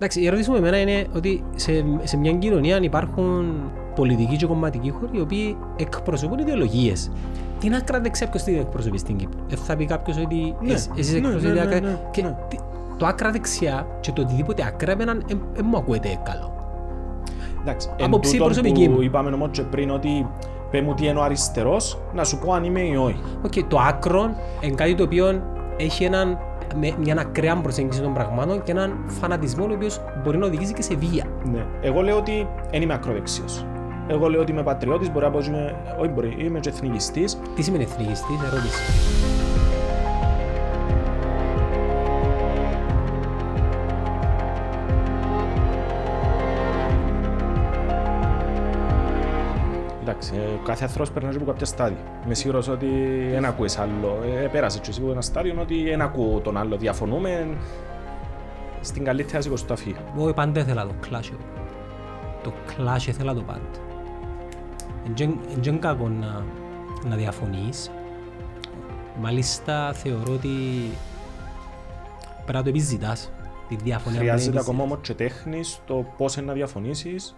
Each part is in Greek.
Εντάξει, η ερώτηση μου εμένα είναι ότι σε, σε μια κοινωνία υπάρχουν πολιτικοί και κομματικοί χώροι οι οποίοι εκπροσωπούν ιδεολογίες. Την άκρα δεξιά ποιος την εκπροσωπεί στην Κύπρο. Ε, θα πει κάποιος ότι Ναι, εσ- εσείς ναι, εκπροσωπείτε ναι, άκρα. ναι, ναι, Και ναι. τι- το άκρα δεξιά και το οτιδήποτε άκρα εμένα δεν μου ακούεται καλό. Εντάξει, εν Άποψη τούτον προσωπική που μου. είπαμε όμως και πριν ότι πέ μου τι είναι ο αριστερός, να σου πω αν είμαι ή όχι. Οκ, το άκρο είναι κάτι το οποίο έχει έναν, με, μια ακραία προσέγγιση των πραγμάτων και έναν φανατισμό ο οποίος μπορεί να οδηγήσει και σε βία. Ναι. Εγώ λέω ότι δεν είμαι ακροδεξιός. Εγώ λέω ότι είμαι πατριώτης, μπορεί να πω ότι είμαι, όχι μπορεί, είμαι και εθνικιστής. Τι σημαίνει εθνικιστής, ερώτηση. Εντάξει, ε, κάθε άνθρωπος περνάει από κάποια στάδια. Είμαι σίγουρος ότι δεν ακούεις άλλο. Ε, πέρασε και εσύ από ένα στάδιο ότι δεν ακούω τον άλλο. Διαφωνούμε στην καλύτερη σηκωστή του αφή. Εγώ πάντα ήθελα το clash. εγώ. Το clash ήθελα το πάντα. Δεν είναι κακό να, να διαφωνείς. Μάλιστα θεωρώ ότι πρέπει να το επιζητάς. Τη διαφωνία πρέπει να Χρειάζεται την ακόμα όμως και τέχνης στο πώς είναι να διαφωνήσεις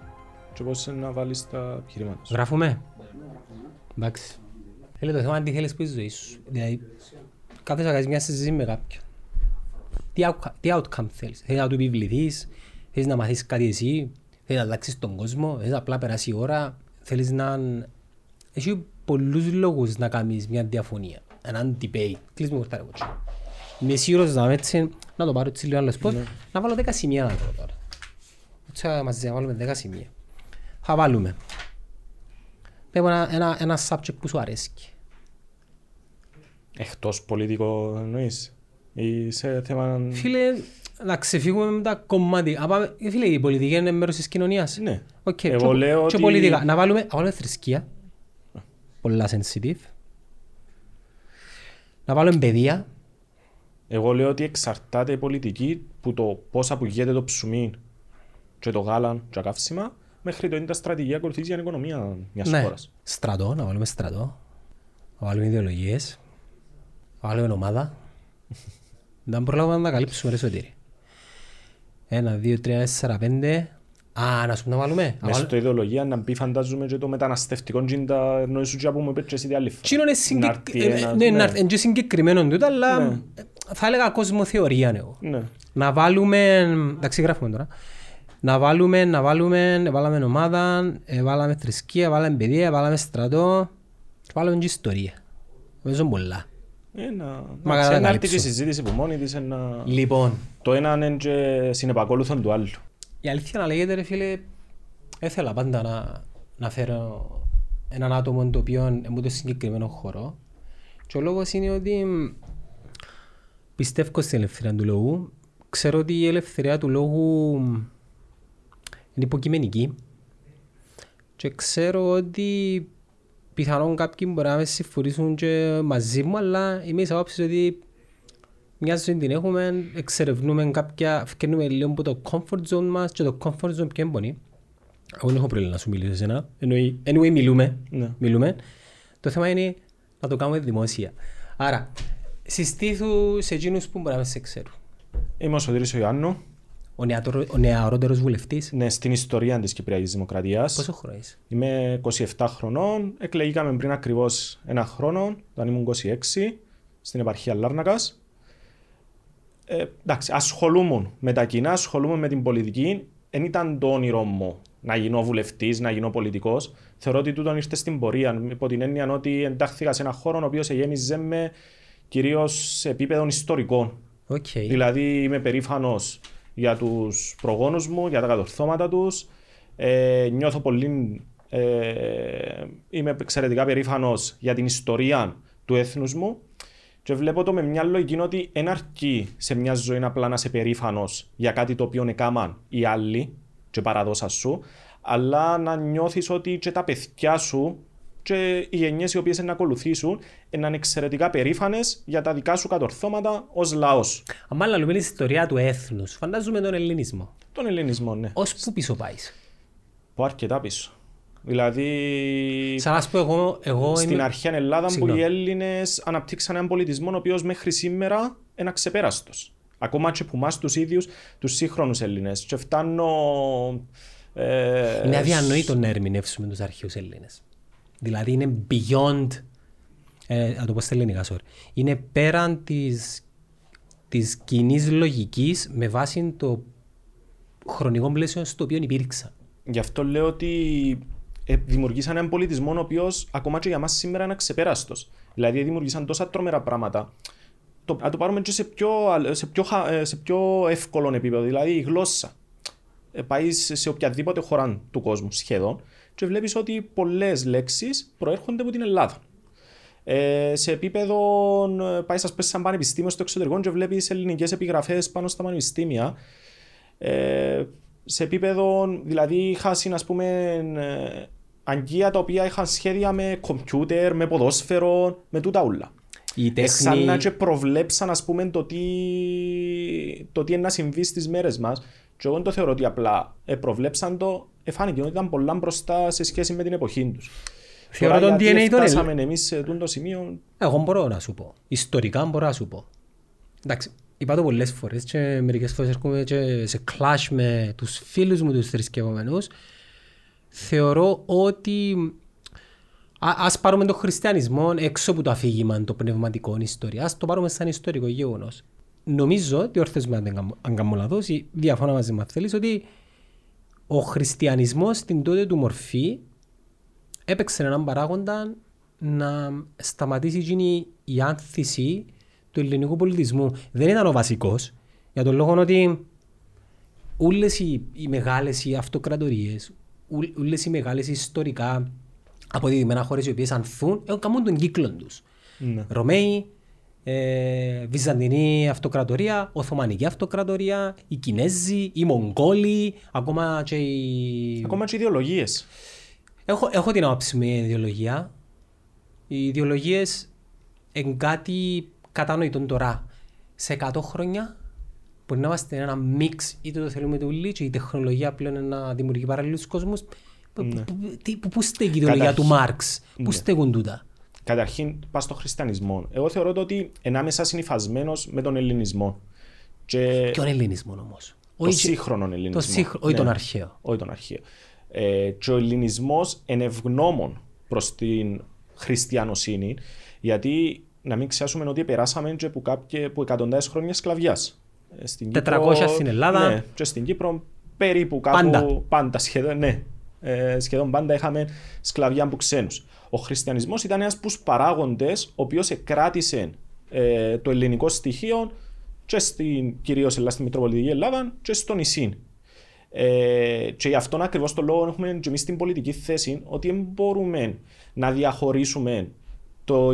και πώς είναι να βάλεις τα επιχειρήματα σου. Γράφουμε; Εντάξει. Θέλει το θέμα είναι τι θέλεις που η ζωή σου. Δηλαδή, κάθεσαι να κάνεις μια συζήτηση με κάποιον. Τι, outca- τι outcome θέλεις. Θέλεις να του επιβληθείς, θέλεις να μαθείς κάτι εσύ, θέλεις να αλλάξεις τον κόσμο, θέλεις απλά να περάσει η ώρα, θέλεις να... Έχει πολλούς λόγους να κάνεις μια διαφωνία. Έναν debate. Κλείς με κουρτάρε κοτσί. Είμαι σίγουρος να, έτσι, να το πάρω έτσι λίγο άλλο σποτ, να βάλω 10 σημεία να βρω τώρα. Έτσι μαζί να βάλουμε 10 σημεία. Θα βάλουμε. Πες μου ένα, ένα, ένα subject που σου αρέσει. Εκτός πολιτικό εννοείς; Ή σε θέμα... Φίλε, να ξεφύγουμε με τα κομμάτια. Α, πάμε- ε, Φίλε, η πολιτική είναι μέρος της κοινωνίας. Ναι. Οκ, Εγώ και- λέω και ότι- πολιτικά. Να βάλουμε, να βάλουμε θρησκεία. Πολλά sensitive. Να βάλουμε παιδεία. Εγώ λέω ότι εξαρτάται η πολιτική που το πώς απογειέται το ψουμί και το γάλα και τα καύσιμα μέχρι το είναι τα στρατηγία ακολουθήσει για την οικονομία μιας Ναι. χώρας. Στρατό, να βάλουμε στρατό. Να βάλουμε ιδεολογίες. Να βάλουμε ομάδα. Δεν προλάβουμε να τα καλύψουμε ρε σωτήρι. Ένα, δύο, τρία, τέσσερα, πέντε. Α, να σου πούμε να βάλουμε. Να Μες βάλουμε- στο ιδεολογία να μπει φαντάζομαι και το μεταναστευτικό και τα εννοείς σου και που μου είπες και εσύ τη άλλη φορά. Τσίνο είναι Να συγκεκ- έρθει ε, ένας- ναι, ναι. να έρθει- είναι και συγκεκριμένο τούτο, αλλά Ναι. ε, θα έλεγα κοσμοθεωρία εγώ. Ναι. Να βάλουμε, εντάξει γράφουμε τώρα, να βάλουμε, να βάλουμε, βάλαμε ομάδα, ε, βάλαμε θρησκεία, βάλαμε παιδεία, βάλαμε στρατό, βάλαμε και ιστορία. Νομίζω πολλά. Ε, να- Μα εντάξει, καλά, να έρθει και καλύψω. η συζήτηση που μόνη της ένα... Λοιπόν, Το ένα είναι και συνεπακόλουθον του άλλου. η αλήθεια να λέγεται ρε φίλε, έθελα πάντα να, να φέρω έναν άτομο το οποίο είναι το συγκεκριμένο χώρο και ο λόγος είναι ότι μ, πιστεύω στην ελευθερία του λόγου. Ξέρω ότι η ελευθερία του λόγου μ, είναι υποκειμενική και ξέρω ότι πιθανόν κάποιοι μπορεί να με συμφωνήσουν και μαζί μου αλλά είμαι της άποψης ότι μιας ζωή την έχουμε, εξερευνούμε κάποια, φκαινούμε λίγο από το comfort zone μας και το comfort zone ποιο είναι Εγώ δεν έχω πρόβλημα να σου μιλήσω σε ένα. Anyway, anyway μιλούμε. Ναι. μιλούμε. Το θέμα είναι να το κάνουμε δημόσια. Άρα, συστήθου σε εκείνους που μπορεί να με σε ξέρουν. Είμαι ο Σωτήρης ο Ιωάννου. Ο, νεατρο, ο νεαρότερος βουλευτής. Ναι, στην ιστορία της Κυπριακής Δημοκρατίας. Πόσο χρόνο είσαι; Είμαι 27 χρονών. Εκλεγήκαμε πριν ακριβώς ένα χρόνο, όταν ήμουν 26, στην επαρχία Λάρνακας. Ε, εντάξει, ασχολούμουν με τα κοινά, ασχολούμαι με την πολιτική. Δεν ήταν το όνειρό μου να γίνω βουλευτής, να γίνω πολιτικός. Θεωρώ ότι τούτον ήρθε στην πορεία. Υπό την έννοια ότι εντάχθηκα σε έναν χώρο ο οποίος γέμιζε με κυρίως σε επίπεδο ιστορικών. Οκ. Δηλαδή είμαι περήφανος για τους προγόνους μου, για τα κατορθώματα τους. Ε, νιώθω πολύ. Ε, είμαι εξαιρετικά περήφανος για την ιστορία του έθνους μου. Και βλέπω το με μια λογική ότι δεν αρκεί σε μια ζωή απλά να είσαι περήφανος για κάτι το οποίο έκαναν οι άλλοι και παραδώσαν σου, αλλά να νιώθεις ότι και τα παιδιά σου και οι γενιές οι οποίες να ακολουθήσουν να είναι εξαιρετικά περήφανες για τα δικά σου κατορθώματα ως λαός. Αν λαλούμε την ιστορία του έθνους, φαντάζομαι τον ελληνισμό. Τον ελληνισμό, ναι. Ως πού πίσω πάεις; Που αρκετά πίσω. Δηλαδή, Σαν να σου πω εγώ, εγώ στην είμαι... αρχαία Ελλάδα που Συγγνώμη. οι Έλληνες αναπτύξαν έναν πολιτισμό ο οποίος μέχρι σήμερα είναι αξεπέραστος. Ακόμα και που εμάς τους ίδιους, τους σύγχρονους Έλληνες. Και φτάνω... Ε, Είναι αδιανοήτο να ερμηνεύσουμε τους αρχαίους Έλληνες. Δηλαδή είναι beyond, ε, να το πω στα ελληνικά, sorry. Είναι πέραν της, της κοινής λογικής με βάση το χρονικό πλαίσιο στο οποίο υπήρξαν. Γι' αυτό λέω ότι ε, δημιουργήσαν έναν πολιτισμό ο οποίος ακόμα και για μας σήμερα είναι ξεπέραστο. Δηλαδή δημιουργήσαν τόσα τρομερά πράγματα. Το, να το πάρουμε και σε πιο, σε, πιο, ε, σε πιο εύκολο επίπεδο, δηλαδή η γλώσσα. Ε, πάει σε οποιαδήποτε χώρα του κόσμου σχεδόν και βλέπεις ότι πολλές λέξεις προέρχονται από την Ελλάδα. Ε, σε επίπεδο, ε, πάει σας πες σαν πανεπιστήμιο στο εξωτερικό και βλέπεις ελληνικές επιγραφές πάνω στα πανεπιστήμια. Ε, σε επίπεδο, δηλαδή είχα ας πούμε ε, αγκία τα οποία είχαν σχέδια με κομπιούτερ, με ποδόσφαιρο, με τούτα ούλα. Η τέχνη... Σαν να και προβλέψαν ας πούμε το τι, το τι είναι να συμβεί στις μέρες μας και εγώ δεν το θεωρώ ότι απλά ε, προβλέψαν το, εφάνηκε ότι ήταν πολλά μπροστά σε σχέση με την εποχή τους. Θεωρώ τον DNA τον φτάσαμε εμείς σε το σημείο... Εγώ μπορώ να σου πω. Ιστορικά μπορώ να σου πω. Εντάξει, είπα το πολλές φορές και μερικές φορές έρχομαι και σε clash με τους φίλους μου τους θρησκευόμενους. Θεωρώ ότι Α ας πάρουμε τον χριστιανισμό έξω από το αφήγημα το πνευματικό ιστορία, ας το πάρουμε σαν ιστορικό γεγονός. Νομίζω, ότι όρθες με αν κάνω λάθος, ή διαφωνώ μαζί με θέλεις, ότι ο χριστιανισμός στην τότε του μορφή έπαιξε έναν παράγοντα να σταματήσει εκείνη η άνθηση του ελληνικού πολιτισμού. Δεν ήταν ο βασικός, για τον λόγο ότι όλες οι, οι μεγάλες οι αυτοκρατορίες, όλες οι μεγάλες ιστορικά αποδεδειμένα χώρες οι οποίες ανθούν, έχουν καμούν τον κύκλο τους. Ναι. Ρωμαίοι, ε, Βυζαντινή αυτοκρατορία, Οθωμανική αυτοκρατορία, οι Κινέζοι, οι Μογγόλοι, ακόμα και οι... Ακόμα και οι ιδεολογίες. Έχω, έχω την άποψη με ιδεολογία. Οι ιδεολογίες είναι κάτι κατανοητό τώρα. Σε 100 χρόνια μπορεί να είμαστε ένα μίξ είτε το θέλουμε το ούλι και η τεχνολογία πλέον να δημιουργεί παραλληλούς κόσμους. Ναι. Πού στέκει η ιδεολογία του Μάρξ, πού ναι. στέκουν τούτα; Καταρχήν, πας στο χριστιανισμό. Εγώ θεωρώ ότι ενάμεσα συνυφασμένος με τον ελληνισμό. Και... Ποιον ελληνισμό όμως; Το σύγχρονο ελληνισμό. Το σύγχρονο, όχι τον ναι. αρχαίο. Όχι τον αρχαίο. Ε, και ο ελληνισμός είναι ευγνώμων προς την χριστιανοσύνη, γιατί να μην ξεχάσουμε ότι περάσαμε και που, κάποιε, που εκατοντάδες χρόνια σκλαβιάς. 400 στην Ελλάδα. Ναι, και στην Κύπρο περίπου κάπου πάντα, πάντα σχεδόν, ναι, ε, σχεδόν πάντα είχαμε σκλαβιά από ξένους. Ο χριστιανισμός ήταν ένας από του παράγοντες ο οποίος κράτησε ε, το ελληνικό στοιχείο και στην κυρίως στη Μητροπολιτική Ελλάδα και στο νησί. Ε, και γι' αυτόν ακριβώς το λόγο έχουμε και εμείς την πολιτική θέση ότι δεν μπορούμε να διαχωρίσουμε το,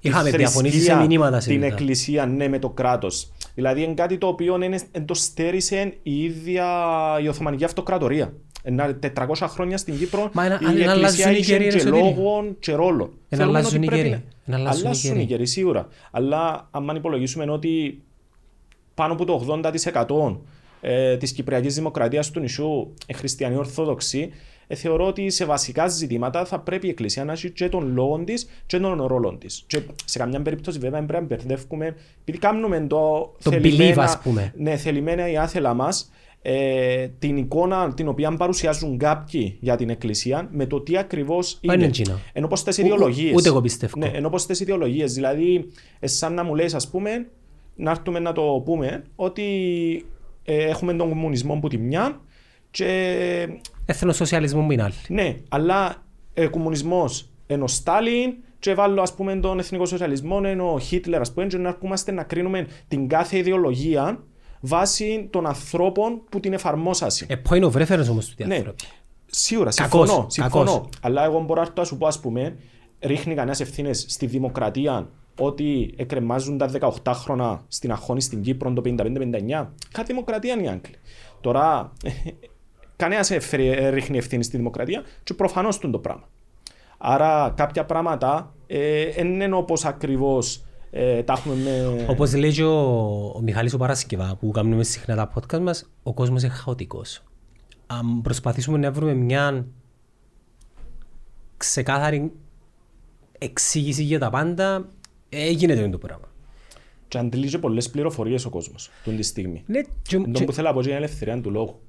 Είχαμε διαφωνήσει σε μηνύματα την εκκλησία ναι, με το κράτος. Δηλαδή είναι κάτι το οποίο είναι, το στέρισε η ίδια η Οθωμανική Αυτοκρατορία. 400 χρόνια στην Κύπρο Μα ένα, η εκκλησία είχε και λόγων και ρόλο. Να αλλάζουν οι καιροί. Αλλάζουν οι καιροί σίγουρα. Αλλά αν υπολογίσουμε ότι πάνω από το 80% ε, της Κυπριακής Δημοκρατίας του νησιού ε, χριστιανοί ορθόδοξοι, ε, θεωρώ ότι σε βασικά ζητήματα θα πρέπει η Εκκλησία να έχει και τον λόγο της και τον ρόλο της. Και σε καμιά περίπτωση, βέβαια, πρέπει να μπερδεύουμε, επειδή κάνουμε το, το θελημένα, believe, πούμε. Ναι, θελημένα ή άθελα μας, ε, την εικόνα την οποία παρουσιάζουν κάποιοι για την Εκκλησία με το τι ακριβώς είναι. Ενώ πω τι ιδεολογίες. Ούτε εγώ πιστεύω. Ναι, ενώ πω τι ιδεολογίες. Δηλαδή, σαν να μου λέει, ας πούμε, να έρθουμε να το πούμε, ότι ε, έχουμε τον κομμουνισμό που τη μια και... Εθνοσοσιαλισμό που είναι άλλη. Ναι, αλλά ε, κομμουνισμός ενώ Στάλιν και βάλω ας πούμε τον εθνικό σοσιαλισμό ενώ Χίτλερ ας πούμε και να αρκούμαστε να κρίνουμε την κάθε ιδεολογία βάσει των ανθρώπων που την εφαρμόσαν. Ε, point of reference όμως του ναι. Σίγουρα, συμφωνώ, συμφωνώ. Αλλά εγώ μπορώ να σου πω, ας πούμε, ρίχνει κανένας ευθύνες στη δημοκρατία ότι εκκρεμάζουν τα 18 χρόνια στην Αχώνη στην Κύπρο το 55-59. Κάτι δημοκρατία είναι η Άγγλη. Τώρα, κανένας δεν ρίχνει ευθύνη στη δημοκρατία και προφανώς το πράγμα. Άρα κάποια πράγματα δεν ε, είναι όπω ακριβώς ε, τα έχουμε με... Όπως λέει και ο, ο Μιχάλης ο Παρασκευά που κάνουμε συχνά τα podcast μας, ο κόσμος είναι χαοτικός. Αν προσπαθήσουμε να βρούμε μια ξεκάθαρη εξήγηση για τα πάντα, ε, γίνεται το πράγμα. και αντλεί και πολλές πληροφορίες ο κόσμος τούτη τη στιγμή. Ναι, και- Εν τω και- που θέλω να πω και είναι η ελευθερία του λόγου.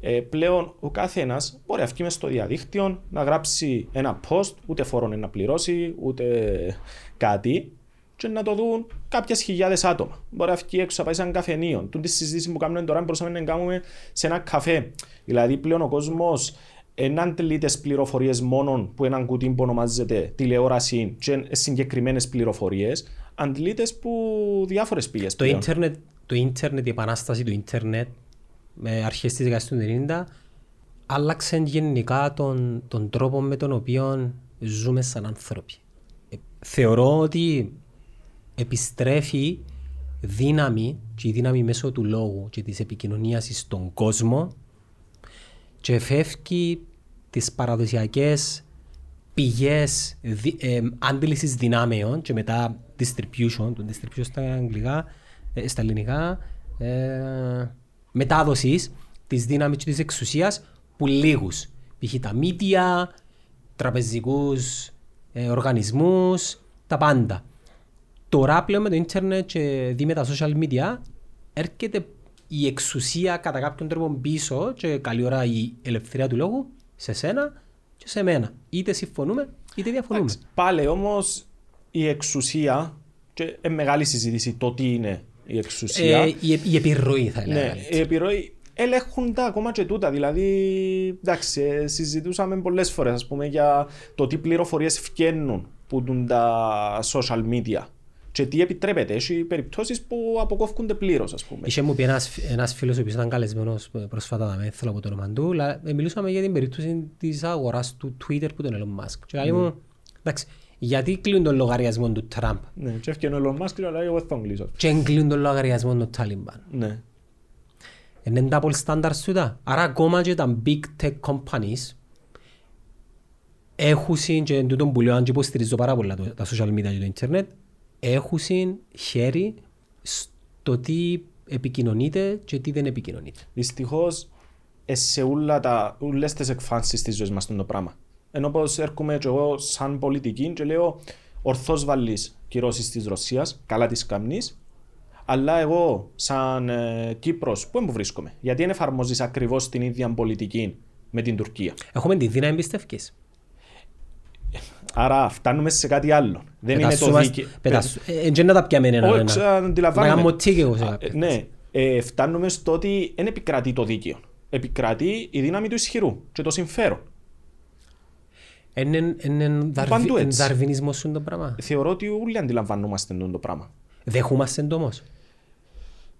Ε, πλέον ο κάθε ένας μπορεί να βγει μες στο διαδίκτυο να γράψει ένα post, ούτε φόρο να πληρώσει, ούτε κάτι και να το δουν κάποιες χιλιάδες άτομα. Μπορεί να βγει έξω, να πάει σε έναν καφενείο. Τούν τη συζήτηση που κάνουμε τώρα μπορούσαμε να κάνουμε σε ένα καφέ. Δηλαδή πλέον ο κόσμος δεν αντλεί τι πληροφορίες μόνο που έναν κουτί που ονομάζεται τηλεόραση και συγκεκριμένες πληροφορίες, αντλεί τις που διάφορες πηγές. Το ίντερνετ, το ίντερνετ, η επανάσταση του ίντερνετ με αρχές της δεκαετίας του 90 άλλαξε γενικά τον, τον τρόπο με τον οποίο ζούμε σαν άνθρωποι. Ε, θεωρώ ότι επιστρέφει δύναμη και η δύναμη μέσω του λόγου και της επικοινωνίας στον κόσμο και φεύγει τις παραδοσιακές πηγές δι, ε, αντίλησης δυνάμεων και μετά distribution, το distribution στα αγγλικά, ε, στα ελληνικά, ε, μετάδοσης της δύναμης και της εξουσίας που λίγους. Π.χ. τα media, τραπεζικούς ε, οργανισμούς, τα πάντα. Τώρα πλέον με το ίντερνετ και δει με τα social media έρχεται η εξουσία κατά κάποιον τρόπο πίσω και καλή ώρα η ελευθερία του λόγου σε σένα και σε μένα. Είτε συμφωνούμε είτε διαφωνούμε. Πάλι όμως η εξουσία, και είναι μεγάλη συζήτηση το τι είναι η εξουσία. Ε, η, η επιρροή θα έλεγα. ναι, η επιρροή ελέγχουν τα ακόμα και τούτα. Δηλαδή, εντάξει, ε, συζητούσαμε πολλές φορές για το τι πληροφορίες βγαίνουν που δουν τα social media. Και τι επιτρέπεται. Έχει περιπτώσεις που αποκόφκονται πλήρως, ας πούμε. Είχε μου πει ένας, ένας φίλος ο οποίος ήταν καλεσμένος πρόσφατα, δεν θέλω από το όνομα του, αλλά ε, μιλούσαμε για την περίπτωση της αγοράς του Twitter που τον Elon Musk. Και λέει μου, εντάξει, γιατί κλείνουν τον λογαριασμό του Τραμπ; Ναι, και έφυγε ο Elon Musk και λέει: Εγώ θα τον κλείσω. και δεν κλείνουν τον λογαριασμό του Taliban. Ναι. Είναι double standards του τα. Άρα ακόμα και τα big tech companies έχουν και τούτο που λέω αν και υποστηρίζω πάρα πολλά το- τα social media και το internet έχουν χέρι στο τι επικοινωνείται και τι δεν επικοινωνείται. Δυστυχώς, σε όλα τα, όλες τις εκφάνσεις της ζωής μας είναι το πράγμα. Ενώ πως έρχομαι και εγώ σαν πολιτική και λέω ορθώς βάλεις κυρώσεις της Ρωσίας, καλά της καμνής, αλλά εγώ σαν ε, Κύπρος, πού μου βρίσκομαι, γιατί δεν εφαρμόζεις ακριβώς την ίδια πολιτική με την Τουρκία. Έχουμε τη δύναμη εμπιστεύκης. Άρα φτάνουμε σε κάτι άλλο. Δεν είναι το δίκαιο. Δεν να τα πιάμε ένα Όχι, ένα. ξα- Να αντιλαμβάνομαι. κάνουμε τσίκ εγώ σε Α, κάποιον. Ναι, ε, φτάνουμε στο ότι δεν επικρατεί το δίκαιο. Επικρατεί η δύναμη του ισχυρού και το συμφέρον. Είναι Παντού έτσι. δαρβινισμός σου το πράγμα; Θεωρώ ότι όλοι αντιλαμβανόμαστε τον το πράγμα. Δεχούμαστε το όμως;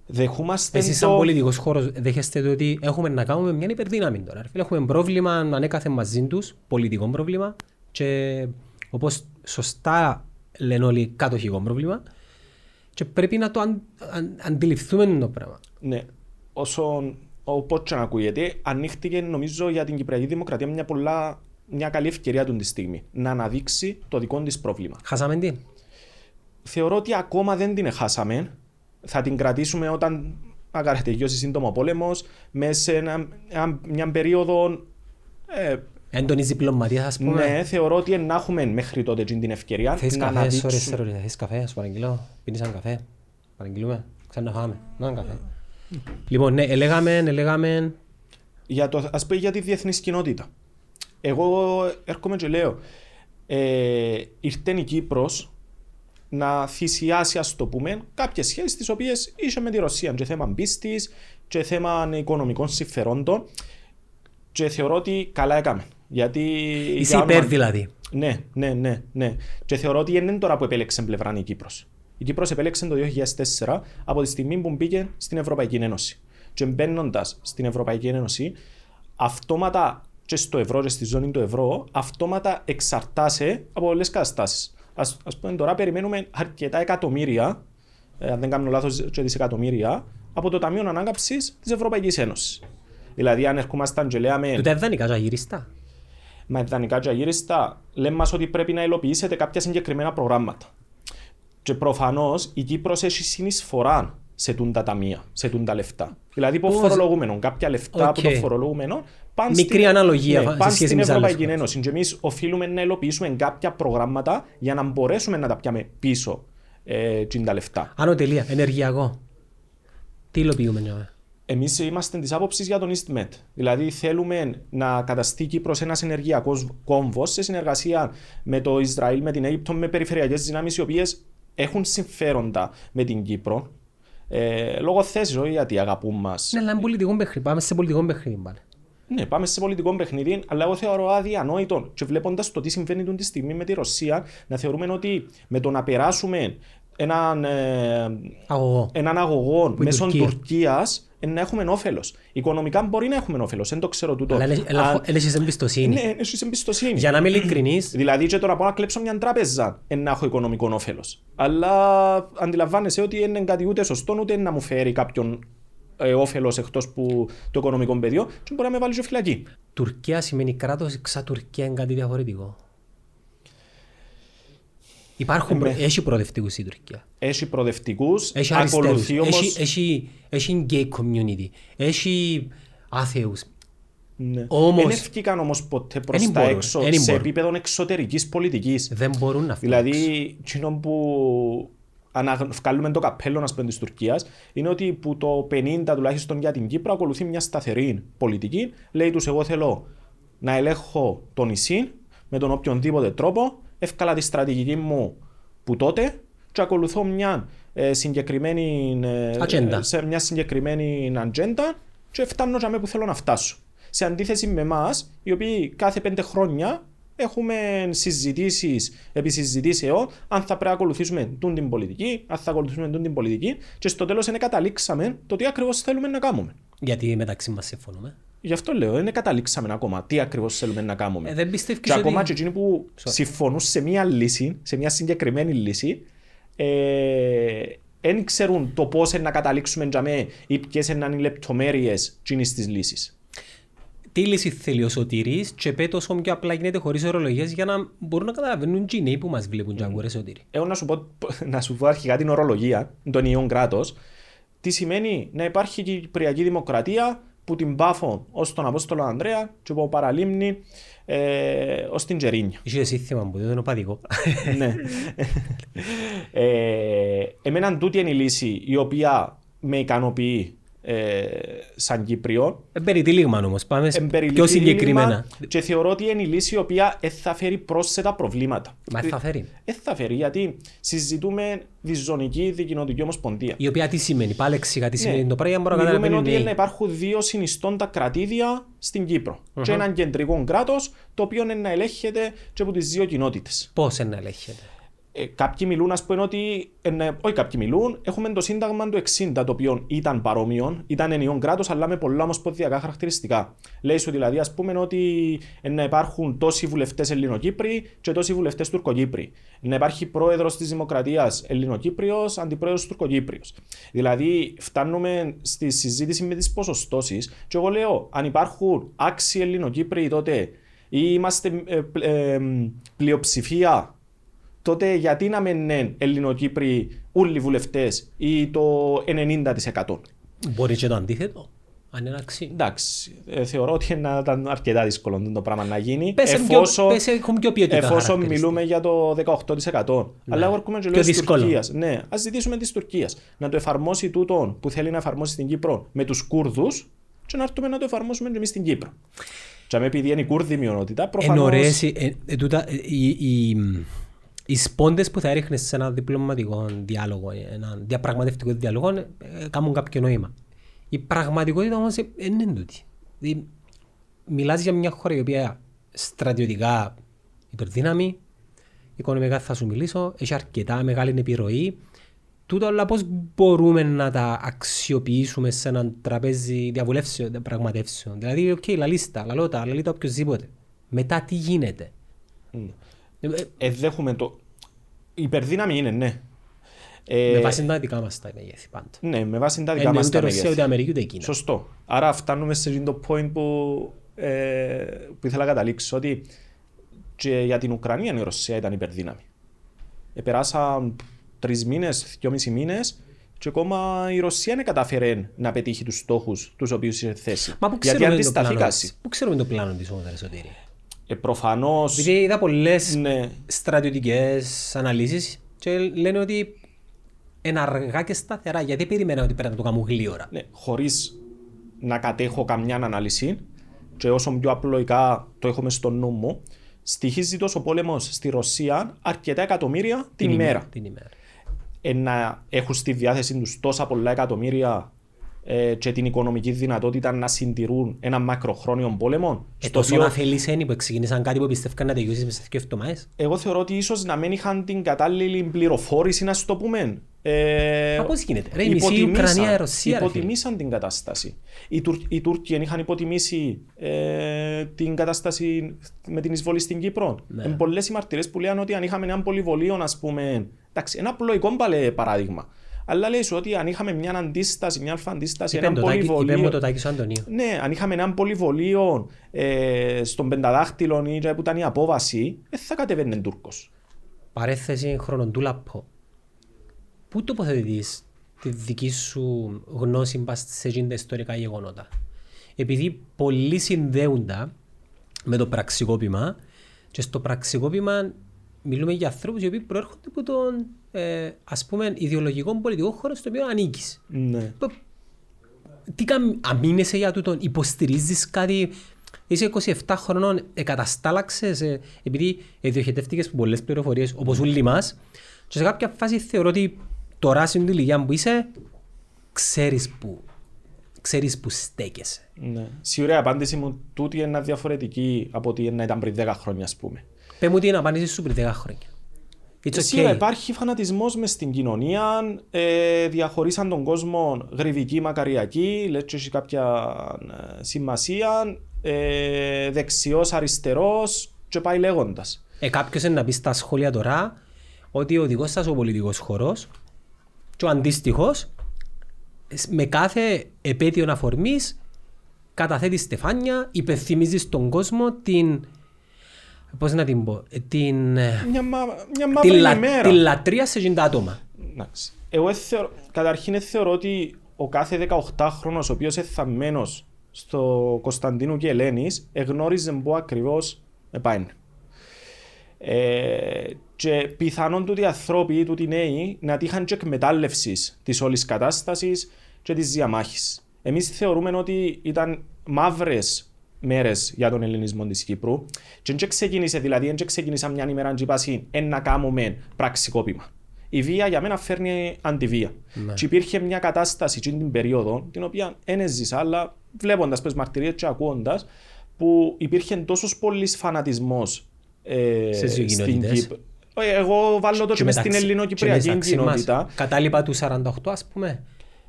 Δεχούμαστε Εσείς σαν το... πολιτικός χώρος δέχεστε το ότι έχουμε να κάνουμε μια υπερδύναμη τώρα. ρε φίλε. Έχουμε πρόβλημα ανέκαθεν μαζί τους, πολιτικό πρόβλημα και όπως σωστά λένε όλοι κατοχικό πρόβλημα και πρέπει να το αν, αν, αντιληφθούμε το πράγμα. Ναι, όσο όπως και να ακούγεται, ανοίχτηκε νομίζω για την Κυπριακή Δημοκρατία μια, πολλά, μια καλή ευκαιρία του τη στιγμή να αναδείξει το δικό της πρόβλημα. Χάσαμε τι; Θεωρώ ότι ακόμα δεν την χάσαμε. Θα την κρατήσουμε όταν αγκάρε τελειώσει σύντομο πόλεμος, μέσα σε ένα- ένα- μια περίοδο. Ε, Έντονη διπλωματία ας πούμε. ναι, θεωρώ ότι να έχουμε μέχρι τότε την ευκαιρία Θέλεις να καφέ, sorry, αναδείξουμε. sorry, θέλεις καφέ, σου παραγγείλω. Πίνεις έναν καφέ, παραγγείλουμε, ξανά φάμε. Να έναν καφέ. Λοιπόν, ναι, ελέγαμε, ελέγαμε, για το, ας πούμε για τη διεθνής κοινότητα. Εγώ έρχομαι και λέω, ε, ήρθε η Κύπρος να θυσιάσει, ας το πούμε, κάποιες σχέσεις τις οποίες είχε με τη Ρωσία και θέμα πίστης και θέμα οικονομικών συμφερόντων και θεωρώ ότι καλά έκαμε. Γιατί είσαι για όνομα- υπέρ δηλαδή. ναι, ναι, ναι, ναι. Και θεωρώ ότι δεν είναι τώρα που επέλεξε πλευρά η Κύπρος. Η Κύπρος επέλεξε το 2004 από τη στιγμή που μπήκε στην Ευρωπαϊκή Ένωση. Και μπαίνοντας στην Ευρωπαϊκή Ένωση, αυτόματα και στο ευρώ και στη ζώνη του ευρώ, αυτόματα εξαρτάσαι από πολλές καταστάσεις. Α πούμε, τώρα περιμένουμε αρκετά εκατομμύρια, ε, αν δεν κάνω λάθος, και δισεκατομμύρια, από το Ταμείο Ανάκαμψης της Ευρωπαϊκής Ένωσης. Δηλαδή, αν ερχόμασταν και λέμε. Τούτα δανεικά και αγυριστά. Με ιδανικά και αγύριστα λέμε μας ότι πρέπει να υλοποιήσετε κάποια συγκεκριμένα προγράμματα. Και προφανώς η Κύπρος έχει συνεισφορά σε τούντα ταμεία, σε τούντα λεφτά. Δηλαδή από Πώς; φορολογούμενο, κάποια λεφτά από Οκ. το φορολογούμενο πάνε Μικρή στην, αναλογία ναι, σε πάνε σχέση στην με τις άλλες Ευρωπαϊκή χώρες. Ένωση. Και εμείς οφείλουμε να υλοποιήσουμε κάποια προγράμματα για να μπορέσουμε να τα πιάμε πίσω ε, τζείνα τα λεφτά. Άνω τελεία, ενεργειακό. Τι υλοποιούμε νιώμε. Εμείς είμαστε της άποψης για τον EastMed. Δηλαδή θέλουμε να καταστεί Κύπρος ένας ενεργειακός κόμβος σε συνεργασία με το Ισραήλ, με την Αίγυπτο, με περιφερειακές δυνάμεις οι οποίες έχουν συμφέροντα με την Κύπρο. Ε, λόγω θέσης, όχι γιατί αγαπούν μας. Ναι, αλλά είναι πολιτικό παιχνίδι. Πάμε σε πολιτικό παιχνίδι πάλι. Ναι, πάμε σε πολιτικό παιχνίδι, αλλά εγώ θεωρώ αδιανόητο και βλέποντας το τι συμβαίνει αυτή τη στιγμή με τη Ρωσία, να θεωρούμε ότι με το να περάσουμε έναν, ε, Αγωγό. έναν αγωγό η μέσω Τουρκία. Τουρκίας να έχουμε όφελος. Οικονομικά μπορεί να έχουμε όφελος, δεν το ξέρω τούτο. Αλλά Αν- δεν έχεις εμπιστοσύνη. Ναι, έχει εμπιστοσύνη. Για να είμαι ειλικρινής, Δηλαδή, και τώρα πάω να κλέψω μια τράπεζα ε, να έχω οικονομικό όφελος. Αλλά αντιλαμβάνεσαι ότι δεν είναι κάτι ούτε σωστό ούτε να μου φέρει κάποιον ε, όφελος εκτός που το οικονομικό πεδίο, και μπορεί να με βάλει σε φυλακή. Τουρκία σημαίνει κράτος, ξα Τουρκία είναι κάτι διαφορετικό. Υπάρχουν, προ- ναι. έχει προοδευτικούς η Τουρκία. Έχει προοδευτικούς, Έχει αριστερούς. ακολουθεί όμω. Έχει, έχει, έχει gay community. Έχει άθεους. Ναι. Όμως- Δεν ευκήκαν όμως ποτέ προς Εν τα μπορούν, έξω εν σε μπορούν. επίπεδο εξωτερικής πολιτικής. Δεν μπορούν να φτιάξουν. Δηλαδή, εκείνο που ανα- βγάλουμε το καπέλο να της Τουρκίας είναι ότι που το 50 τουλάχιστον για την Κύπρο ακολουθεί μια σταθερή πολιτική. Λέει τους: Εγώ θέλω να ελέγχω το νησί με τον οποιονδήποτε τρόπο. Εύκαλα τη στρατηγική μου που τότε και ακολουθώ μια ε, συγκεκριμένη ε, Ατζέντα. σε μια συγκεκριμένη ατζέντα και φτάνω για που θέλω να φτάσω. Σε αντίθεση με εμάς, οι οποίοι κάθε πέντε χρόνια έχουμε συζητήσεις επί συζητήσεων αν θα πρέπει να ακολουθήσουμε τούν την πολιτική, αν θα ακολουθήσουμε τούν την πολιτική και στο τέλος δεν καταλήξαμε το τι ακριβώς θέλουμε να κάνουμε. Γιατί μεταξύ μας συμφωνούμε. Γι' αυτό λέω, δεν καταλήξαμε ακόμα τι ακριβώς θέλουμε να κάνουμε. Ε, δεν πιστεύεις και ακόμα ότι- και εκείνοι που συμφωνούν σε μία λύση, σε μία συγκεκριμένη λύση, δεν ξέρουν το πώς να καταλήξουμε για μέ ή ποιες είναι οι λεπτομέρειες της λύσης. Τι λύση θέλει ο Σωτήρης και πέτω όσο πιο απλά γίνεται χωρίς ορολογίες για να μπορούν να καταλαβαίνουν οι νέοι που μας βλέπουν και ακούρε Σωτήρη. Εγώ να σου, πω, να σου πω αρχικά την ορολογία των ιών κράτος. Τι σημαίνει να υπάρχει και η Κυπριακή Δημοκρατία που την πάφω ως τον Απόστολο Ανδρέα και από παραλίμνη ε, ως την Τζερίνια. Είχε σύνθημα που δεν είναι οπαδικό. ναι. ε, εμένα τούτη είναι η λύση η οποία με ικανοποιεί ε, σαν Κύπριο. Ε, περιτύλιγμα όμως, πάμε σε Εμπεριληφθεί πιο συγκεκριμένα. λύγημα Και θεωρώ ότι είναι η λύση η οποία δεν θα φέρει πρόσθετα προβλήματα. Μα θα φέρει. Δεν θα φέρει γιατί συζητούμε διζωνική δικοινοτική ομοσπονδία. Η οποία τι σημαίνει, πάλι εξηγά τι Ναι. σημαίνει το πράγμα για να μπορώ να Μιλούμε καταλαβαίνουν ότι οι είναι να νέοι. υπάρχουν δύο συνιστώντα κρατήδια στην κυπρο Και έναν κεντρικό κράτος το οποίο είναι να ελέγχεται και από τις δύο κοινότητες. Πώς είναι να ελέγχεται; Ε, κάποιοι μιλούν, ας πούμε, ότι. ε, ναι, όχι, κάποιοι μιλούν. Έχουμε το Σύνταγμα του 60, το οποίο ήταν παρόμοιο, ήταν ενιαίο κράτος, αλλά με πολλά ομοσπονδιακά χαρακτηριστικά. Λέει σου δηλαδή, ας πούμε, ότι ε, να υπάρχουν τόσοι βουλευτές Ελληνοκύπροι και τόσοι βουλευτές Τουρκοκύπροι. Να υπάρχει πρόεδρος της Δημοκρατίας Ελληνοκύπριος, αντιπρόεδρος Τουρκοκύπριος. Δηλαδή, φτάνουμε στη συζήτηση με τις ποσοστώσεις, και εγώ λέω, αν υπάρχουν άξιοι Ελληνοκύπροι τότε ή είμαστε ε, πλ- ε, πλειοψηφία τότε γιατί να μην είναι Ελληνοκύπροι όλοι οι βουλευτές ή το 90%. Μπορεί και το αντίθετο. Αν είναι αξί. Εντάξει, ε, θεωρώ ότι να ήταν αρκετά δύσκολο το πράγμα να γίνει. Πες σε πιο- πες σε έχουν πιο ποιοτικά εφόσον χαρακτηριστικά. μιλούμε για το 18%. Αλλά εγώ έρχομαι και Πιο λέω της δύσκολο. Τουρκίας. Ναι, ας ζητήσουμε της Τουρκίας να το εφαρμόσει τούτον που θέλει να εφαρμόσει στην Κύπρο με τους Κούρδους και να έρθουμε να το εφαρμόσουμε και εμείς στην Κύπρο. Και αν επειδή είναι η Κούρδη μειονότητα, Εν προφανώ. ωραίες, ε, ε, ε, τούτα, ε, οι, οι, οι σπόντες που θα έριχνες σε ένα διπλωματικό διάλογο, ε, ένα διαπραγματευτικό διάλογο, ε, ε, κάνουν κάποιο νόημα. Η πραγματικότητα όμως ε, δεν είναι τούτη. Δηλαδή, μιλάς για μια χώρα η οποία στρατιωτικά υπερδύναμη, οικονομικά θα σου μιλήσω, έχει αρκετά μεγάλη επιρροή. Τούτα όλα πώς μπορούμε να τα αξιοποιήσουμε σε έναν τραπέζι διαβουλεύσεων, πραγματεύσεων. Δηλαδή, οκ, λαλείς τα, λαλώ τα, λαλεί τα οποιοσδήποτε. Μετά τι γίνεται; Ε, ε, Ε, δέχομαι το. Η υπερδύναμη είναι, ναι. Ε, με βάση τα δικά μας τα μεγέθη πάντα. Ναι, με βάση τα Ε, δικά ναι, μας ούτε τα Ρωσία, μεγέθη. ούτε Αμερική, ούτε Κίνα. Σωστό. Άρα φτάνουμε σε αυτό το point που, ε, που ήθελα να καταλήξω ότι και για την Ουκρανία η Ρωσία ήταν υπερδύναμη. Ε, περάσαν τρεις μήνες, δυόμισι μήνες και ακόμα η Ρωσία δεν κατάφερε να πετύχει τους στόχους τους οποίους είχε θέσει. Μα πού Γιατί ξέρουμε, το αντισταθεί πλάνο, κάση. πού ξέρουμε το πλάνο της όμως, ρε Σωτήρη; Ε, Προφανώ. Επειδή είδα πολλές Ναι. στρατιωτικές αναλύσεις και λένε ότι ένα αργά και σταθερά. Γιατί περιμένα ότι πρέπει να το κάνουν γλύωρα; Ναι, χωρίς να κατέχω καμιά ανάλυση και όσο πιο απλοϊκά το έχουμε στο νου μου, στοιχίζει τόσο πόλεμος στη Ρωσία αρκετά εκατομμύρια την, ημέρα. Την ημέρα. Ε, να έχουν στη διάθεσή τους τόσα πολλά εκατομμύρια ε, και την οικονομική δυνατότητα να συντηρούν ένα μακροχρόνιο πόλεμο. Ε, στο τόσο οποίο να θέλεις είναι που ξεκίνησαν κάτι που πιστεύκαν να τελειώσεις μέσα σε δύο εβδομάδες. εγώ θεωρώ ότι ίσως να μην είχαν την κατάλληλη πληροφόρηση, να σου το πούμε. Ε, Μα πώς γίνεται. Ρε, η μισή υποτιμήσαν- Ουκρανία, η Ρωσία, ρε φίλε. Υποτιμήσαν την κατάσταση. Οι, Τουρ, οι Τούρκοι είχαν υποτιμήσει ε, την κατάσταση με την εισβολή στην Κύπρο. Ναι. Ναι. Πολλές οι μαρτυρίες που λένε ότι αν είχαμε ένα πολυβολείο, ας πούμε. Εντάξει, ένα απλοϊκό παλέ παράδειγμα. Αλλά λέει σου ότι αν είχαμε μια αντίσταση, μια αλφα αντίσταση, Είπε ένα το Τάκη- είπε μου πολυβολείο. το Τάκη σου Αντωνίου. Ναι, αν είχαμε έναν πολυβολείο ε, στον πενταδάχτυλο ή και που ήταν η απόβαση, δεν θα κατεβαίνει Τούρκος. Παρέθεση χρονοτούλαπο. Πού τοποθετείς τη δική σου γνώση πας σε εκείνα τα ιστορικά γεγονότα; Επειδή πολλοί συνδέονται με το πραξικόπημα και στο πραξικόπημα μιλούμε για ανθρώπους οι οποίοι προέρχονται από τον ε, ας πούμε ιδεολογικό πολιτικό χώρο στο οποίο ανήκεις. Ναι. Π- Τι καν, αμήνεσαι για τούτον, υποστηρίζεις κάτι, είσαι 27 χρονών, εκαταστάλαξες, ε, επειδή ε, διοχετεύτηκες από πολλές πληροφορίες, όπως όλοι μας, και σε κάποια φάση θεωρώ ότι τώρα στην ηλικία που είσαι, ξέρεις που, ξέρεις που στέκεσαι. Ναι. Σίγουρα η απάντηση μου τούτη είναι διαφορετική από ότι να ήταν πριν 10 χρόνια, ας πούμε. Πες μου την απάντηση σου πριν 10 χρόνια. It's Σίγουρα okay. υπάρχει φανατισμός μες στην κοινωνία. Ε, διαχωρίσαν τον κόσμο γρηβική, μακαριακή, λέει και έχει κάποια ε, σημασία. Ε, Δεξιός, αριστερός, και πάει λέγοντας. Ε, κάποιος είναι να πει στα σχόλια τώρα ότι ο δικός σας ο πολιτικός χώρος και ο αντίστοιχος σ- με κάθε επέτειο αφορμής καταθέτει στεφάνια, υπενθυμίζεις στον κόσμο την πώς να την πω, ε, την, ε, Μια, μα, μια την, μαύρη λα- ημέρα. την λατρεία σε εκείνα τα άτομα. Εντάξει. Εγώ θεωρώ, καταρχήν ε, θεωρώ ότι ο κάθε 18χρονος ο οποίος είναι θαμμένος στο Κωνσταντίνου και Ελένης εγνώριζε πού ακριβώς πάει. Ε, και πιθανόν τούτοι οι ανθρώποι, τούτοι οι νέοι, να τύχαν και εκμετάλλευσης της όλης κατάστασης και της διαμάχης. Εμείς θεωρούμε ότι ήταν μαύρες μέρες για τον ελληνισμό της Κύπρου. Και δεν ξεκίνησε, δηλαδή, δεν ξεκίνησα μια ημέρα και είπα «Εν να κάνουμε πραξικόπημα. Η βία για μένα φέρνει αντιβία. Ναι. Και υπήρχε μια κατάσταση εκείνη την περίοδο, την οποία δεν έζησα, αλλά βλέποντας τι μαρτυρίες και ακούγοντα, που υπήρχε τόσος πολύ φανατισμός ε, Στις δύο στην κοινότητες. Κύπρο. Ε, Εγώ βάλω το και μες στην μεταξύ- ελληνοκυπριακή και μεταξύ μας, κοινότητα. Κατάλοιπα του 48 ας πούμε,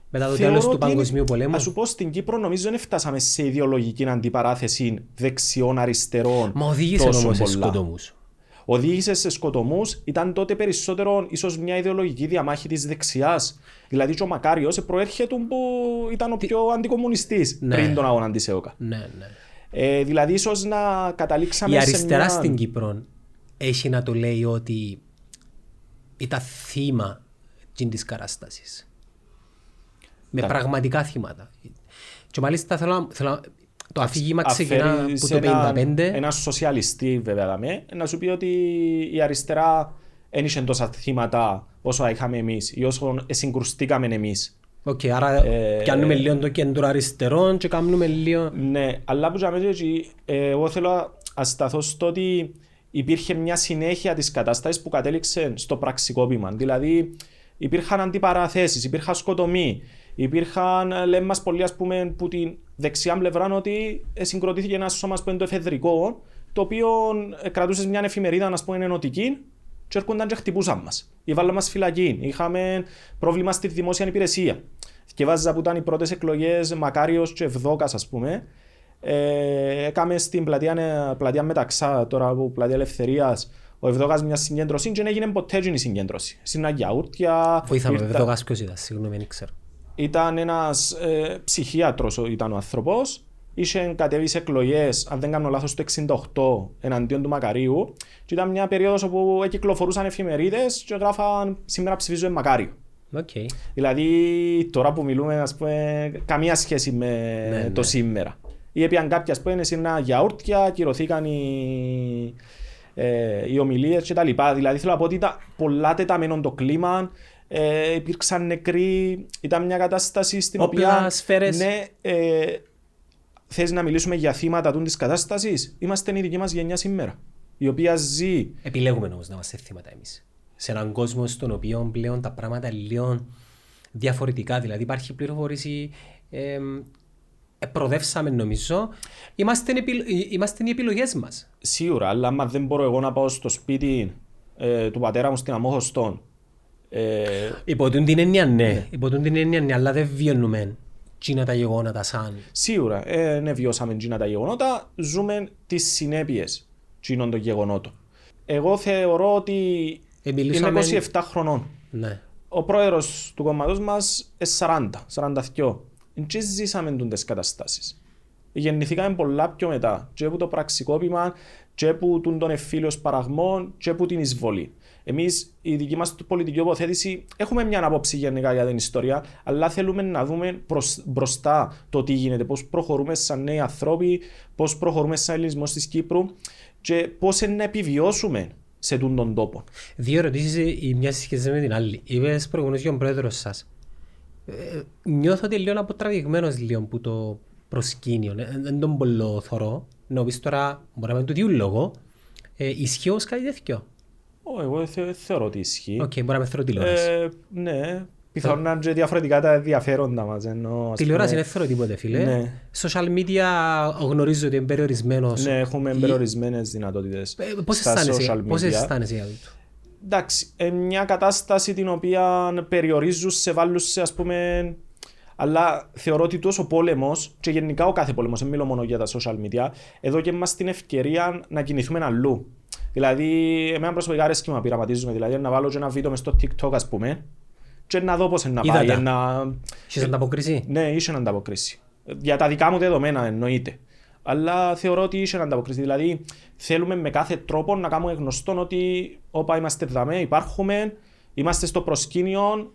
μετά το Θεωρώ τέλος του ότι είναι- Παγκοσμίου Πολέμου. Να σου πω στην Κύπρο νομίζω δεν φτάσαμε σε ιδεολογική αντιπαράθεση δεξιών αριστερών. Μα οδήγησε τόσο όμως σε πολλά. σκοτωμούς. Οδήγησε σε σκοτωμούς, ήταν τότε περισσότερο ίσως μια ιδεολογική διαμάχη της δεξιάς. Δηλαδή, και ο Μακάριος προέρχεται που ήταν ο πιο αντικομουνιστής Ναι. πριν τον αγώνα της ΕΟΚΑ. Ναι, ναι. Ε, δηλαδή, ίσως να καταλήξαμε Η αριστερά σε μια... στην Κύπρο έχει να το λέει ότι ήταν θύμα της κατάστασης. Με Τα- πραγματικά θύματα. Και μάλιστα θέλω, να- θέλω να- το αφήγημα ξεκινά Αφαίρει από σε το 55. έναν- Ένα σοσιαλιστή, βέβαια, δαμε, να σου πει ότι η αριστερά δεν είχε τόσα θύματα όσο είχαμε εμείς ή όσο συγκρουστήκαμε εμείς. Οκ, άρα Ε, πιάνουμε λίγο το κέντρο αριστερών και κάνουμε λίγο... Ναι, αλλά που τζιαμέ έτσι, ε, εγώ θέλω να σταθώ στο ότι υπήρχε μια συνέχεια της κατάστασης που κατέληξε στο πραξικόπημα. Δηλαδή υπήρχαν αντιπαραθέσεις, υπήρχαν σκοτωμοί, υπήρχαν, ε, λένε μας πολλοί ας πούμε, που την δεξιά πλευρά ότι ε, συγκροτήθηκε ένα σώμα που είναι το εφεδρικό, το οποίο ε, κρατούσες μια εφημερίδα ας πούμε, ενωτική και έρχονταν και χτυπούσαν μας. Ή βάλαν μας φυλακή. Είχαμε πρόβλημα στη δημόσια υπηρεσία. Και βάζα που ήταν οι πρώτες εκλογές Μακάριος και Ευδόκας ας πούμε. Ε, έκαμε στην πλατεία, πλατεία Μεταξά, τώρα που πλατεία Ελευθερίας, ο Ευδόκας μια συγκέντρωση και δεν έγινε ποτέ εκείνη η συγκέντρωση. Στην Αγιαούρτια Βοήθαμε, ήρθα- βέβαια, το ποιος ήταν, συγγνώμη, δεν ξέρω. Ήταν ένας ε, ψυχίατρος ο- ήταν ο άνθρωπος. Είχε κατέβει σε εκλογές, αν δεν κάνω λάθος, το 68 εναντίον του Μακαρίου. Και ήταν μια περίοδος όπου κυκλοφορούσαν εφημερίδες και γράφαν «Σήμερα ψηφίζω Μακάριο». Οκ. Δηλαδή τώρα που μιλούμε, ας πούμε, καμία σχέση με Ναι, το ναι. σήμερα. Ή επήαν κάποια, ας πούμε, σε ένα γιαούρτια, ακυρωθήκαν οι, ε, οι ομιλίες και τα λοιπά. Δηλαδή θέλω να πω ότι ήταν πολλά τεταμένο το κλίμα, ε, υπήρξαν νεκροί, ήταν μια κατάσταση στην Όπλα, οποία σφαίρες. ναι, ε, θες να μιλήσουμε για θύματα του της κατάστασης, είμαστε η δική μας γενιά σήμερα, η οποία ζει Επιλέγουμε όμως να είμαστε θύματα εμείς. Σε έναν κόσμο στον οποίο πλέον τα πράγματα είναι λίγο διαφορετικά. Δηλαδή υπάρχει πληροφορήση, ε, ε, προδεύσαμε νομίζω. Είμαστε, επιλ... ε, είμαστε οι επιλογές μας. σίγουρα, αλλά άμα δεν μπορώ εγώ να πάω στο σπίτι ε, του πατέρα μου στην Αμόχωστον ε, Υπό τούν την έννοια ναι. Υπό τούν την έννοια ναι, αλλά δεν βιώνουμε τσίνα τα γεγονότα σαν. Σίγουρα, ε, ναι, βιώσαμε τζίνα τα γεγονότα, ζούμε τις συνέπειες τζίνων των γεγονότων. Εγώ θεωρώ ότι Ε, μιλούσαμε- είμαι 27 χρονών. Ναι. Ο πρόεδρος του κόμματος μας είναι 40, 42. Δεν ζήσαμε τούντες καταστάσεις. Γεννηθήκαμε πολλά πιο μετά. Και από το πραξικόπημα, και από τον τον εφήλιος παραγμών, και από την εισβολή. Εμείς, η δική μας πολιτική τοποθέτηση, έχουμε μια άποψη γενικά για την ιστορία, αλλά θέλουμε να δούμε προς, μπροστά το τι γίνεται, πώς προχωρούμε σαν νέοι ανθρώποι, πώς προχωρούμε σαν ελληνισμός της Κύπρου και πώς να επιβιώσουμε σε τούντον τόπο. Δύο ερωτήσεις η μια σχετίζεται με την άλλη. Είπες προηγουμένως για τον πρόεδρος σας. Ε, νιώθω ότι λίγο αποτραβηγμένος λίγο που το προσκήνιο. Ε, Δεν τον πολύ θωρώ. Να πεις τώρα, μπορεί να μην του διούν λόγο. Ε, ισχύει όμως κάτι τέτοιο. Ω, εγώ θε, θεωρώ ότι ισχύει. Οκ, μπορεί να μεν θωρώ τηλεόραση. Ε, ναι, πιθανόν να είναι και διαφορετικά τα ενδιαφέροντα μας. Ενώ, ας Τηλεόραση πούμε, δεν θωρώ τίποτε φίλε. Ναι. Social media γνωρίζω ότι είναι περιορισμένος. Ναι, έχουμε Η- περιορισμένες δυνατότητες Ε, Πώς στα αισθάνεσαι, social πώς media. αισθάνεσαι για τούτο; Εντάξει, ε, μια κατάσταση την οποία περιορίζουν σε βάλουν σε ας πούμε αλλά θεωρώ ότι τόσο πόλεμος και γενικά ο κάθε πόλεμος, δεν μιλώ μόνο για τα social media, εδώ και μας την ευκαιρία να κινηθούμε αλλού. Δηλαδή, εμένα προσωπικά αρέσκει να πειραματίζουμε, δηλαδή να βάλω και ένα βίντεο μες στο TikTok ας πούμε και να δω πώς είναι να Είδα πάει. τα. Να... Έχεις ανταποκρίση. Ναι, είχε ανταποκρίση. Για τα δικά μου δεδομένα εννοείται. Αλλά θεωρώ ότι είχε ανταποκρίση. Δηλαδή, θέλουμε με κάθε τρόπο να κάνουμε γνωστό ότι όπα είμαστε δαμέ, υπάρχουμε, είμαστε στο προσκήνιο,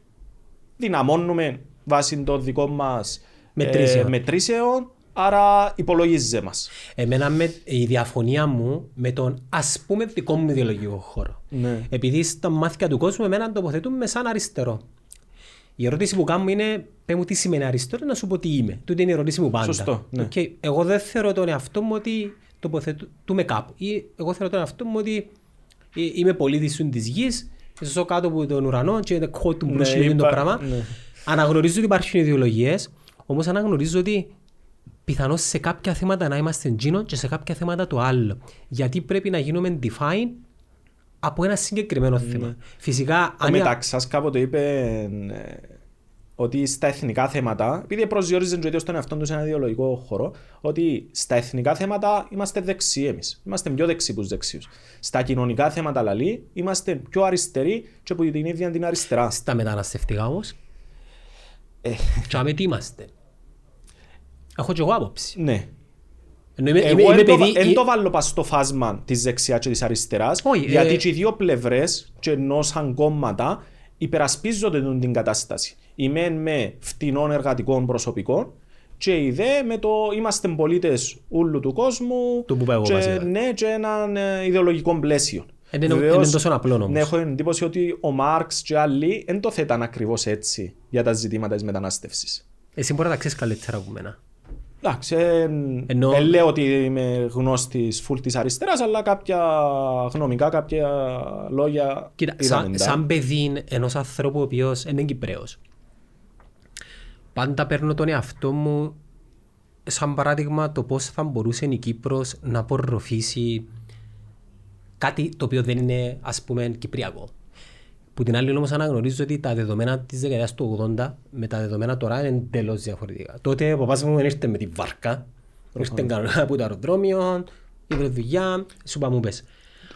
δυναμώνουμε βάσει των δικών μας Μετρήσεων. μετρήσεων, άρα υπολογίζε μας. Εμένα με, η διαφωνία μου με τον ας πούμε δικό μου ιδεολογικό χώρο. Ναι. Επειδή στα μάθηκα του κόσμου εμένα τοποθετούμε σαν αριστερό. Η ερώτηση που κάνω είναι, πέ μου τι σημαίνει αριστερό, να σου πω τι είμαι. Τούτη είναι η ερώτηση μου πάντα. Σωστό, ναι. Οκ, Εγώ δεν θεωρώ τον εαυτό μου ότι τοποθετούμαι κάπου. Ή εγώ θεωρώ τον εαυτό μου ότι ε, είμαι πολίτης της γης, ζω κάτω από τον ουρανό και είναι κότου μου Ναι, το είπα- πράγμα. ναι. Αναγνωρίζω ότι υπάρχουν ιδεολογίες, όμως αναγνωρίζω ότι πιθανώς σε κάποια θέματα να είμαστε τζείνο και σε κάποια θέματα το άλλο. Γιατί πρέπει να γίνουμε define από ένα συγκεκριμένο θέμα. Φυσικά, Ο αν η- Μεταξάς κάποτε είπε ε, ότι στα εθνικά θέματα, επειδή προσδιορίζουν και ο ίδιος τον εαυτόν του σε ένα ιδεολογικό χώρο, ότι στα εθνικά θέματα είμαστε δεξιοί εμείς. Είμαστε πιο δεξιοί από τους δεξιούς. Στα κοινωνικά θέματα λαλή είμαστε πιο αριστεροί και από την ίδια την αριστερά. στα μεταναστευτικά όμως, Ε, και άμε τι είμαστε. Έχω και εγώ άποψη. ναι. Ενώ είμαι, είμαι, Εγώ είμαι δεν το, παιδί... εν ε, το βάλω πας στο φάσμα της δεξιάς και της αριστεράς, Όχι, γιατί ε, και οι δύο πλευρές και ενώ σαν κόμματα υπερασπίζονται την- την κατάσταση. Η μεν με φτηνών εργατικών προσωπικών και η δε με το είμαστε πολίτες όλου του κόσμου Το που πάω εγώ και, βασικά. ναι, και έναν ε, ιδεολογικό πλαίσιο. Ε, είναι- Βεβαίως, είναι τόσο απλό όμως. Ναι, έχω την εντύπωση ότι ο Μάρξ και άλλοι δεν το θέταν ακριβώς έτσι για τα ζητήματα της μετανάστευσης. Εσύ μπορεί να τα ξέρεις καλύτερα από μένα. Εντάξει, ε, Ενώ- δεν λέω ότι είμαι γνώστης φουλ της αριστεράς, αλλά κάποια γνωμικά, κάποια λόγια Κοίτα, είδαμε σαν, τα. σαν παιδί ενός ανθρώπου ο οποίος είναι Κυπρέος, πάντα παίρνω τον εαυτό μου σαν παράδειγμα το πώς θα μπορούσε η Κύπρος να απορροφήσει κάτι το οποίο δεν είναι ας πούμε κυπριακό. Που την άλλη όμως αναγνωρίζω ότι τα δεδομένα της δεκαετίας του 80 με τα δεδομένα τώρα είναι εντελώς διαφορετικά. Τότε ο παπάς μου δεν ήρθε με τη βάρκα, ήρθε κανονικά από το αεροδρόμιο, ήβρε δουλειά, σου είπα μου πες.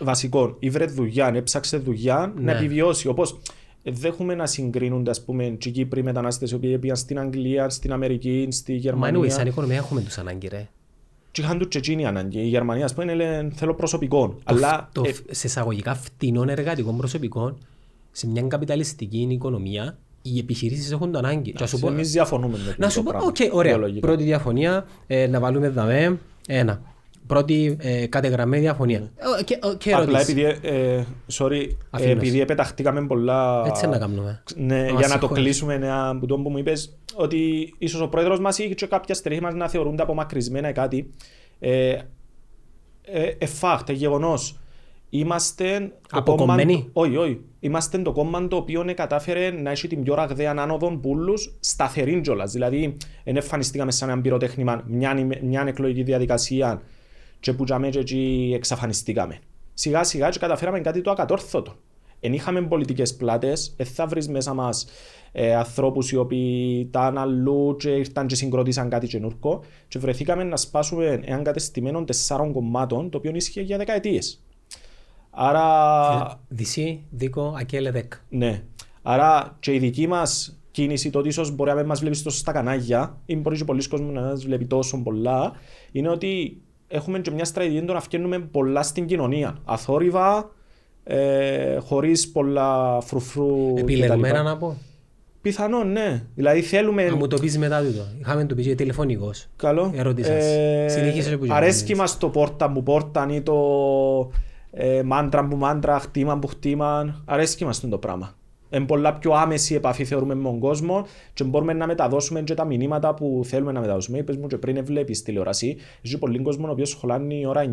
Βασικό, ήβρε δουλειά, έψαξε δουλειά να Ναι. επιβιώσει. Όπως δεν έχουμε να συγκρίνονται, ας πούμε, και οι Κύπροι μετανάστες οι οποίοι πήγαν στην Αγγλία, στην Αμερική, στη Μα Γερμανία. εννοείς, σαν οικονομία έχουμε τους ανάγκη ρε. Και είχαν τους και εκείνοι ανάγκη. Η Γερμανία, ας πούμε, λένε θέλω προσωπικό. Αλλά το, ε, σε εισαγωγικά φτηνών εργατικών προσωπικών σε μια καπιταλιστική οικονομία οι επιχειρήσεις έχουν το ανάγκη. Και να σου πω, εμείς διαφωνούμε με να το σου πω, πράγμα, οκ, ωραία, ιδεολογικά. πρώτη διαφωνία, ε, να βάλουμε δαμέ, ένα. πρώτη ε, κατεγραμμένη διαφωνία. Ε, Και, ε, και Απλά ερώτηση. επειδή, ε, sorry, ε, Αφήνω. επειδή επεταχτήκαμε πολλά... Έτσι να κάνουμε. Ναι, Να για μας να το συγχωρείς. κλείσουμε ένα που το που μου είπες ότι ίσως ο πρόεδρος μας ή και κάποια στελέχη μας να θεωρούνται απομακρυσμένα ή κάτι. Ε, ε, ε, fact, ε, γεγονός. Είμαστε το Αποκομμένοι. κόμμα- Όχι, όχι. Είμαστε το κόμμα το οποίο ε, κατάφερε να έχει την πιο ραγδαία άνοδο πουλούς σταθερή κιόλας. Δηλαδή, δεν εμφανιστήκαμε σαν ένα πυροτέχνημα μια, ημε- μια εκλογική διαδικασία και που τζάμε και εκεί εξαφανιστήκαμε. Σιγά σιγά και καταφέραμε κάτι το ακατόρθωτο. Εν είχαμε πολιτικές πλάτες, δεν θα βρεις μέσα μας ε, ανθρώπους οι οποίοι ήταν αλλού και ήρθαν και συγκρότησαν κάτι καινούργιο και βρεθήκαμε να σπάσουμε έναν κατεστημένο τεσσάρων κομμάτων το οποίο ίσχυε για δεκαετίες. Άρα, Δυσί, Δίκο, Ακέλε, Δεκ. ναι. Άρα και η δική μας κίνηση, το ότι ίσως μπορεί να μην μας βλέπεις τόσο στα κανάλια, ή μπορεί και πολλοί κόσμοι να μας βλέπει τόσο πολλά, είναι ότι έχουμε και μια στρατηγική το να φτιάχνουμε πολλά στην κοινωνία. Αθόρυβα, ε, χωρίς πολλά φρουφρού. Επιλεγμένα κτλ. να πω. Πιθανόν, ναι. Δηλαδή θέλουμε. Να μου το πεις μετά τούτο. Είχαμε το πει και τηλεφωνικός. Καλό. Ερώτηση σας. Συνεχίσες που αρέσκει είπες. μας το πόρτα μου πόρτα ή το ε, μάντρα μου μάντρα, χτήμα που χτήμα. Αρέσκει μας το πράγμα. Είναι πολλά πιο άμεση επαφή θεωρούμε με τον κόσμο και μπορούμε να μεταδώσουμε και τα μηνύματα που θέλουμε να μεταδώσουμε. Είπες μου και πριν βλέπεις τηλεόραση. Έχει πολλοί κόσμος ο οποίος σχολάνει η ώρα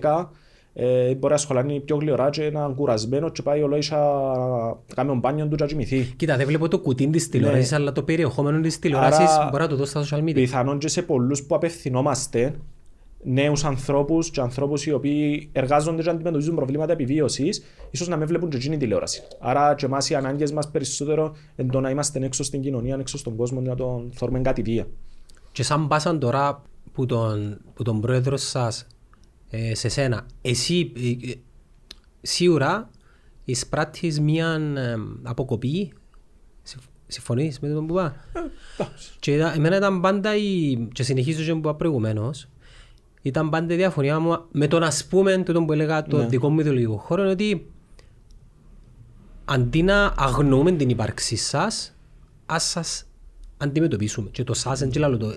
9-10 ε, μπορεί να σχολάνει πιο γλυωρά και να είναι κουρασμένο και πάει ολόισα να κάνει τον μπάνιο του και να κοιμηθεί. Κοίτα, δεν βλέπω το κουτί της τηλεόρασης, αλλά το περιεχόμενο της τηλεόρασης Ναι. Άρα- μπορεί να το δω στα social media. πιθανόν και σε πολλούς που απευθυνόμαστε νέους ανθρώπους και ανθρώπους οι οποίοι εργάζονται και αντιμετωπίζουν προβλήματα επιβίωσης ίσως να μην βλέπουν και εκείνη τηλεόραση. Άρα και εμάς οι ανάγκες μας περισσότερο είναι το να είμαστε έξω στην κοινωνία, έξω στον κόσμο να τον θεωρούμε κάτι βία. Και σαν πάσαν τώρα που τον, που τον πρόεδρο σας ε, σε σένα, εσύ ε, ε, σίγουρα εισπράττεις μια ε, αποκοπή, Συμφ- συμφωνείς με τον που είπα. Και ήταν, εμένα ήταν πάντα η, και συνεχίζω και που είπα προηγουμένως, ήταν πάντα η διαφωνία μου με τον ας πούμε τούτο που έλεγα το Ναι. δικό μου ιδεολογικό χώρο είναι ότι αντί να αγνοούμε την ύπαρξή σας, ας σας αντιμετωπίσουμε. Και το σας δεν λέω το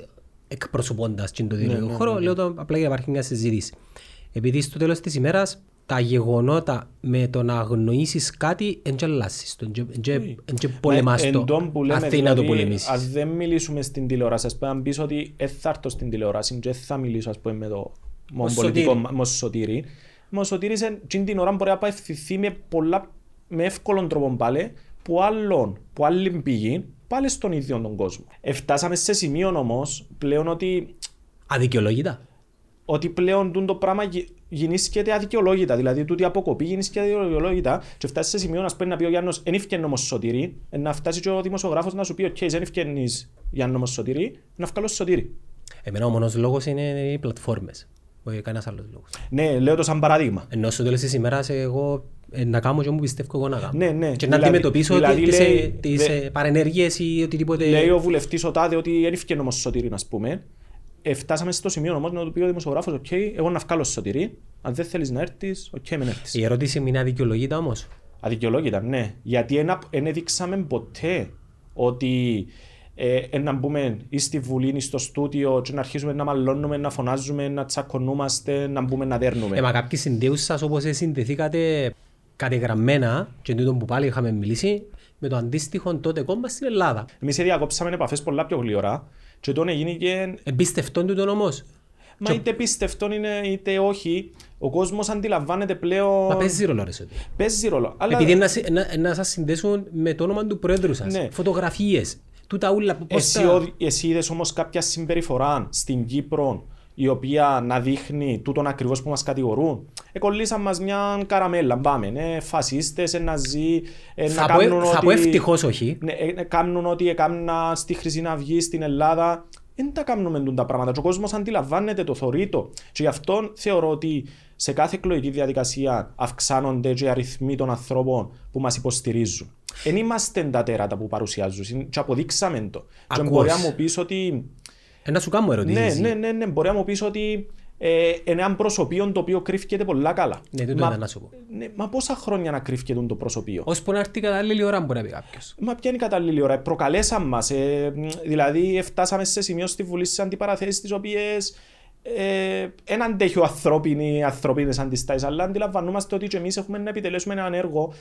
εκπροσωπώντας και το ιδεολογικό χώρο, λέω το απλά για να υπάρχει μια συζήτηση. Επειδή στο τέλος της ημέρας τα γεγονότα με το να αγνοήσεις κάτι δεν αλλάσεις το, δεν πολεμάς Εν το, τόν που λέμε, αν θέλει να το δηλαδή, πολεμήσεις. Ας δεν μιλήσουμε στην τηλεόραση, ας πούμε, αν πεις ότι δεν θα έρθω στην τηλεόραση και δεν θα μιλήσω ας πούμε, με το Ο με πολιτικό Σωτήρη. μα- με ο Σωτήρη. Με ο Σωτήρης εν- εκείνη την ώρα μπορεί να απευθυνθεί με, πολλά, με εύκολον τρόπο πάλι που άλλον, που άλλη πηγή, πάλι στον ίδιο τον κόσμο. Εφτάσαμε σε σημείο όμως πλέον ότι Αδικαιολόγητα. Ότι πλέον τούτο το πράγμα γι- γεννήσκεται αδικαιολόγητα. Δηλαδή, τούτη η αποκοπή γεννήσκεται αδικαιολόγητα. Και φτάσει σε σημείο να σου πει να πει ο Γιάννος, δεν ευκαινεί όμω σωτήρι, ε, να φτάσει και ο δημοσιογράφος να σου πει: Οκ, δεν ευκαινεί Γιάννο όμω σωτήρι, να βγάλω σωτήρι. Εμένα ο μόνος λόγος είναι οι πλατφόρμες. Όχι κανένας άλλος λόγος. Ναι, λέω το σαν παράδειγμα. Ενώ στο τέλος της ημέρας εγώ ε, να κάνω και μου πιστεύω εγώ να κάνω. Ναι, ναι. Και να Δηλαδή- αντιμετωπίσω δηλαδή τις, λέει- ε, τις δε- ε, παρενέργειες ή οτιδήποτε. Λέει ο βουλευτής ο Τάδε ότι δεν εβκαίνω με Σωτήρη, να πούμε. Ε, φτάσαμε στο σημείο όμως να του πει ο δημοσιογράφος: Οκ, εγώ να βγάλω Σωτήρη. Αν δεν θέλεις να έρθεις, οκ, μην έρθεις. Η ερώτηση μου είναι αδικαιολόγητα όμως. Αδικαιολόγητα, ναι. Γιατί δεν έδειξαμε ποτέ ότι ε, ε, να μπούμε ή στη Βουλή ή στο στούντιο και να αρχίσουμε να μαλώνουμε, να φωνάζουμε, να τσακωνούμαστε, να μπούμε να δέρνουμε. Ε, μα κάποιοι συνδέους σας όπως εσείς συνδεθήκατε κατεγραμμένα και τούτο που πάλι είχαμε μιλήσει με το αντίστοιχο τότε κόμμα στην Ελλάδα. Εμείς διακόψαμε επαφές πολλά πιο γλυωρά και τότε γίνηκε Εμπιστευτόν τούτον όμως. Μα είτε πιστευτόν είναι είτε όχι, ο κόσμος αντιλαμβάνεται πλέον. Μα παίζει ρόλο ρε Σωτή. Παίζει ρόλο. Αλλά Επειδή να, σε- να, να σας συνδέσουν με το όνομα του πρόεδρου σας. Ναι. Φωτογραφίες. Τούτα ούλα. πώς εσύ, τα- ο- εσύ είδες όμως κάποια συμπεριφορά στην Κύπρο η οποία να δείχνει τούτον ακριβώς που μας κατηγορούν. Εκολλήσαν μας μια καραμέλα. Πάμε. Ε, Φασίστες, ε, ναζί. Ε, Θα να πω, κάνουν θα πω ότι- ευτυχώς όχι. Ναι, ε, ε, κάνουν ότι έκανα στη Χρυσή Αυγή στην Ελλάδα. Δεν τα κάνουμε τούτα τα πράγματα. Και ο κόσμος αντιλαμβάνεται το, θωρεί το. Και γι' αυτό θεωρώ ότι σε κάθε εκλογική διαδικασία αυξάνονται και οι αριθμοί των ανθρώπων που μας υποστηρίζουν. Δεν είμαστε τα τέρατα που παρουσιάζουν. Και αποδείξαμε το. Και Ακούς. μπορεί να μου πεις ότι. Ε, να σου κάνω ερωτήσεις. Ναι, ναι, ναι, ναι, μπορεί να μου πεις ότι ε, είναι ένα προσωπείο το οποίο κρύφκεται πολλά καλά. Ναι, τούτο μα, ήταν να σου πω. ναι, μα πόσα χρόνια να κρύφκεται το προσωπείο; Ως που να έρθει κατάλληλη ώρα μπορεί να πει κάποιος. Μα ποια είναι η κατάλληλη ώρα; Προκαλέσαν μας. Ε, μ, δηλαδή, φτάσαμε σε σημείο στη Βουλή στις αντιπαραθέσεις τις οποίες ε, δεν αντέχει ο ανθρώπινοι, ανθρώπινες αντιστάσεις, αλλά αντιλαμβανόμαστε ότι και εμείς έχουμε να επιτελέσουμε έναν έργο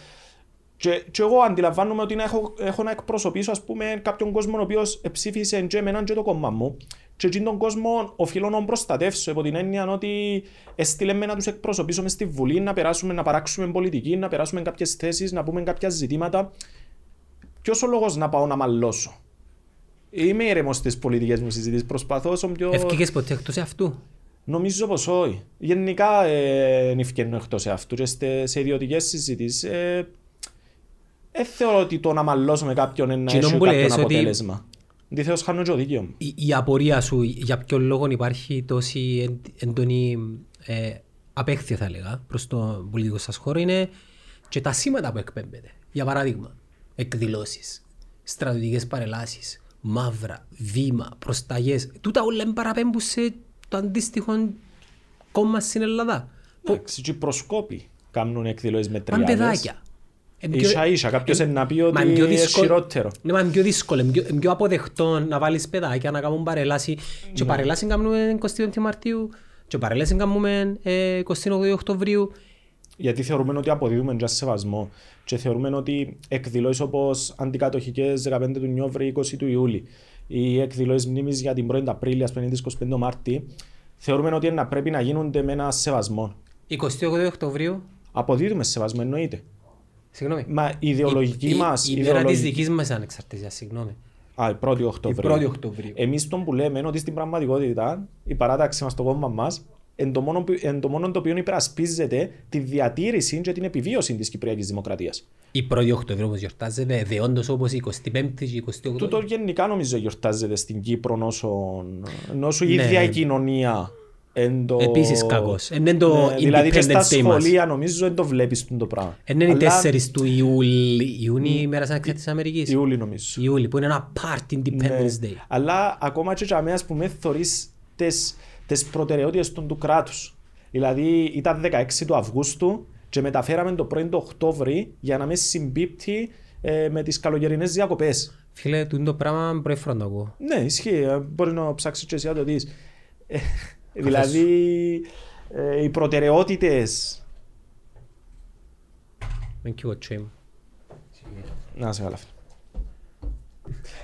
και, και εγώ αντιλαμβάνομαι ότι να έχω, έχω να εκπροσωπήσω ας πούμε, κάποιον κόσμο ο οποίος ψήφισε και εμένα και το κόμμα μου. Και εκείνον τον κόσμο οφείλω να προστατεύσω από την έννοια ότι έστειλε με να τους εκπροσωπήσω μες στη Βουλή, να περάσουμε, να παράξουμε πολιτική, να περάσουμε κάποιες θέσεις, να πούμε κάποια ζητήματα. Ποιος ο λόγος να πάω να μαλώσω; Είμαι ήρεμος στις πολιτικές μου συζητήσεις. Προσπαθώ όσο πιο. Ευκήκε ποτέ εκτός αυτού. Νομίζω πως όχι. Γενικά ε, ευκαιρνώ εκτός αυτού και σε ιδιωτικές συζητήσεις. Ε, δεν θεωρώ ότι το να μαλώσω με κάποιον είναι να έχει κάποιον αποτέλεσμα. Αντίθετος χάνω και ο δίκαιο μου. Η, η απορία σου για ποιον λόγο υπάρχει τόση έντονη ε, απέχθεια θα έλεγα προς το πολιτικό σας χώρο είναι και τα σήματα που εκπέμπεται. Για παράδειγμα, εκδηλώσεις, στρατιωτικές παρελάσεις, μαύρα, βήμα, προσταγές. Τούτα όλα παραπέμπουν σε το αντίστοιχο κόμμα στην Ελλάδα. Εντάξει, και οι προσκόποι κάνουν εκδηλώσεις με τριάδες. παιδάκια. Ίσα ίσα, κάποιος να πει ότι είναι χειρότερο. Ναι, μα είναι πιο δύσκολο, είναι πιο αποδεκτό να βάλεις παιδάκια να κάνουν παρελάση. Και ναι. παρελάση κάνουμε 25 Μαρτίου και παρελάση κάνουμε 28 ε, Οκτωβρίου. Γιατί θεωρούμε ότι αποδίδουμε για σεβασμό και θεωρούμε ότι εκδηλώσεις όπως αντικατοχικές 15 του Νιόβρη, 20 του Ιούλη ή εκδηλώσεις μνήμης για την 1η Απρίλη, ας πούμε 25 Μάρτη, θεωρούμε ότι πρέπει να γίνονται με ένα σεβασμό. 28 Οκτωβρίου. Αποδίδουμε σεβασμό, εννοείται. Συγγνώμη. Μα η ιδεολογική μα. Η, η, η μέρα της δικής μας ανεξαρτησίας, συγγνώμη. Α, η 1η Οκτωβρίου. Η 1η Οκτωβρίου. Εμείς τον που λέμε ότι στην πραγματικότητα η παράταξη μας, το κόμμα μας, εν το, μόνο, εν το μόνο το οποίο υπερασπίζεται τη διατήρηση και την επιβίωση της Κυπριακής Δημοκρατίας. Η 1η Οκτωβρίου όμως γιορτάζεται δεόντως όπως η 25η και η 28η. Τούτο γενικά νομίζω γιορτάζεται στην Κύπρο όσο, η ίδια η κοινωνία το... Επίσης κακός. Είναι το ναι, δηλαδή και στα σχολεία νομίζω δεν το βλέπεις το πράγμα. Είναι οι τέσσερις του Ιούλη, Ιούνι η μέρα σαν της Αμερικής. Ιούλη νομίζω. Ιούλη που είναι ένα part Independence ναι. Day. Αλλά ακόμα και για μένα που με θωρείς τις, τις προτεραιότητες του κράτους. Δηλαδή ήταν 16 του Αυγούστου και μεταφέραμε το πρώην το Οκτώβρη για να με συμπίπτει ε, με τις καλοκαιρινές διακοπές. Φίλε, το πράγμα πρέπει να το ακούω. Ναι, ισχύει. Ε, μπορεί να ψάξεις και εσύ να το δεις. Ε, Δηλαδή ε, οι προτεραιότητες. Με κύριο Να σε καλά.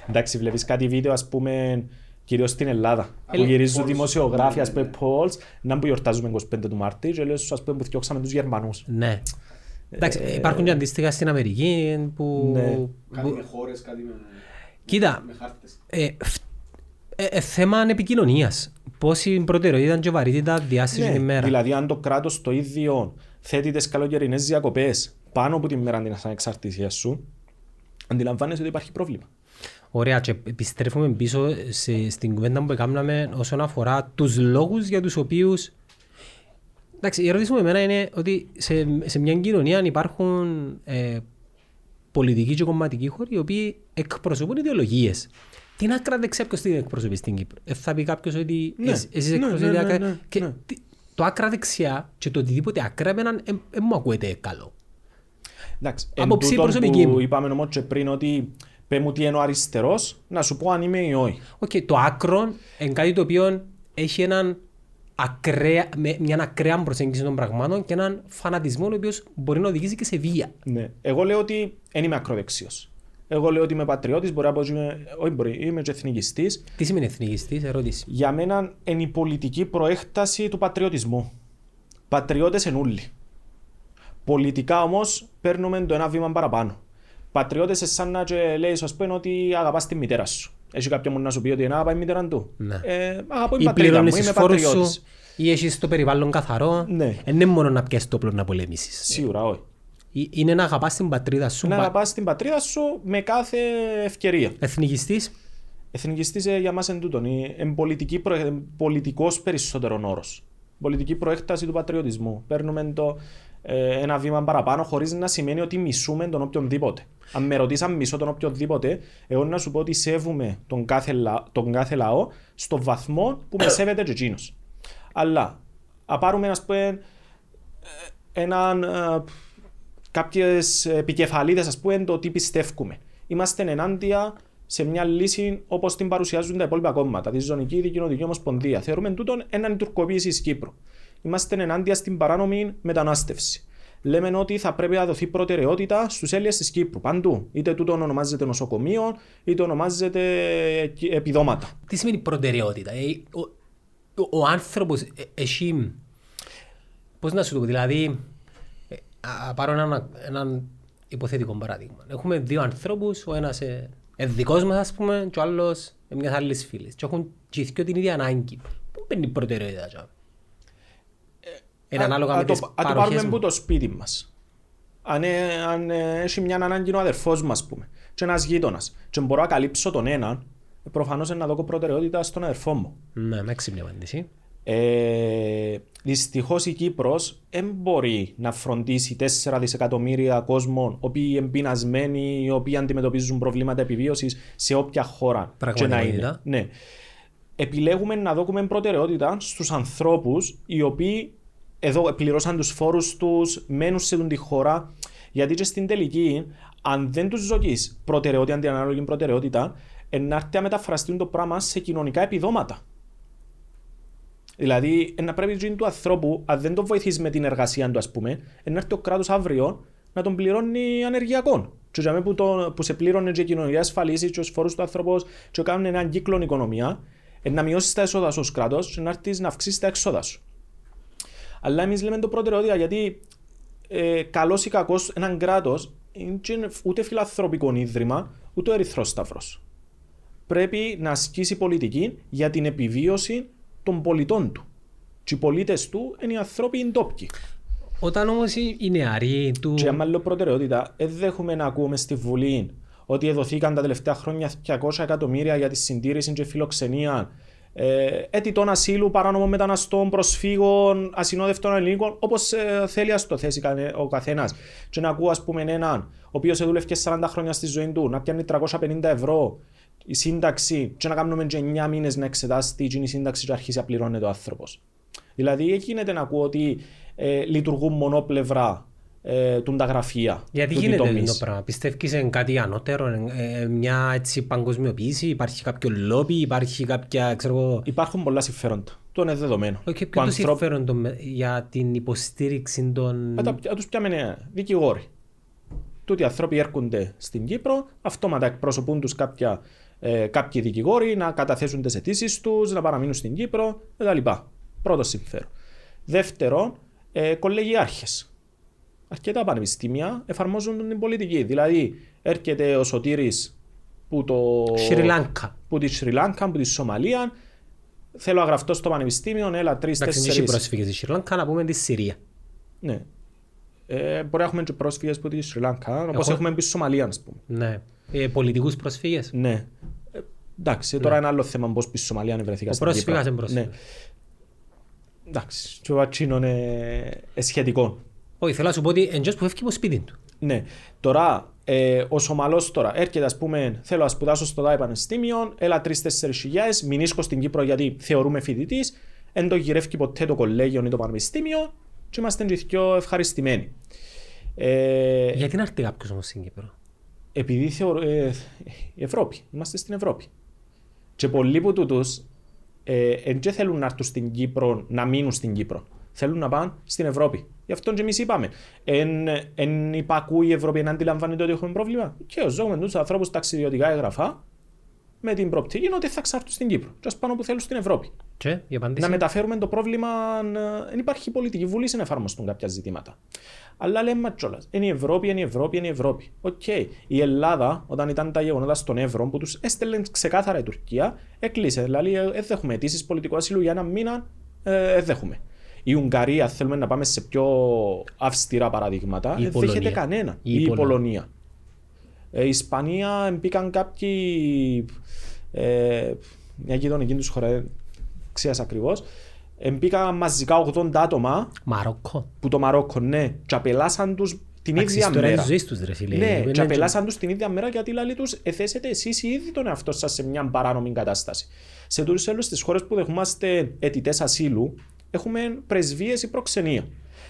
Εντάξει, βλέπεις κάτι βίντεο, ας πούμε, κυρίως στην Ελλάδα, που γυρίζουν δημοσιογράφοι, ας πούμε, polls, να που γιορτάζουμε 25 του Μάρτη και λέω, ας πούμε, που θυκιώξαμε τους Γερμανούς. Ναι. Εντάξει, ε, υπάρχουν και αντίστοιχα στην Αμερική που... Ναι. Κάτι με χώρες, κάτι με... Κοίτα, ε, ε, θέμα επικοινωνίας πόση προτεραιότητα και βαρύτητα διάστηση ναι, την ημέρα. Δηλαδή, αν το κράτος το ίδιο θέτει τις καλοκαιρινές διακοπές πάνω από τη μέρα της ανεξαρτησίας σου, αντιλαμβάνεσαι ότι υπάρχει πρόβλημα. Ωραία, και επιστρέφουμε πίσω σε, στην κουβέντα που έκαναμε όσον αφορά τους λόγους για τους οποίου. Εντάξει, η ερώτηση μου εμένα είναι ότι σε, σε μια κοινωνία υπάρχουν ε, πολιτικοί και κομματικοί χώροι οι οποίοι εκπροσωπούν ιδεολογίες. Την άκρα δεξιά ποιος την εκπροσωπεί στην Κύπρο. Ε, θα πει κάποιος ότι ναι, εσείς ναι, εκπροσωπείτε ναι, άκρα. Ναι, και ναι. το άκρα δεξιά και το οτιδήποτε άκρα εμένα δεν ε, μου ακούεται καλό. Εντάξει, Απόψη προσωπική μου. Είπαμε όμως και πριν ότι πέ μου τι είναι ο αριστερός, να σου πω αν είμαι ή όχι. Okay, το άκρο είναι κάτι το οποίο έχει έναν ακραία, μια ακραία προσέγγιση των πραγμάτων και έναν φανατισμό ο οποίος μπορεί να οδηγήσει και σε βία. Ναι. Εγώ λέω ότι δεν είμαι ακροδεξιός. Εγώ λέω ότι είμαι πατριώτης, μπορεί να πω ότι είμαι, όχι μπορεί, είμαι και εθνικιστής. Τι σημαίνει εθνικιστής, ερώτηση. Για μένα είναι η πολιτική προέκταση του πατριωτισμού. Πατριώτες εν ούλοι. Πολιτικά όμως παίρνουμε το ένα βήμα παραπάνω. Πατριώτες σαν να και λέει, ας πούμε, ότι αγαπάς τη μητέρα σου. Έχει κάποιον να σου πει ότι είναι αγαπά η μητέρα του. Ναι. Ε, αγαπώ η πατρίδα μου, είμαι πατριώτη. Ή έχεις το περιβάλλον καθαρό. Ναι. Δεν είναι μόνο να πιέσει το όπλο να πολεμήσεις. Σίγουρα, όχι. Είναι να αγαπάς την πατρίδα σου. Να αγαπάς την πατρίδα σου με κάθε ευκαιρία. Εθνικιστής. Εθνικιστής ε, για μας είναι τούτον. Είναι πολιτική προ... πολιτικός περισσότερο όρος. Πολιτική προέκταση του πατριωτισμού. Παίρνουμε το, ε, ένα βήμα παραπάνω χωρίς να σημαίνει ότι μισούμε τον οποιονδήποτε. Αν με ρωτήσει αν μισώ τον οποιονδήποτε, εγώ να σου πω ότι σέβουμε τον κάθε, λα... τον κάθε λαό στο βαθμό που με σέβεται και εκείνος. Αλλά, α πάρουμε ας πούμε, ε, έναν κάποιες επικεφαλίδες, ας πούμε, το τι πιστεύουμε. Είμαστε ενάντια σε μια λύση όπως την παρουσιάζουν τα υπόλοιπα κόμματα, τη Ζωνική Δικοινοτική Ομοσπονδία. Θεωρούμε τούτον έναν τουρκοποίηση τη Κύπρου. Είμαστε ενάντια στην παράνομη μετανάστευση. Λέμε ότι θα πρέπει να δοθεί προτεραιότητα στους Έλληνε της Κύπρου. Παντού. Είτε τούτο ονομάζεται νοσοκομείο, είτε ονομάζεται επιδόματα. Τι σημαίνει προτεραιότητα; Ε, ο, ο, ο άνθρωπος έχει. Πώς να σου το πω, δηλαδή. Ε, α, πάρω έναν, έναν υποθετικό παράδειγμα. Έχουμε δύο ανθρώπους, ο ένας ε, δικός μας, ας πούμε, και ο άλλος μιας άλλης φίλης. Και έχουν και οι δυο την ίδια ανάγκη. Πού παίρνει η προτεραιότητα, τζάμε. Είναι ανάλογα Α- με α τις το- α το παροχές πάρουμε μου. που το σπίτι μας. Αν, ε, αν ε, έχει μια ανάγκη ο αδερφός μου, ας πούμε, και ένας γείτονας, και μπορώ να καλύψω τον έναν, προφανώς να δω προτεραιότητα στον αδερφό μου. Ναι, με έξυπνη απάντηση. Ε, Δυστυχώς η Κύπρος δεν μπορεί να φροντίσει 4 δισεκατομμύρια κόσμων, οι οποίοι είναι πεινασμένοι, οι οποίοι αντιμετωπίζουν προβλήματα επιβίωσης σε όποια χώρα και να είναι. Πραγματικότητα. Ναι. Επιλέγουμε να δώσουμε προτεραιότητα στους ανθρώπους οι οποίοι εδώ πληρώσαν τους φόρους τους, μένουν σε αυτή τη χώρα. Γιατί και στην τελική, αν δεν τους ζωτεί προτεραιότητα, αντιανάλογη προτεραιότητα, να έρθει να μεταφραστεί το πράγμα σε κοινωνικά επιδόματα. Δηλαδή, ε, να πρέπει η ζωή του ανθρώπου, αν δεν τον βοηθήσει με την εργασία του, ας πούμε, ε, να έρθει ο κράτος αύριο να τον πληρώνει ανεργειακό. Και για μένα που, το, που σε πλήρωνε και η κοινωνική ασφαλίσης, και του φόρου του ανθρώπου, και κάνουν έναν κύκλο οικονομία, ε, να μειώσεις τα έσοδα σου ως κράτος, και να έρθεις να αυξήσεις τα έξοδα σου. Αλλά εμείς λέμε το προτεραιότητα γιατί ε, καλός ή κακός έναν κράτος είναι ούτε φιλανθρωπικό ίδρυμα, ούτε ο Ερυθρός Σταυρός. Πρέπει να ασκήσει πολιτική για την επιβίωση των πολιτών του. Και οι πολίτες του είναι οι ανθρώποι ντόπιοι. Όταν όμως οι νεαροί του. Και άμα λέω προτεραιότητα, δεν δέχομαι να ακούμε στη Βουλή ότι εδωθήκαν τα τελευταία χρόνια 200 εκατομμύρια για τη συντήρηση και φιλοξενία ε, αιτητών ασύλου, παράνομων μεταναστών, προσφύγων, ασυνόδευτων ελληνικών, όπως ε, θέλει ας το θέσει κανε- ο καθένας. Και να ακούω, ας πούμε, έναν ο οποίος δούλευε 40 χρόνια στη ζωή του, να πιάνει 350 ευρώ η σύνταξη, και να κάνουμε και 9 μήνες να εξετάσει τι είναι η σύνταξη και αρχίσει να πληρώνεται ο άνθρωπος. Δηλαδή, εκεί γίνεται να ακούω ότι ε, λειτουργούν μονόπλευρα ε, τούν τα γραφεία. Γιατί τούτοι γίνεται τομείς. αυτό το πράγμα, πιστεύεις σε κάτι ανώτερο, ε, ε, μια έτσι παγκοσμιοποίηση, υπάρχει κάποιο λόμπι, υπάρχει κάποια, ξέρω εγώ. Υπάρχουν πολλά συμφέροντα. Το είναι δεδομένο. Όχι, Ο ποιο το ανθρώπ- συμφέρον των με- για την υποστήριξη των. Να τα- να τους πιάμε ναι, δικηγόροι. Τούτοι οι άνθρωποι έρχονται στην Κύπρο, αυτόματα εκπροσωπούν τους κάποια, ε, κάποιοι δικηγόροι να καταθέσουν τις αιτήσεις τους, να παραμείνουν στην Κύπρο κτλ. Πρώτο συμφέρον. Δεύτερον, ε, κολεγιάρχες. Αρκετά πανεπιστήμια εφαρμόζουν την πολιτική. Δηλαδή, έρχεται ο Σωτήρης που το... Σρι Λάνκα. που τη Σρι Λάνκα, που τη Σομαλία. Θέλω να γραφτώ στο πανεπιστήμιο, έλα Εντάξει, δεν έχει τρει-τέσσερι. πρόσφυγες στη Σρι Λάνκα, να πούμε τη Συρία. Ναι. Ε, μπορεί να έχουμε και πρόσφυγες από τη Σρι Λάνκα, όπως Έχω- έχουμε πει στη Σομαλία, ας πούμε. Ναι. Ε, Πολιτικούς πρόσφυγε. Ναι. Ε, εντάξει, τώρα είναι άλλο θέμα πώς πει στη Σομαλία αν βρεθήκα Ο στην πρόσφυγας Κύπρο. είναι πρόσφυγας. Ναι. Εντάξει, και ο Βατσίνο είναι ε, σχετικό. Όχι, θέλω να σου πω ότι εντός που φεύγει από σπίτι του. Ναι. Τώρα, ε, ο Σομαλός τώρα έρχεται, ας πούμε, θέλω να σπουδάσω στο ΔΑΕ Πανεπιστήμιο, έλα 3-4 χιλιάδες, μηνίσκω στην Κύπρο γιατί θεωρούμε φοιτητής, δεν το γυρεύει ποτέ το κολέγιο ή το πανεπιστήμιο, και είμαστε και οι δυο ευχαριστημένοι. Ε, Γιατί να έρθει κάποιος όμως στην Κύπρο; Επειδή θεωρώ. Ε, η Ευρώπη. Είμαστε στην Ευρώπη. Και πολλοί από τούτους ε, δεν θέλουν να έρθουν στην Κύπρο να μείνουν στην Κύπρο. Θέλουν να πάνε στην Ευρώπη. Γι' αυτό και εμείς είπαμε. Εν, εν υπακούει η Ευρώπη να αντιλαμβάνεται ότι έχουμε πρόβλημα. Και ω ζώγουμε τους ανθρώπους ταξιδιωτικά έγγραφα με την προοπτική ότι θα έρτουν στην Κύπρο. Και ας πάνε που θέλουν στην Ευρώπη. Και η απάντηση. Να μεταφέρουμε το πρόβλημα. Δεν υπάρχει πολιτική βούληση να εφαρμοστούν κάποια ζητήματα. Αλλά λέμε κιόλας. Είναι η Ευρώπη, είναι η Ευρώπη, είναι η Ευρώπη. Οκ. Η Ελλάδα, όταν ήταν τα γεγονότα στον Εύρο, που τους έστελνε ξεκάθαρα η Τουρκία, έκλεισε. Δηλαδή, δεν δέχουμαι αιτήσεις πολιτικού ασύλου για ένα μήνα. Ε, δεν δέχουμαι. Η Ουγγαρία, θέλουμε να πάμε σε πιο αυστηρά παραδείγματα, Η δεν δέχεται Πολωνία. κανένα. Η Ή η Πολωνία. Πολωνία. Ε, η Ισπανία μπήκαν κάποιοι. Ε, μια γειτονική τους χώρα, δεν ξέρω ακριβώς. Μπήκαν μαζικά 80 άτομα Μαρόκο. που το Μαρόκο, ναι, και απελάσαν τους την Εντάξει, η ίδια ιστορία μέρα. της ζωής τους, ρε φίλε. Ναι, Είναι και έτσι. απελάσαν τους την ίδια μέρα γιατί λέει τους, εθέσετε εσείς ήδη τον εαυτό σας σε μια παράνομη κατάσταση. Σε τούτους όλε τι χώρες που δεχόμαστε αιτητές ασύλου, έχουμε πρεσβείες ή προξενία.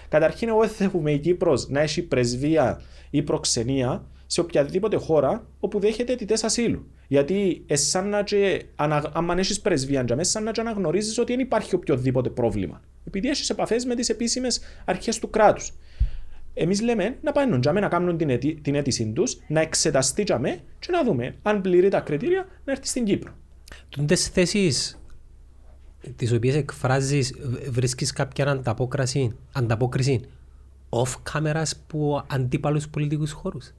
Καταρχήν, εγώ δεν έχουμε η Κύπρος να έχει πρεσβεία ή προξενία σε οποιαδήποτε χώρα όπου δέχεται αιτητές ασύλου. Γιατί εσάν να και, ανα, αν έχεις πρεσβεία, για μέσα, σαν να και αναγνωρίζεις ότι δεν υπάρχει οποιοδήποτε πρόβλημα. Επειδή έχεις επαφές με τις επίσημες αρχές του κράτους. Εμείς λέμε να πάνε τζάμε να κάνουν την, αιτή, την αίτησή τους, να εξεταστεί τζάμε και να δούμε αν πληρεί τα κριτήρια να έρθει στην Κύπρο. Τούντες θέσεις τις οποίες εκφράζεις β- βρίσκεις κάποια ανταπόκριση, ανταπόκριση off cameras που αντίπαλους πολιτικούς χώρους;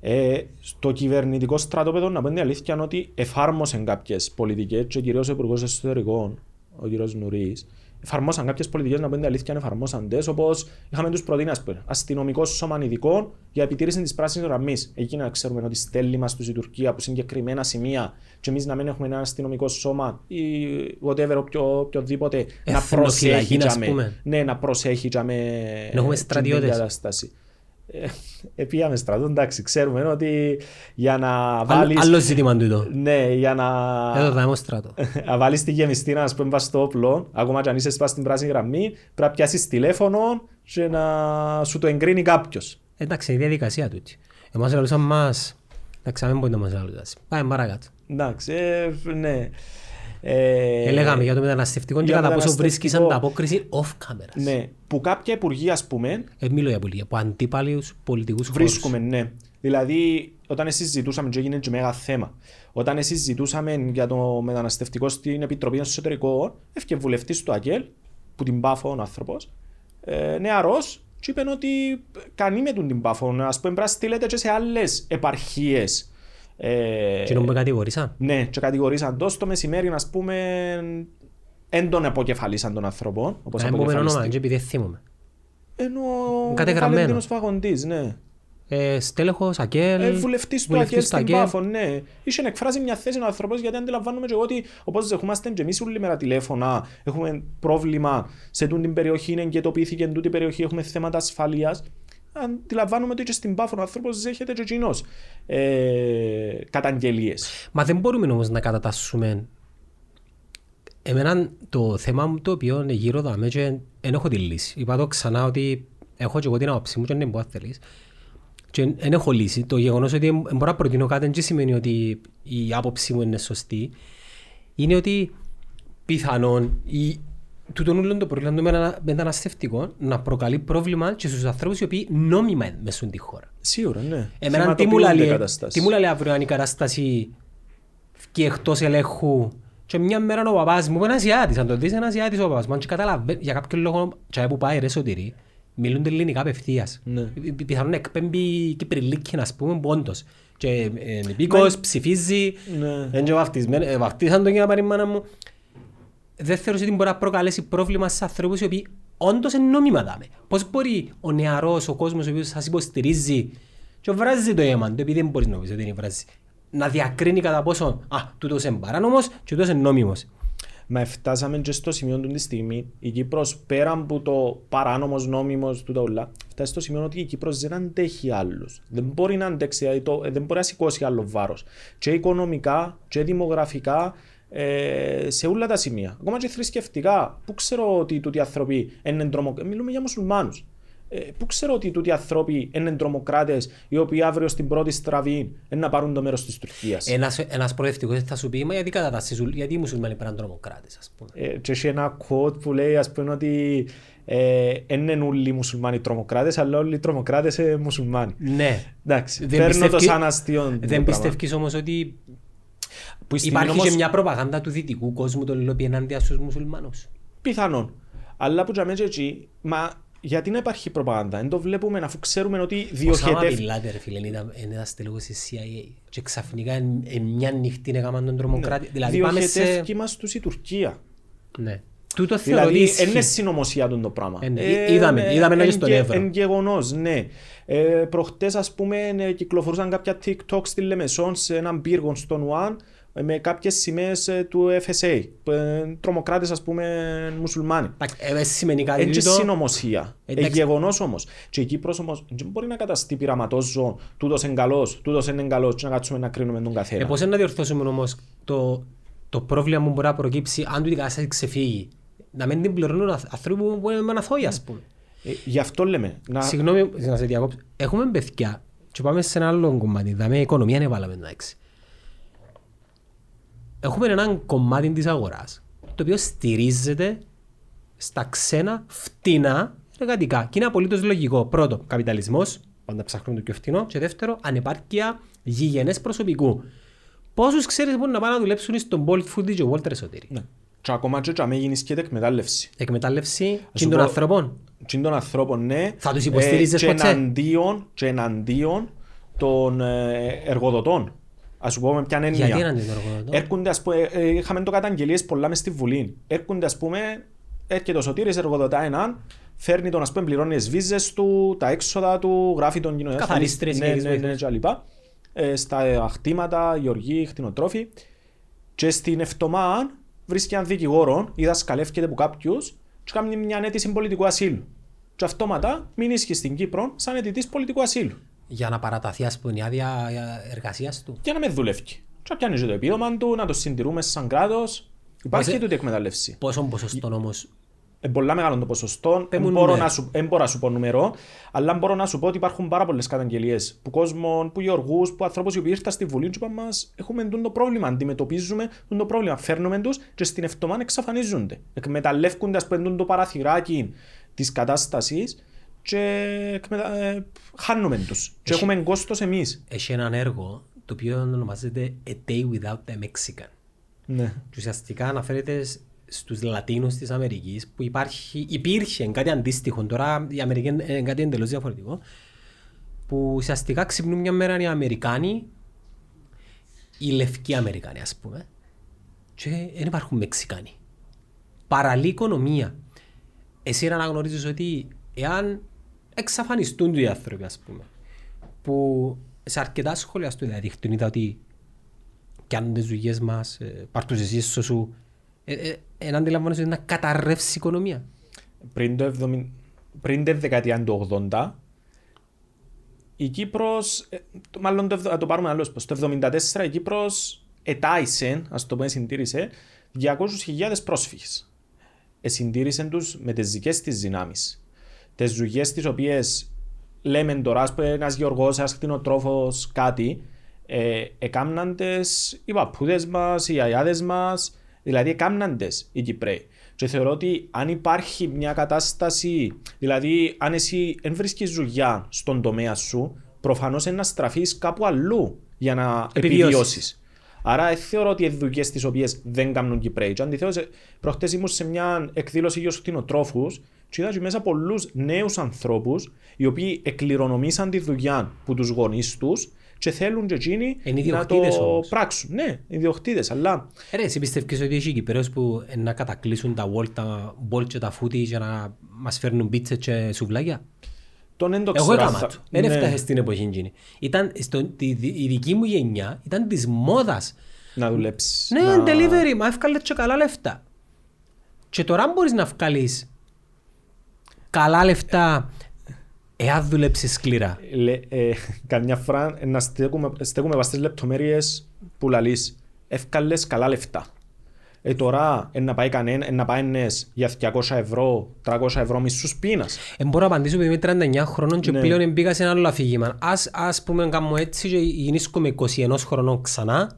Ε, στο κυβερνητικό στρατόπεδο να πω την αλήθεια είναι ότι εφάρμοσαν κάποιες πολιτικές και κυρίως ο Υπουργός Εσωτερικών, ο κ. Νουρίς, εφαρμόσαν κάποιες πολιτικές να πω την αλήθεια εφαρμόσαν τες, όπως είχαμε τους προτείνει ας πούμε, αστυνομικό σώμα ειδικών για επιτήρηση της πράσινης γραμμής. Εκεί να ξέρουμε ότι στέλνει μας τους η Τουρκία από συγκεκριμένα σημεία και εμείς να μην έχουμε ένα αστυνομικό σώμα ή whatever, οποιο, οποιοδήποτε να Εθνοφυλακή, προσέχει ας τζάμε. πούμε. Ναι, να προσέχει τζάμε Να έχουμε την στρατιώτες. κατάσταση. Ε, Επίαμε στρατό, εντάξει, ξέρουμε ότι για να βάλεις... Άλλο ζήτημα τούτο. Ναι, για να... Εδώ θα είμαι στράτο. να βάλεις τη γεμιστή να πούμε πας στο όπλο, ακόμα και αν είσαι σπάς στην πράσινη γραμμή, πρέπει να πιάσεις τηλέφωνο και να σου το εγκρίνει κάποιος. Εντάξει, η διαδικασία τούτη. Εμάς λαλούσαν μας, εντάξει, δεν μπορεί να μας λαλούσαν. Πάμε παρακάτω. Εντάξει, ε, ναι. Ε, Έλεγαμε για το μεταναστευτικό και για κατά πόσο μεταναστευτικό. βρίσκεις ανταπόκριση off cameras. Ναι, που κάποια υπουργεία, ας πούμε, Ε, μιλώ για πολιτική, από αντίπαλους πολιτικούς χώρους. Βρίσκουμε, ναι. Δηλαδή, όταν συζητούσαμε, και έγινε και μέγα θέμα, όταν συζητούσαμε για το μεταναστευτικό στην Επιτροπή των Εσωτερικών, έφυγε βουλευτής του ΑΚΕΛ, που την πάφω ο άνθρωπος, ε, νεαρός, και είπε ότι κανεί με τον την πάφω. Α πούμε, πρέπει να στείλετε και σε άλλες επαρχίες. Ε, Και νομπέ κατηγορήσαν; ναι, και κατηγορήσαν τόσο το μεσημέρι, ας πούμε, έντον αποκεφαλίσαν των ανθρώπων. Όπως Να μην πούμε όνομα, αποκεφαλίστηκε. και επειδή δεν θυμούμαι. Ενώ ο Κατεγραμμένο. Βαλεντίνος Φαγοντής, ναι. Ε, Στέλεχος, Ακέλ, Ε, βουλευτής του βουλευτής ΑΚΕΛ του στην ΑΚΕΛ. Πάφο, ναι. Είχε εκφράσει μια θέση ο άνθρωπος γιατί αντιλαμβάνομαι και εγώ ότι όπως δεχόμαστε και εμείς όλη μέρα τηλέφωνα, έχουμε πρόβλημα σε τούτη την περιοχή, εγκαιτοποιήθηκε εν τούτη η περιοχή, έχουμε θέματα ασφαλείας. Αντιλαμβάνομαι ότι και στην Πάφο ο άνθρωπος δέχεται και εκείνος ε, καταγγελίες. Μα δεν μπορούμε όμως να κατατάσσουμε Εμένα το θέμα μου το οποίο είναι γύρω δάμε και δεν έχω τη λύση. Είπα το ξανά ότι έχω και εγώ την άποψη μου και δεν μπορώ να θέλεις. Και δεν έχω λύση. Το γεγονός ότι δεν μπορώ να προτείνω κάτι δεν σημαίνει ότι η άποψη μου είναι σωστή. Είναι ότι πιθανόν η, τούτον όλο το πρόβλημα του μετανα- μεταναστευτικό να προκαλεί πρόβλημα και στους ανθρώπους οι οποίοι νόμιμα μεσούν τη χώρα. Σίγουρα, ναι. Εμένα τι μου Θεματοποιούνται λέει, καταστάσεις. τι μου λέει αύριο αν η κατάσταση και εκτός ελέγχου; Και μια μέρα ο παπάς μου, που είναι Ασιάτης, αν το δεις είναι Ασιάτης ο παπάς μου, αν και καταλαβαίνει, για κάποιο λόγο, και που πάει ρε σωτηρή, μιλούνται ελληνικά απευθείας. Ναι. Πι- πι- Πιθανόν εκπέμπει Κυπριλίκη, ας πούμε, πόντος. Και ε, είναι πίκος, ψηφίζει, Ναι. είναι και βαφτισμένο- ε, βαφτίσαν τον για να πάρει η μάνα μου. Δεν θεωρώ ότι μπορεί να προκαλέσει πρόβλημα σε ανθρώπους οι οποίοι όντως είναι νόμιμα δάμε. Πώς μπορεί ο νεαρός, ο κόσμος ο οποίος σας υποστηρίζει και βράζει το αίμα του, επειδή δεν μπορείς να πεις ότι είναι βράζει, να διακρίνει κατά πόσο «Α, τούτος είναι παράνομος και τούτος είναι νόμιμος». Μα φτάσαμε και στο σημείο του τη στιγμή. Η Κύπρος πέραν από το παράνομος νόμιμος του τα ουλά, φτάσει στο σημείο ότι η Κύπρος δεν αντέχει άλλους. Δεν μπορεί να αντέξει, δηλαδή το- δεν μπορεί να σηκώσει άλλο βάρος. Και οικονομικά και δημογραφικά ε, σε όλα τα σημεία. Ακόμα και θρησκευτικά. Πού ξέρω ότι τούτοι οι άνθρωποι είναι τρομοκράτες. Μιλούμε για μουσουλμάνους. Ε, πού ξέρω ότι τούτοι οι άνθρωποι είναι τρομοκράτες οι οποίοι αύριο στην πρώτη στραβή είναι να πάρουν το μέρος της Τουρκίας; Ένας, ένας προοδευτικός θα σου πει «Μα γιατί κατατάσσεις, ου- γιατί οι μουσουλμάνοι πέραν τρομοκράτες» ας πούμε. Ε, και έχει ένα quote που λέει ας πούμε ότι ε, δεν είναι όλοι οι μουσουλμάνοι τρομοκράτες, αλλά όλοι οι τρομοκράτες είναι μουσουλμάνοι. Ναι. Εντάξει, Δεν παίρνω το πιστεύει- σαν αστείο. το Δεν πράγμα. πιστεύεις όμως ότι Που στην υπάρχει όμως- και μια προπαγάνδα του δυτικού κόσμου τον οποίο ενάντια στους μουσουλμάνους. Πιθανόν. Αλλά που τζαμε και εκεί, μα γιατί να υπάρχει προπαγάνδα; Δεν το βλέπουμε αφού ξέρουμε ότι Ο Σάμα διοχετεύει. Μπιν Λάντεν, ρε φίλε, ήταν ένας τελικός στη CIA και ξαφνικά εν, εν μια νυχτή έκαναν τον τρομοκράτη. Δηλαδή πάμε σε... Διοχετεύει μας τους η Τουρκία. Ναι. Τούτο θεωρώ ότι Δηλαδή, ισχύει. είναι συνωμοσία του το πράγμα. Ε, ναι. Είδαμε, είδαμε εν και στον γε- Εύρο. Εν γεγονός, ναι. Ε, προχτές, ας πούμε, ε, κυκλοφορούσαν κάποια TikTok στη Λεμεσόν σε έναν πύργο στον Ουάν ε, με κάποιες σημαίες ε, του FSA. που, ε, Τρομοκράτες, ας πούμε, μουσουλμάνοι. Εντάξει, ε, δεν σημαίνει κάτι Είναι και τούτο. συνωμοσία. Ε, Εντάξει. γεγονός όμως. Και η Κύπρος όμως δεν μπορεί να καταστεί πειραματόζω τούτος είναι καλός, τούτος είναι καλός και να κάτσουμε να κρίνουμε τον καθένα. Ε, πώς είναι να διορθώσουμε όμως το, το πρόβλημα που μπορεί να προκύψει αν του η κατάσταση ξεφύγει; Να μην την πληρώνουν αθ- άνθρωποι που είναι αθώοι, ας πούμε. Ε, γι' αυτό λέμε. Να... Συγγνώμη να σε διακόψω. Έχουμε παιδιά και πάμε σε ένα άλλο κομμάτι. Δάμε οικονομία να βάλαμε εντάξει. Έχουμε έναν κομμάτι της αγοράς το οποίο στηρίζεται στα ξένα φτηνά εργατικά. Και είναι απολύτως λογικό. Πρώτο, καπιταλισμός, πάντα ψάχνουμε το πιο φτηνό. Και δεύτερο, ανεπάρκεια γηγενές προσωπικού. Πόσους ξέρεις μπορούν να πάνε να δουλέψουν στον Bolt Food και ο Walter Εσωτήρη. Ναι. Και ακόμα και αμέ γίνεις και εκμετάλλευση. Εκμετάλλευση σου και των πω- ανθρώπων. Τι των ανθρώπων, ναι. Θα τους υποστηρίζεις ε, και ποτέ; εναντίον, και εναντίον των ε, εργοδοτών. Ας σου πω με ποιαν έννοια. Γιατί εναντίον των εργοδοτών; Έρχονται, ας πούμε, ε, είχαμε το καταγγελίες πολλά μες στη Βουλή. Έρχονται, ας πούμε, έρχεται ο Σωτήρης, εργοδοτά έναν, φέρνει τον, ας πούμε, πληρώνει τις βίζες του, τα έξοδα του, γράφει τον κοινωνικό. Καθαρίστρες ναι, και ναι, τις ναι, βοήθειες. και τα λοιπά. Ε, στα αχτήματα, γεωργοί, χτινοτρόφοι. Και στην Ευτομά βρίσκει έναν δικηγόρο ή δασκαλεύκεται από κάποιους και κάνει μια αίτηση πολιτικού ασύλου. Και αυτόματα μην ίσχυε στην Κύπρο σαν αιτητής πολιτικού ασύλου. Για να παραταθεί ας πούμε η άδεια εργασίας του. Για να με δουλεύει. Και να πιάνεις και το επίδομα του, να το συντηρούμε σαν κράτος. Υπάρχει Πώς, και ε, τούτη εκμετάλλευση. Πόσο ποσοστό όμως; Είναι πολλά μεγάλο το ποσοστό. Πες μου Δεν μπορώ, νούμερο. να σου, εν μπορώ να σου πω νούμερο, αλλά μπορώ να σου πω ότι υπάρχουν πάρα πολλές καταγγελίες που κόσμων, που γεωργούς, που ανθρώπους οι οποίοι ήρθαν στη Βουλή και είπαν μας: Έχουμε τούτο το πρόβλημα. Αντιμετωπίζουμε τούτο το πρόβλημα. Φέρνουμε τους και στην ευτομάν εξαφανίζονται. Εκμεταλλεύονται, ας πούμε, τούτο το παραθυράκι της κατάστασης και εκμετα... ε, χάνουμε τους. Και έχουμε κόστος εμείς. έχει έναν έργο το οποίο ονομάζεται A Day Without the Mexican. Ναι. Και ουσιαστικά αναφέρεται στους Λατίνους της Αμερικής που υπάρχει, υπήρχε κάτι αντίστοιχο, τώρα η Αμερική είναι κάτι εντελώς διαφορετικό που ουσιαστικά ξυπνούν μια μέρα οι Αμερικάνοι οι λευκοί Αμερικάνοι ας πούμε και δεν υπάρχουν Μεξικάνοι. Παραλή οικονομία. Εσύ να αναγνωρίζεις ότι εάν εξαφανιστούν οι άνθρωποι ας πούμε που σε αρκετά σχόλια στο διαδίκτυο είδα ότι κάνουν τις δουλειές μας, ε, πάρ' τους εσύ ίσως σου. Ε, ε, Εν αντιλαμβάνεσαι ότι είναι να καταρρεύσει η οικονομία. πριν, το 70, πριν τη δεκαετία του 80, η Κύπρος, ε, το- μάλλον το, εβδο- να το πάρουμε άλλο πώς, το 74 η Κύπρος ετάισε, ας το πούμε συντήρησε, 200.000 πρόσφυγες. Εσυντήρησε τους με τις δικές της δυνάμεις. Τις δουλειές τις οποίες λέμε τώρα, ας πούμε ένας γεωργός, ένας κτηνοτρόφος, κάτι, ε, εκάμναν τις οι παππούδες μας, οι αγιάδες μας, δηλαδή εκάμναν τις οι Κυπρέοι. Και θεωρώ ότι αν υπάρχει μια κατάσταση, δηλαδή αν εσύ δεν βρίσκεις δουλειά στον τομέα σου, προφανώς είναι να στραφείς κάπου αλλού για να Επιβιώσεις. Επιβιώσεις. Άρα δεν θεωρώ ότι είναι δουλειές τις οποίες δεν κάνουν Κυπρέοι. Και αντιθέτως, ε, προχτές ήμουν σε μια εκδήλωση για τους κτηνοτρόφους και είδα και μέσα πολλούς νέους ανθρώπους οι οποίοι εκκληρονομήσαν τη δουλειά που τους γονείς τους και θέλουν και εκείνοι Είναι να το ιδιοκτήτες όμως. πράξουν. Ναι, ιδιοκτήτες, αλλά Ε, Ρε, εσύ πιστεύεις ότι έχει Κυπρέους που ε, να κατακλείσουν τα Wall, τα Bolt και τα Footy για να μας φέρνουν πίτσες και σουβλάκια; Τον δεν το Εγώ ξέρω. έκανα θα- το. Δεν ναι. έφτασε στην εποχή εκείνη. Ήταν στο, τη, τη- η δική μου γενιά ήταν της μόδας. Να δουλέψεις. Ναι, να... delivery, μα εύκαλε και καλά λεφτά. Και τώρα μπορείς να βγάλεις καλά λεφτά εάν δουλέψεις σκληρά. Λε, ε, καμιά φορά ε, να στέκουμε, στέκουμε βαστές λεπτομέρειες που λαλείς. Εύκαλες καλά λεφτά. Ε, τώρα ε, να πάει κανένα, ε, να πάει ένας για 200 ευρώ, 300 ευρώ μισούς πείνας. Ε, μπορώ να απαντήσω επειδή είμαι 39 χρονών και Ναι. πλέον μπήκα σε ένα άλλο αφήγημα. Ας, ας πούμε κάνω έτσι και γεννήσκομαι 21 χρονών ξανά.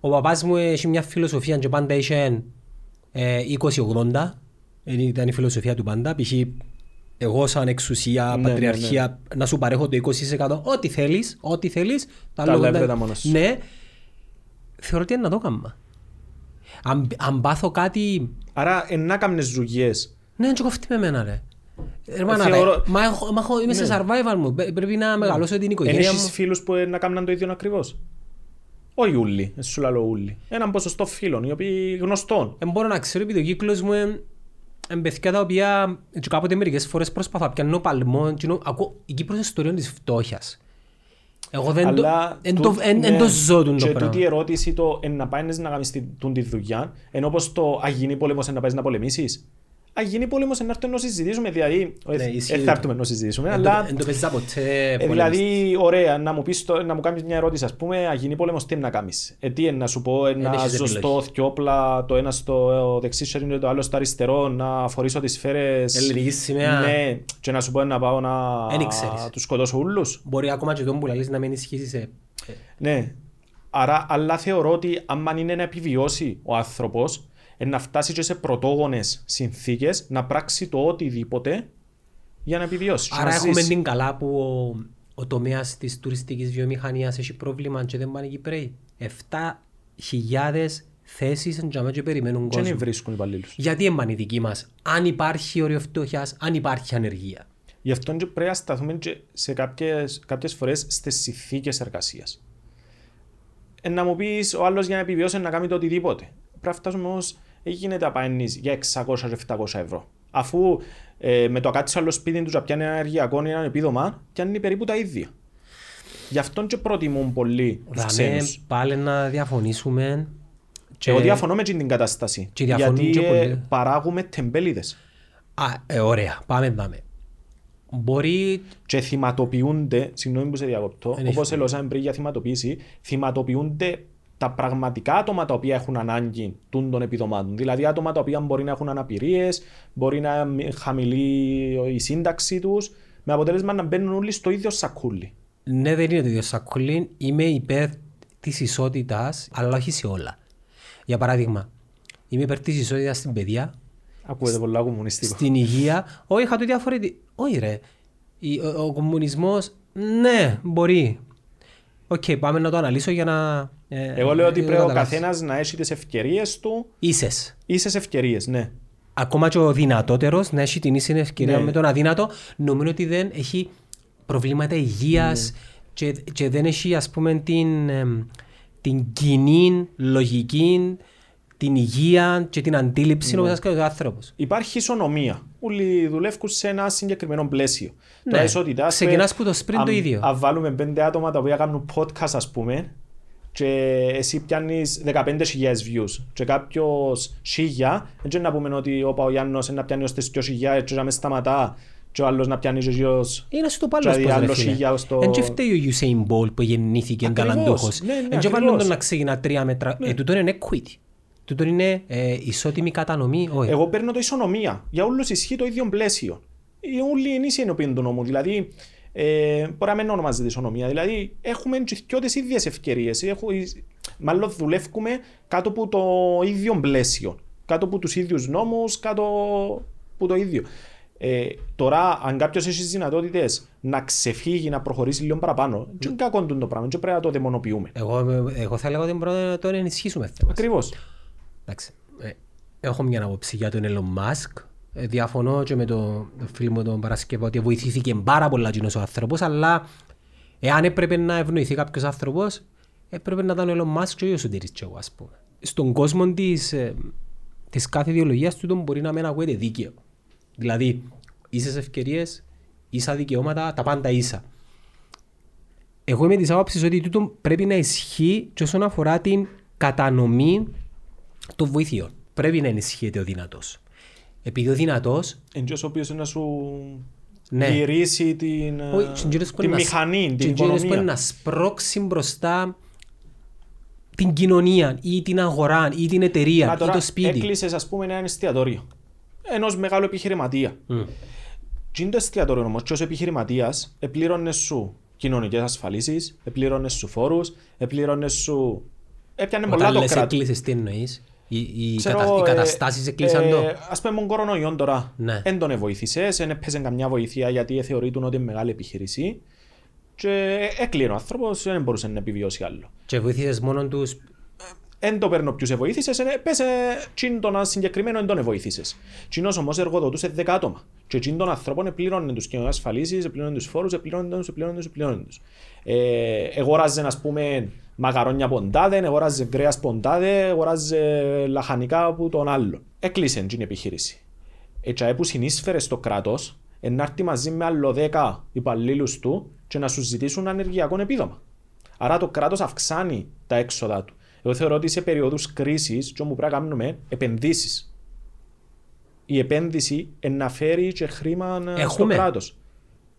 Ο παπάς μου έχει μια φιλοσοφία και πάντα είχε ε, 20-80. Ε, Ήταν η φιλοσοφία του πάντα. Π.χ. εγώ σαν εξουσία, Ναι, πατριαρχία, να σου παρέχω το 20% ό,τι θέλεις, ό,τι θέλεις. Τα Τα άλλα άλλα ογδόντα- έβρετα μόνος σου. Ναι. Θεωρώ ότι είναι να το κάνω. Αν, αν πάθω κάτι Άρα ε, να κάνεις δουλειές. ναι, δεν κοφτεί με εμένα, ρε. Ρε μάνα, θεωρώ- ρε. Μα, έχω, μα έχω, είμαι σε survival μου. Πε- Πρέπει να μεγαλώσω την Εν οικογένεια έχεις μου. φίλους που ε, να κάνουν το ίδιο ακριβώς; Όχι ούλοι, ε, σου λέω ούλοι. Έναν ποσοστό φίλων, οι οποίοι γνωστών. Δεν μπορώ να ξέρω επειδή ο κύκλος μου είναι είναι παιδιά τα οποία και κάποτε μερικές φορές προσπαθώ να πιάνω παλμό. και νο- Ακούω η Κύπρος είναι ιστορία της φτώχειας. Εγώ δεν το, Αλλά εν του- το, εν, εν ναι. το ζω τούτο Και πράγμα. τούτη η ερώτηση το εν να πάει να κάνεις τη- τούν τη δουλειά, ενώ όπως το αγίνει πόλεμος εν να πάει να πολεμήσεις. Αγίνει πόλεμος εν να έρθουμε να συζητήσουμε, δηλαδή, Ναι, ε, ισχύει. ε, θα έρθουμε να συζητήσουμε, Εν το- αλλά εν το παίζα ποτέ ε, πολεμιστή. δηλαδή, ωραία, να μου, πεις το, να μου κάνεις μια ερώτηση, ας πούμε, αγίνει πόλεμος, τι είναι να κάνεις; Ε, τι είναι να σου πω, ε, να έχεις ζωστώ επιλογή. δυο όπλα, το ένα στο δεξί χέρι και το άλλο στο αριστερό, να φορήσω τις σφαίρες. Ελληνική σημαία. Ναι, και να σου πω να πάω να Εν ήξερες. τους σκοτώσω όλους. Μπορεί ακόμα και τον που λαλείς να μην ισχύσεις σε... Ναι. Άρα, αλλά θεωρώ ότι άμα είναι να επιβιώσει ο άνθρωπος, να φτάσει και σε πρωτόγονες συνθήκες να πράξει το οτιδήποτε για να επιβιώσεις. και Άρα να έχουμε ζήσει. την καλά που ο, ο τομέας της τουριστικής βιομηχανίας έχει πρόβλημα και δεν πάνε οι Κυπρέοι. 7.000 θέσεις εντιαμέ και περιμένουν Και δεν κόσμο. βρίσκουν υπαλλήλους. Γιατί έμπανε οι δικοί μας, αν υπάρχει όριο φτώχειας, αν υπάρχει ανεργία. Γι' αυτό και πρέπει να σταθούμε και σε κάποιες, κάποιες φορές στις συνθήκες εργασίας. Ε, να μου πεις ο άλλος για να επιβιώσει να κάνει το οτιδήποτε. Πρέπει να φτάσουμε όμως, δεν γίνεται να παίρνεις για 600 και 700 ευρώ. Αφού ε, με το κάτσε άλλο σπίτι τους να πιάνει ένα ενεργειακό ή ένα επίδομα, πιάνει περίπου τα ίδια. Γι' αυτό και προτιμούν πολύ τους Δαμε ξένους. πάλι να διαφωνήσουμε. Και εγώ διαφωνώ με την κατάσταση. Και διαφωνούν γιατί και ε, πολλοί. παράγουμε τεμπέληδες. Α, ε, ωραία, πάμε δάμε. Μπορεί και θυματοποιούνται, συγγνώμη που σε διακοπτώ, Δεν έχει όπως ελώσαμε πριν για θυματοποίηση, θυματοποιούνται τα πραγματικά άτομα τα οποία έχουν ανάγκη τούν των επιδομάτων. Δηλαδή άτομα τα οποία μπορεί να έχουν αναπηρίες, μπορεί να είναι χαμηλή η σύνταξή τους, με αποτέλεσμα να μπαίνουν όλοι στο ίδιο σακούλι. Ναι, δεν είναι το ίδιο σακούλιν. Είμαι υπέρ της ισότητας, αλλά όχι σε όλα. Για παράδειγμα, είμαι υπέρ της ισότητας στην παιδεία, Ακούγεται πολλά κομμουνιστικό. στην υγεία. Όχι, είχα το διαφορετικό. Όχι, ρε. Η- Ο, ο κομμουνισμός, ναι, μπορεί. Οκ, πάμε να το αναλύσω για να. ε, Εγώ λέω ότι ε, πρέπει ο καταλάβεις. καθένας να έχει τις ευκαιρίες του, Ίσες. ίσες ευκαιρίες, ναι. Ακόμα και ο δυνατότερος να έχει την ίση ευκαιρία Ναι. με τον αδύνατο, νομίζω ότι δεν έχει προβλήματα υγείας Ναι. και, και δεν έχει ας πούμε την, εμ, την κοινή λογική, την υγεία και την αντίληψη Ναι. όπως έσκασε ο άνθρωπος. Υπάρχει ισονομία. Όλοι δουλεύουν σε ένα συγκεκριμένο πλαίσιο. Ναι. Τώρα ισότητα, ας πούμε, Ξεκινάς που το sprint αν- το ίδιο. Αν βάλουμε πέντε άτομα τα οποία κάνουν podcast, ας πούμε, και εσύ πιάνεις 15.000 views και κάποιος 1.000, δεν να πούμε ότι όπα, ο Γιάννος να πιάνει ως τις 2.000 και να μες σταματά και ο άλλος να πιάνει και γιος Είναι στο και πάλι πώς ρε άλλος φίλε. χιλιάδες στο- Εν και φταίει ο Usain Bolt που γεννήθηκε Ακριβώς. ταλαντούχος. Ναι, ναι, Εν και βάλουν ακριβώς. τον να ξεκινά τρία μέτρα. Ε, τούτο είναι equity. Τούτο είναι ε, ισότιμη κατανομή. Όχι. Εγώ παίρνω το ισονομία. Για όλους ισχύει το ίδιο πλαίσιο. Οι όλοι είναι ίσοι ενώπιον του νόμου. Δηλαδή, ε, μπορεί να μην ονομάζεται ισονομία. Δηλαδή, έχουμε και τι ίδιες ευκαιρίες. Μάλλον δουλεύουμε κάτω από το ίδιο πλαίσιο. Κάτω από τους ίδιους νόμους, κάτω από το ίδιο. Ε, τώρα, αν κάποιος έχει δυνατότητες να ξεφύγει, να προχωρήσει λίγο παραπάνω, δεν είναι κακό το πράγμα. Δεν πρέπει να το δαιμονοποιούμε. Εγώ, εγώ θα έλεγα ότι πρέπει να τον ενισχύσουμε θέμα. Ακριβώ. Εντάξει. Ε, έχω μια άποψη για τον Elon Musk. Ε, διαφωνώ και με τον το φίλο μου τον Παρασκευό ότι βοηθήθηκε πάρα πολλά κοινός ο άνθρωπος, αλλά εάν έπρεπε να ευνοηθεί κάποιος άνθρωπος, έπρεπε να ήταν ο Elon Musk και ο Ιωσουτήρης και εγώ, ας πούμε. Στον κόσμο της, ε, της κάθε ιδεολογίας του τον μπορεί να μην ακούγεται δίκαιο. Δηλαδή, ίσες ευκαιρίες, ίσα δικαιώματα, τα πάντα ίσα. Εγώ είμαι της άποψης ότι τούτο πρέπει να ισχύει και όσον αφορά την κατανομή των βοηθειών. Πρέπει να ενισχύεται ο δυνατός. Επειδή ο δυνατός Εντό ο οποίο να σου Ναι. γυρίσει την, ε, όχι, τσιντζίρος που την είναι να- μηχανή, την τσιντζίρος που είναι οικονομία. να σπρώξει μπροστά την κοινωνία ή την αγορά ή την εταιρεία Μα ή τώρα το σπίτι. έκλεισες ας πούμε ένα εστιατόριο ενός μεγάλου επιχειρηματία. Μμ. Τι είναι το εστιατόριο όμως; Και ως επιχειρηματίας επλήρωνες σου κοινωνικές ασφαλίσεις, επλήρωνες σου φόρους, επλήρωνες σου... Έπιανε πολλά Όταν το λες κράτος. έκλεισες τι εννοείς; Οι, οι, Ξέρω, κατα... οι ε, καταστάσεις έκλεισαν το. ε, Ας πούμε, τον κορονοϊόν τώρα. Ναι. Δεν τον βοήθησες, δεν έπαιζε καμιά βοήθεια γιατί θεωρείται ότι είναι μεγάλη επιχείρηση. Και έκλεινε ο άνθρωπος, δεν μπορούσε να επιβιώσει άλλο. Και βοήθησες μόνο τους Εν το παίρνω ποιους βοήθησες, ε, πες ε, τσιν τον συγκεκριμένο εν τον βοήθησες. Τσινός όμως εργοδοτούσε 10 άτομα. Και τσιν των ανθρώπων επλήρωνε τους κοινωνικές ασφαλίσεις, επλήρωνε τους φόρους, επλήρωνε τους, επλήρωνε τους, επλήρωνε τους. Ε, εγόραζε, ας πούμε, μακαρόνια ποντάδε, εγόραζε κρέας ποντάδε, εγόραζε λαχανικά από τον άλλο. Έκλεισε την επιχείρηση. Έτσι, που συνείσφερες στο κράτος, να έρθει μαζί με άλλο 10 υπαλλήλους του και να σου ζητήσουν ανεργειακό επίδομα. Άρα το κράτος αυξάνει τα έξοδα του. Εγώ θεωρώ ότι σε περίοδους κρίσης, και όπου πρέπει να κάνουμε επενδύσεις. Η επένδυση είναι να φέρει και χρήμα ε, στο Έχουμε; κράτος.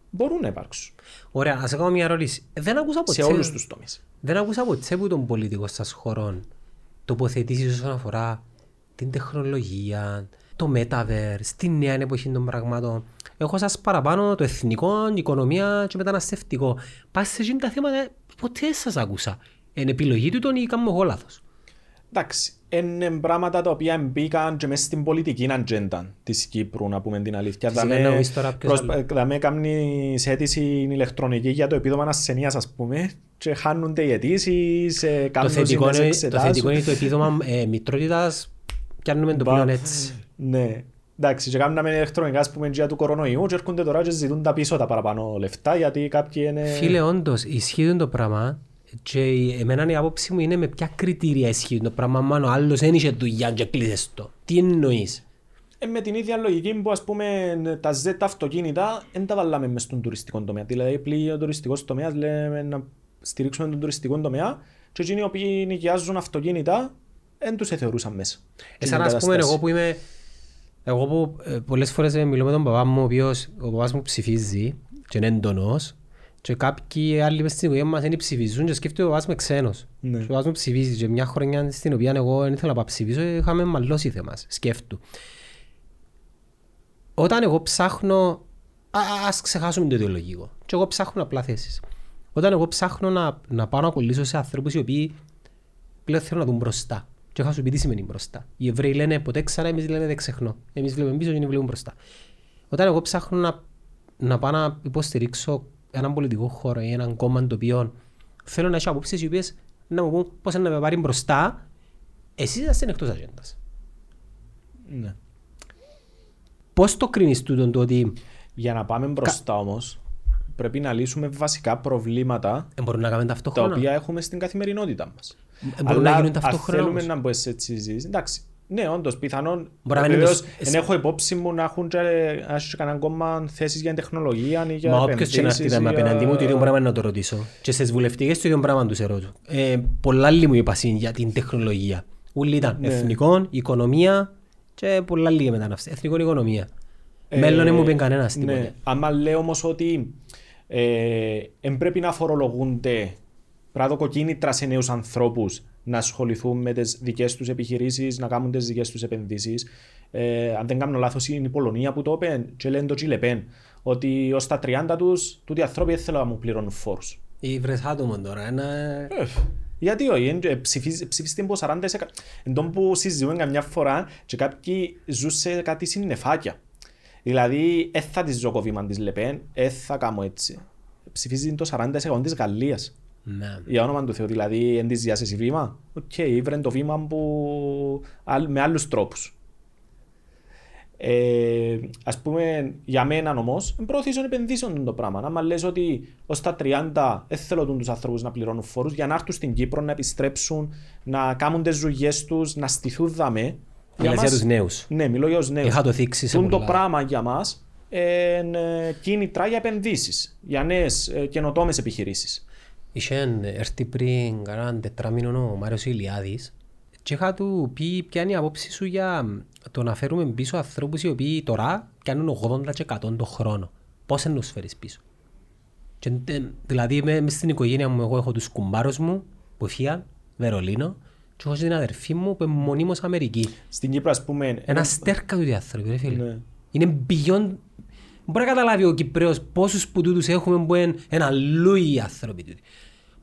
Μπορούν να υπάρξουν. Ωραία, ας κάνω μια ερώτηση. Δεν ακούσα Σε ποτέ, όλους τους τομείς. Δεν ακούσα ποτέ που τον πολιτικό σας χωρών τοποθετήσεις όσον αφορά την τεχνολογία, το metaverse, τη νέα εποχή των πραγμάτων. Έχω σας παραπάνω το εθνικό, η οικονομία και μεταναστευτικό. Πας σε εκείνα τα θέματα, ποτέ σας άκουσα. Είναι επιλογή του τον ή κάνουμε εγώ λάθος. Εντάξει, είναι πράγματα τα οποία μπήκαν και μέσα στην πολιτική ατζέντα της Κύπρου, να πούμε την αλήθεια. Τι σημαίνει εννοείς τώρα, ποιος άλλος; Δαμε κάνεις αίτηση ηλεκτρονική για το επίδομα ασθενείας, ας πούμε, και χάνονται οι αιτήσεις, ε, Το κάνουν θετικό, ζημιές είναι, το εξετάσεις. θετικό είναι το επίδομα ε, μητρότητας κάνουμε το Μπα. πλέον έτσι. Ναι. Εντάξει, και κάνουμε ηλεκτρονικά, ας πούμε, για του κορονοϊού και έρχονται τώρα και ζητούν τα πίσω τα παραπάνω λεφτά, γιατί κάποιοι είναι... Φίλε, όντως, ισχύει το πράγμα και η- εμένα η άποψη μου είναι με ποια κριτήρια ισχύει το πράγμα. Μάλλον ο άλλος δεν είχε δουλειά και κλείσες το. Τι εννοείς; Ε, με την ίδια λογική που ας πούμε τα Z αυτοκίνητα δεν τα βάλαμε μες στον τουριστικό τομέα. Δηλαδή πλήγει ο τουριστικός τομέας λέμε να στηρίξουμε τον τουριστικό τομέα και εκείνοι οι οποίοι νοικιάζουν αυτοκίνητα δεν τους θεωρούσαν μέσα. Ε, σαν ας πούμε εγώ που είμαι... Εγώ που ε, πολλές φορές ε, μιλώ με τον παπά μου, ο οποίος ο παπάς μου ψηφίζει και είναι έντονος και κάποιοι άλλοι μες στην οικογένεια μας δεν ψηφίζουν και σκέφτεται ο παπάς μου ξένος. Ναι. Και ο παπάς μου ψηφίζει και μια χρονιά στην οποία εγώ δεν ήθελα να πάω ψηφίσω είχαμε μαλλώσει θέμας, σκέφτου. Όταν εγώ ψάχνω, α, α- ας ξεχάσουμε το ιδεολογικό, και εγώ ψάχνω απλά θέσεις. Όταν εγώ ψάχνω να, να πάω να κολλήσω σε ανθρώπους οι οποίοι πλέον θέλουν να δουν μπροστά. Και θα σου πει τι σημαίνει μπροστά. Οι Εβραίοι λένε ποτέ ξανά, εμείς λέμε δεν ξεχνώ. Εμείς βλέπουμε πίσω και είναι βλέπουμε μπροστά. Όταν εγώ ψάχνω να, να πάω να υποστηρίξω έναν πολιτικό χώρο ή έναν κόμμα το οποίο θέλω να έχει απόψεις οι οποίες να μου πούν πώς να με πάρει μπροστά, εσείς είστε εκτός ατζέντας. Ναι. Πώς το κρίνεις τούτο το ότι Για να πάμε μπροστά όμως πρέπει να λύσουμε βασικά προβλήματα ε, μπορούν να κάνουμε τα ταυτόχρονα. οποία έχουμε στην καθημερινότητα μας. Ε, μπορούν να γίνουν αν ταυτόχρονα θέλουμε όμως. να μπω σε έτσι συζήτηση, εντάξει. Ναι, όντως, πιθανόν. Μπορεί να μην είναι Βεβαίως, το- εν έχω υπόψη μου να έχουν και, να έχεις και κανέναν κόμμα θέσεις για τεχνολογία ή για Μα όποιος και να έρθει επενδύσεις με ή απέναντι μου, το για- ίδιο πράγμα να το ρωτήσω. Και στις βουλευτικές το ίδιο πράγμα τους ερώτω. Ε, πολλά άλλοι μου είπα συν για την τεχνολογία. Ούλοι ήταν Ναι. εθνικών, οικονομία και πολλά άλλοι για μεταναύση. Εθνικών οικονομία. Ε, Μέλλον δεν μου είπε κανένας Ναι. τίποτε. Άμα λέω όμως ότι ε, εν πρέπει να φορολογούνται πράγμα κίνητρα σε νέους ανθρώπους να ασχοληθούν με τις δικές τους επιχειρήσεις, να κάνουν τις δικές τους επενδύσεις. Ε, αν δεν κάνω λάθος είναι η Πολωνία που το είπε και λένε το Τσιλεπέν ότι ως τα 30 τους τούτοι οι άνθρωποι δεν θέλουν να μου πληρώνουν φόρους. Ή βρες άτομο τώρα. Ένα... Γιατί όχι, εν- ε, ψηφίζ- ψηφίστηκε από 40%. Εν τόν που συζητούμε καμιά φορά και κάποιοι ζουν σε κάτι συννεφάκια. Δηλαδή, δεν θα της ζω κοβήμα της Λεπέν, δεν θα κάνω έτσι. Ψηφίζει το 40% της Γαλλίας. Ναι. Για όνομα του Θεού, δηλαδή, εν της διάσεση βήμα. Οκ, ήβρεν το βήμα που... άλλ- με άλλους τρόπους. Ε, ας πούμε, για μένα όμως, προωθήσεων επενδύσεων το πράγμα. Αν λες ότι ως τα 30 δεν θέλω τους ανθρώπους να πληρώνουν φόρους για να έρθουν στην Κύπρο, να επιστρέψουν, να κάνουν τις ζωγιές τους, να στηθούν δαμέ. Μιλάς για τους νέους. Ναι, μιλώ για τους νέους. Είχα το θίξει σε Τούν το πολλά. πράγμα για μας είναι κίνητρα για επενδύσεις, για νέες ε, καινοτόμες επιχειρήσεις. Είχε έρθει πριν κανέναν τετράμινο ο Μάριος Ηλιάδης και είχα του πει ποια είναι η απόψη σου για το να φέρουμε πίσω ανθρώπους οι οποίοι τώρα κάνουν 80 και 100 το χρόνο. Πώς να τους φέρεις πίσω; Και, ε, δηλαδή με, μες στην οικογένεια μου εγώ έχω τους κουμπάρους μου που έφυγαν, Βερολίνο και έχω και την αδερφή μου που είναι μονίμως Αμερική. Στην Κύπρο, ας πούμε, Ένα στέρκα του άνθρωποι, ρε φίλε. Ναι. Είναι beyond... Μπορεί να καταλάβει ο Κυπρέος πόσους που τούτους έχουμε που είναι ένα λούι οι άνθρωποι τούτοι.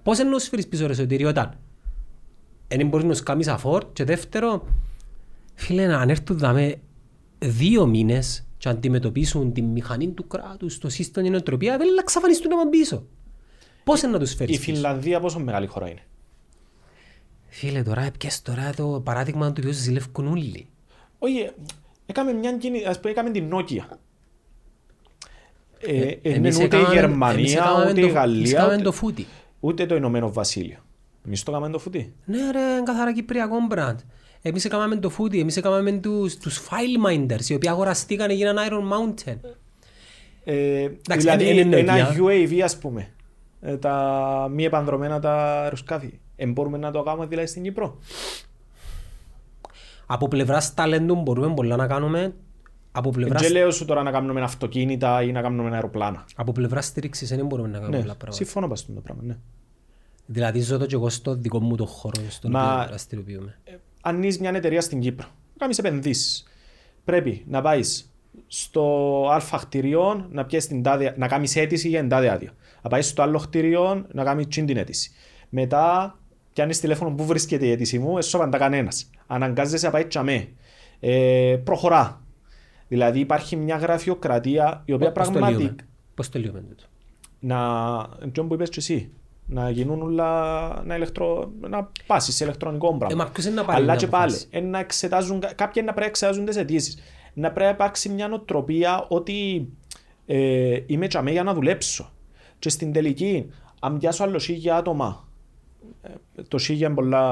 Πώς είναι να τους φέρεις πίσω ρε Σωτήρη όταν δεν μπορείς να τους κάνεις αφόρ και δεύτερο φίλε να αν έρθουν δάμε δύο μήνες και αντιμετωπίσουν τη μηχανή του κράτους, το σύστημα την οτροπία δεν θα ξαφανιστούν να πάνε πίσω. Πώς είναι να τους η φέρεις πίσω; Φινλανδία πόσο μεγάλη χώρα είναι; Φίλε τώρα έπιες τώρα το παράδειγμα του ποιου ζηλεύκουν όλοι. Όχι, έκαμε μια κίνη, ας πούμε, έκαμε την Nokia. Ε, Ε, ε, εμείς ούτε η έκαναμε- εμείς Γερμανία, έκαναμε ούτε το- η εμείς Γαλλία, έκαναμε ούτε, το φούτι. ούτε το Ηνωμένο Βασίλειο. Εμείς το έκαμε το φουτί. Ναι ρε, καθαρά κυπριακό μπραντ. Εμείς έκαναμε το φούτι, εμείς έκαναμε τους, τους file minders, οι οποίοι αγοραστήκαν και γίναν Iron Mountain. Ε, Εντάξει, δηλαδή είναι- είναι ένα Nokia. UAV ας πούμε, ε, τα μη επανδρομένα τα αεροσκάφη. Ε, μπορούμε να το κάνουμε δηλαδή στην Κύπρο. Από πλευράς ταλέντου μπορούμε πολλά να κάνουμε, από πλευράς, Δεν λέω σου τώρα να κάνουμε αυτοκίνητα ή να κάνουμε αεροπλάνα. από πλευράς στήριξης δεν μπορούμε να κάνουμε Ναι, πολλά πράγματα. συμφωνώ πας το πράγμα, ναι. Δηλαδή ζω το και εγώ στο δικό μου το χώρο, στον Μα- οποίο δραστηριοποιούμε. αν είσαι μια εταιρεία στην Κύπρο, να κάνεις επενδύσεις. Πρέπει να πάεις στο α κτηριό να, πιέσεις την τάδε, να κάνεις αίτηση για την τάδε άδεια. Να πάεις στο άλλο κτηριό να κάνεις τσιν την αίτηση. Μετά πιάνεις τηλέφωνο που βρίσκεται η αίτηση μου, έσωπαντα κανένας. Αναγκάζεσαι να πάει τσαμέ. Ε, προχωρά. Δηλαδή υπάρχει μια γραφειοκρατία η οποία Πώς το πραγματικά λύουμε. Πώς το λύουμε τούτο; να, τζείνον που είπες και εσύ, να γίνουν όλα, να, ηλεκτρο, να πάσεις σε ηλεκτρονικό Ε, πράγμα. μα ποιος είναι να πάρει Αλλά μια και πάλι, απόφαση; ε, να εξετάζουν, κάποιοι να πρέπει να εξετάζουν τις αιτήσεις. Να πρέπει να υπάρξει μια νοοτροπία ότι ε, είμαι τζιαμέ για να δουλέψω. Και στην τελική, αν πιάσω άλλο χίλια άτομα, ε, το χίλια είναι πολλά,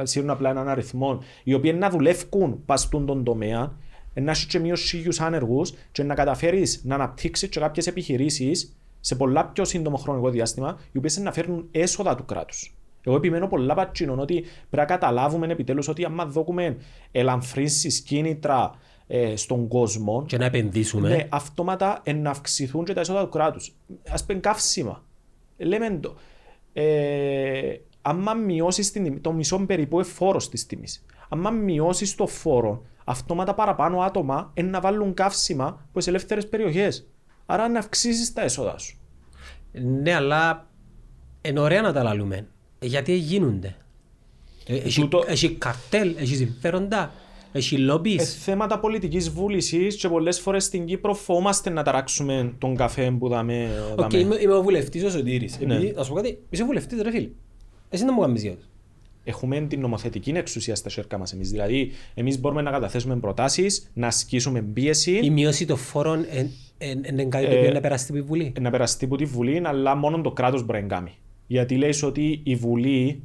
ε, σύρουν απλά έναν αριθμό, οι οποίοι να δουλεύουν παστούν τον τομέα, ε, να έχει και μείωση χίλιους άνεργους και να καταφέρεις να αναπτύξεις και κάποιες επιχειρήσεις σε πολλά πιο σύντομο χρονικό διάστημα, οι οποίες να φέρνουν έσοδα του κράτους. Εγώ επιμένω πολλά πατσίνων ότι πρέπει να καταλάβουμε επιτέλους ότι άμα δώκουμε ελαμφρύνσεις κίνητρα ε, στον κόσμο, Και να επενδύσουμε. ναι, αυτόματα ε, να αυξηθούν και τα έσοδα του κράτους. Α πούμε καύσιμα. Λέμε το. Ε, άμα μειώσεις το μισό περίπου φόρο της τιμής, άμα μειώσεις το φόρο, αυτόματα παραπάνω άτομα ε, να βάλουν καύσιμα που σε ελεύθερες περιοχές. Άρα να αυξήσεις τα έσοδα σου. Ναι, αλλά είναι ωραία να τα λαλούμε. Ε, Γιατί γίνονται. Ε, Έχει, Τούτο- έχει καρτέλ, έχει συμφέροντα, έχει Ε, λόμπις. θέματα πολιτικής βούλησης και πολλές φορές στην Κύπρο φοβόμαστε να ταράξουμε τον καφέ που δαμε. Οκ, δαμε. είμαι, είμαι ο βουλευτής ο Σωτήρης. Ναι. Επειδή, να σου πω κάτι, είσαι βουλευτής ρε φίλε. Εσύ να μου κάνεις για αυτό. Έχουμε την νομοθετική εξουσία στα χέρια μας εμείς. Δηλαδή, εμείς μπορούμε να καταθέσουμε προτάσεις, να ασκήσουμε πίεση. Η μείωση των φόρων είναι κάτι το Ε, οποίο να περάσει στην Βουλή; να περαστεί από τη Βουλή, αλλά μόνο το κράτος μπορεί να κάνει. Γιατί λέει ότι η Βουλή,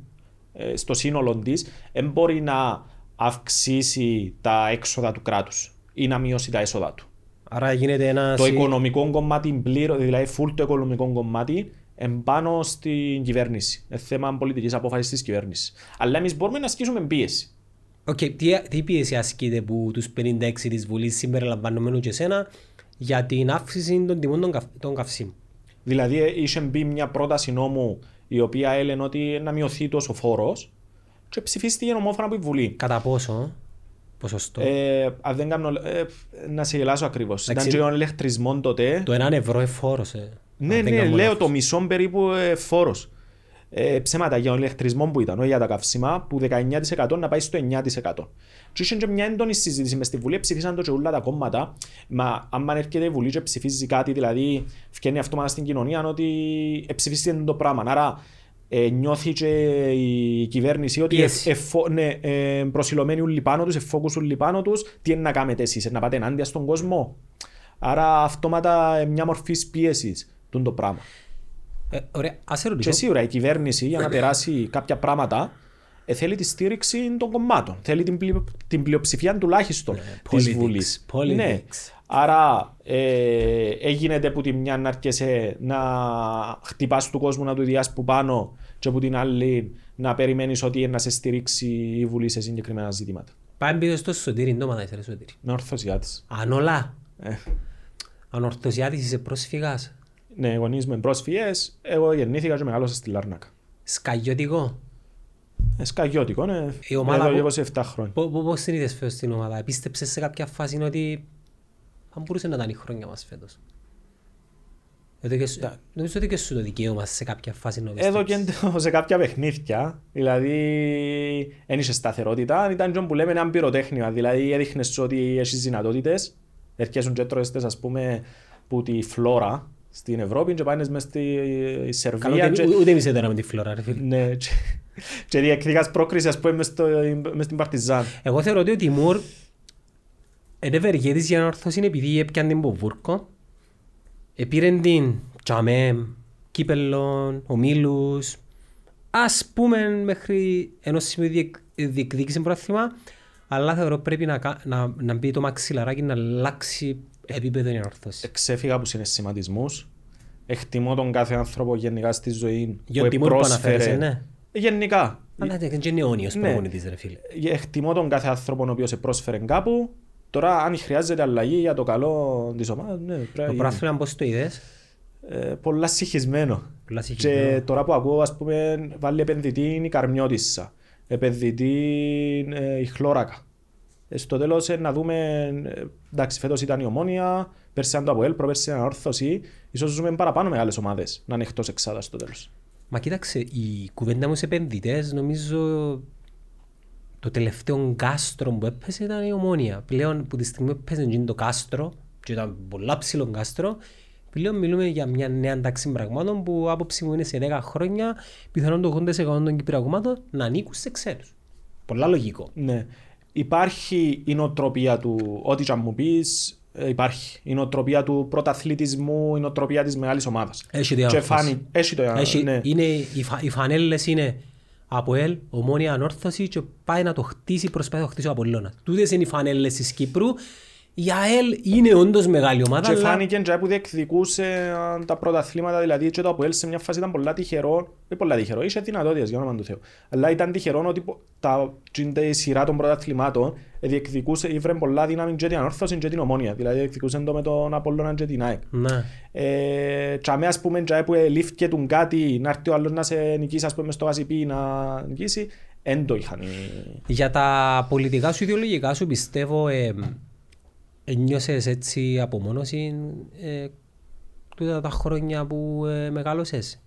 ε, στο σύνολο της, δεν μπορεί να αυξήσει τα έξοδα του κράτους ή να μειώσει τα έσοδα του. Άρα γίνεται ένας... Το οικονομικό κομμάτι πλήρως, δηλαδή full το οικονομικό κομμάτι, εν πάνω στην κυβέρνηση. Είναι θέμα πολιτικής απόφασης της κυβέρνησης. Αλλά εμείς μπορούμε να ασκήσουμε πίεση. Οκ, τι, τι πίεση ασκείται που τους 56 της Βουλής συμπεριλαμβανομένου και εσένα για την αύξηση των τιμών των, καυ, των καυσίμων; Δηλαδή, ε, είχε μπει μια πρόταση νόμου η οποία έλεγε ότι να μειωθεί τόσο φόρος και ψηφίστηκε ομόφωνα από τη Βουλή. Κατά πόσο; Ποσοστό; Ε, αν δεν κάνω, ε, να σε γελάσω ακριβώς. Ήταν Εντάξει. και ο ηλεκτρισμό τότε. το 1 ευρώ είναι φόρος. Ε. Ναι, Αν δεν ναι, κάνω λέω λάθος. το μισό περίπου ε, φόρος. Ε, ψέματα για τον ηλεκτρισμό που ήταν, όχι για τα καύσιμα, που 19% να πάει στο 9%. Και είχε και μια έντονη συζήτηση μες στη Βουλή, ψηφίσαν το και όλα τα κόμματα. Μα αν έρχεται η Βουλή και ψηφίζει κάτι, δηλαδή φτιάχνει αυτόματα στην κοινωνία ότι ε, ψηφίστηκε το πράγμα. Άρα ε, νιώθει και η κυβέρνηση ότι Πίεση. ε, εφο, ναι, ε, προσιλωμένοι όλοι πάνω τους, εφόκουσουν όλοι πάνω τους, τι είναι να κάνετε εσείς, ε, να πάτε ενάντια στον κόσμο; Άρα αυτόματα ε, μια μορφής πίεσης το πράγμα. Ε, ωραία, ας σε Και ρωτήσω. σίγουρα η κυβέρνηση για να περάσει κάποια πράγματα ε, θέλει τη στήριξη των κομμάτων. Θέλει την, πλειο, την πλειοψηφία τουλάχιστον της politics, Βουλής. politics. Ναι. Άρα ε, έγινε που τη μια να έρχεσαι να χτυπάς του κόσμου να του διάσει που πάνω και από την άλλη να περιμένεις ότι να σε στηρίξει η Βουλή σε συγκεκριμένα ζητήματα. Πάμε πίσω στο Σωτήρι, το μάνα είσαι ρε Σωτήρι. Με ορθωσιά τη. Αν όλα, Ε, αν ορθωσιάτης είσαι πρόσφυγας, ναι, γονείς με πρόσφυγες, εγώ γεννήθηκα και μεγάλωσα στη Λάρνακα. σκαγιώτικο, Ε, σκαγιώτικο, ναι. Η ομάδα Εδώ που- και 27 χρόνια. Πο- πο- πώς την είδες φέτος στην ομάδα, επίστεψες σε κάποια φάση ότι θα μπορούσε να ήταν η χρόνια μας φέτος; Εδώ και σου- Νομίζω ότι και σου το δικαίωμα σε κάποια φάση να Εδώ πιστέψεις. και σε κάποια παιχνίδια, δηλαδή δεν είχε σταθερότητα, ήταν και που λέμε ένα πυροτέχνημα, δηλαδή έδειχνες ότι έχεις δυνατότητες, έρχεσουν και τρώες τες, ας πούμε που τη φλόρα στην Ευρώπη και πάνε μες στη Καλό, Σερβία ούτε- και, Ούτε εμείς δεν με τη φλόρα ρε φίλε. ναι, και, και διεκδικάς πρόκριση ας πούμε μες, στο, μες στην Παρτιζάν. Εγώ θεωρώ ότι ο Τιμούρ είναι ευεργέτης για να ορθώσει επειδή έπιαν την Ποβούρκο, επήρεν την Τζαμέ, Κύπελλον, Ομίλους, ας πούμε μέχρι ενός σημείου διεκ- διεκδίκησε πρόθυμα, αλλά θεωρώ πρέπει να, κα- να, να μπει το μαξιλαράκι να αλλάξει επίπεδο για να ορθώσει. Ξέφυγα από συναισθηματισμούς, εκτιμώ τον κάθε άνθρωπο γενικά στη ζωή Για που ο Τιμούρ που επρόσφερε. αναφέρεσαι, ναι. Γενικά, Αλλά δεν είναι αιώνιος Ναι. προπονητής ρε φίλε. εκτιμώ τον κάθε άνθρωπο ο οποίος σε πρόσφερε κάπου. Τώρα, αν χρειάζεται αλλαγή για το καλό της ομάδας, ναι, πρέπει να Το γίνει. πρωτάθλημα πώς το είδες, Ε, πολλά συγχυσμένο. πολλά Και συγχυσμένο. τώρα που ακούω, ας πούμε, βάλει επενδυτή η Καρμιώτισσα, επενδυτή ε, η Χλώρακα. Ε, στο τέλος ε, να δούμε, ε, εντάξει, φέτος ήταν η Ομόνια, πέρσι ήταν το Αποέλ, προπέρσι ήταν η Όρθωση, ίσως ζούμε παραπάνω μεγάλες ομάδες να είναι εκτός εξάδας στο τέλος. Μα κοίταξε, η κουβέντα μου σε επενδυτές νομίζω το τελευταίο κάστρο που έπεσε ήταν η ομόνια. Πλέον που τη στιγμή που έπεσε εκείνο το κάστρο και ήταν πολλά ψηλό κάστρο, πλέον μιλούμε για μια νέα τάξη πραγμάτων που άποψη μου είναι σε 10 χρόνια πιθανόν το 80% των κυπριακομάτων να ανήκουν σε ξένους. Πολλά λογικό. Ναι. Υπάρχει η νοοτροπία του, ό,τι και αν μου πεις, ε, υπάρχει. Η νοοτροπία του πρωταθλητισμού, η νοοτροπία της μεγάλης ομάδας. Έχει Και διάμορφωση. φάνη, έχει το Έχει, ναι. είναι, οι, φα, οι φανέλες είναι από ελ, ομόνια ανόρθωση και πάει να το χτίσει, προσπαθεί να το χτίσει ο Απολλώνας. Τούτες είναι οι φανέλες της Κύπρου. Η ΑΕΛ είναι όντως μεγάλη ομάδα, Και αλλά φάνηκε και που διεκδικούσε α, τα πρωταθλήματα, δηλαδή και το Αποέλ σε μια φάση ήταν πολλά τυχερό, δεν πολλά τυχερό, είχε δυνατότητες για όνομα του Θεού. Αλλά ήταν τυχερό ότι πο- τα, τζιν η σειρά των πρωταθλημάτων ε, διεκδικούσε, ήβρε πολλά δύναμη και την ανόρθωση και την ομόνια, δηλαδή διεκδικούσε το με τον Απόλλωνα και την ΑΕΚ. ναι. Ε, τσάμε ας πούμε τζάε που ελήφθηκε του κάτι να έρθει ο άλλος να σε νικήσει ας πούμε στο Γασιπί να νικήσει, εν το είχαν. οι- Για τα πολιτικά σου ιδεολογικά σου πιστεύω ε, ε, νιώσες έτσι απομόνωση ε, τούτα τα χρόνια που ε, μεγάλωσες.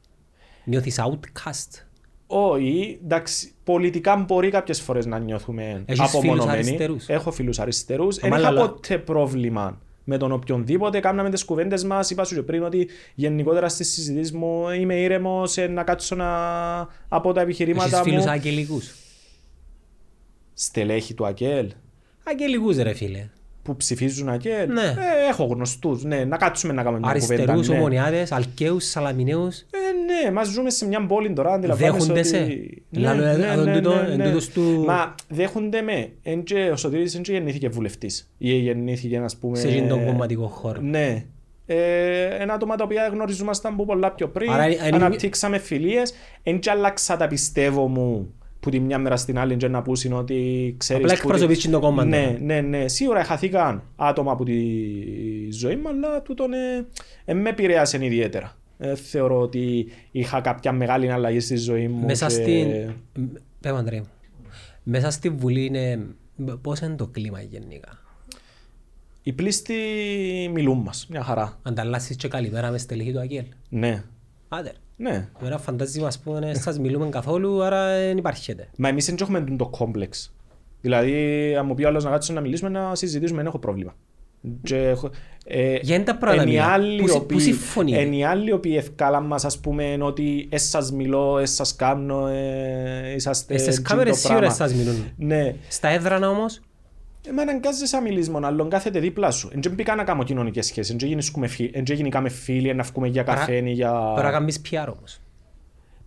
Νιώθεις outcast; Όχι, εντάξει, πολιτικά μπορεί κάποιες φορές να νιώθουμε Έχεις φίλους απομονωμένοι. αριστερούς; Έχω φίλους αριστερούς. Δεν Αμά, είχα αλλά- ποτέ πρόβλημα με τον οποιονδήποτε. Κάμναμε τις κουβέντες μας. Είπα σου και πριν ότι γενικότερα στις συζητήσεις μου είμαι ήρεμος να κάτσω να από τα Έχεις επιχειρήματα φίλους μου. αγγελικούς; Στελέχη του ΑΚΕΛ Αγγελικούς ρε φίλε. Που ψηφίζουν ΑΚΕΛ. Ναι. Ε, έχω γνωστούς. Ναι, να κάτσουμε να κάνουμε μια κουβέντα. Αριστερούς, ναι. ομονιάδες, αλκαίους, σαλαμιναίους. Ε, ναι, μας ζούμε σε μια πόλη τώρα, αντιλαμβάνεσαι Δέχονται ότι... σε. Λάλο, ε, αν τούτο- εν τούτος του- Μα δέχονται με. Εν και, ο Σωτήρης δεν και γεννήθηκε βουλευτής. Ή γεννήθηκε, ας πούμε... Σε εκείνον τον κομματικό χώρο. Ναι. Ε, ένα άτομα τα οποία γνωριζόμασταν από πολλά πιο πριν, Άρα, αν- αναπτύξαμε φιλίες, εν και άλλαξα τα πιστεύω μου που τη μια μέρα στην άλλη και να πούσουν ότι ξέρεις... Απλά που τη- εκπροσωπείς και το κόμμα Ναι, τώρα. ναι, ναι. Σίγουρα χαθήκαν άτομα από τη ζωή μου, αλλά τούτον ε, ε, με επηρέασε ιδιαίτερα. Ε, θεωρώ ότι είχα κάποια μεγάλη αλλαγή στη ζωή μου. Μέσα και- στην... Πέμπω Ανδρέα μου. Μέσα στη Βουλή είναι... Πώς είναι το κλίμα γενικά; Οι πλήστοι μιλούν μας, μια χαρά. Ανταλλάσσεις και καλημέρα μες στελεχή του Αγγέλ. Ναι, Άντε. Ναι. Εμένα φαντάζει ας πούμε σας μιλούμε καθόλου άρα δεν υπάρχετε. Μα εμείς δεν έχουμε το κόμπλεξ. Δηλαδή, αν μου πει ο άλλος να κάτσουμε να μιλήσουμε, να συζητήσουμε, δεν έχω πρόβλημα. Και έχω- ε, Για είναι τα πράγματα εν οι μιλά. άλλοι Πού συ- οι πού οποίοι- συμφωνείτε; εν οι άλλοι οι οποίοι ευκάλαν μας, ας πούμε, ότι «Ε, σας μιλώ, ε, σας κάνω, ε, είσαστε... Ε, Στις τζιν το κάμερες σίγουρα πράγμα». σας μιλούν. Ναι. Στα έδρανα όμως, Ε, Μα αναγκάζεσαι να μιλήσεις μόνο άλλον, κάθεται δίπλα σου. Εν και μπήκα να κάνω κοινωνικές σχέσεις, εν και γίνησκουμε φι- εν και γίνηκαμε φίλοι, να βγούμε για Άρα- καφέ ή για... πρέπει να κάνεις PR όμως.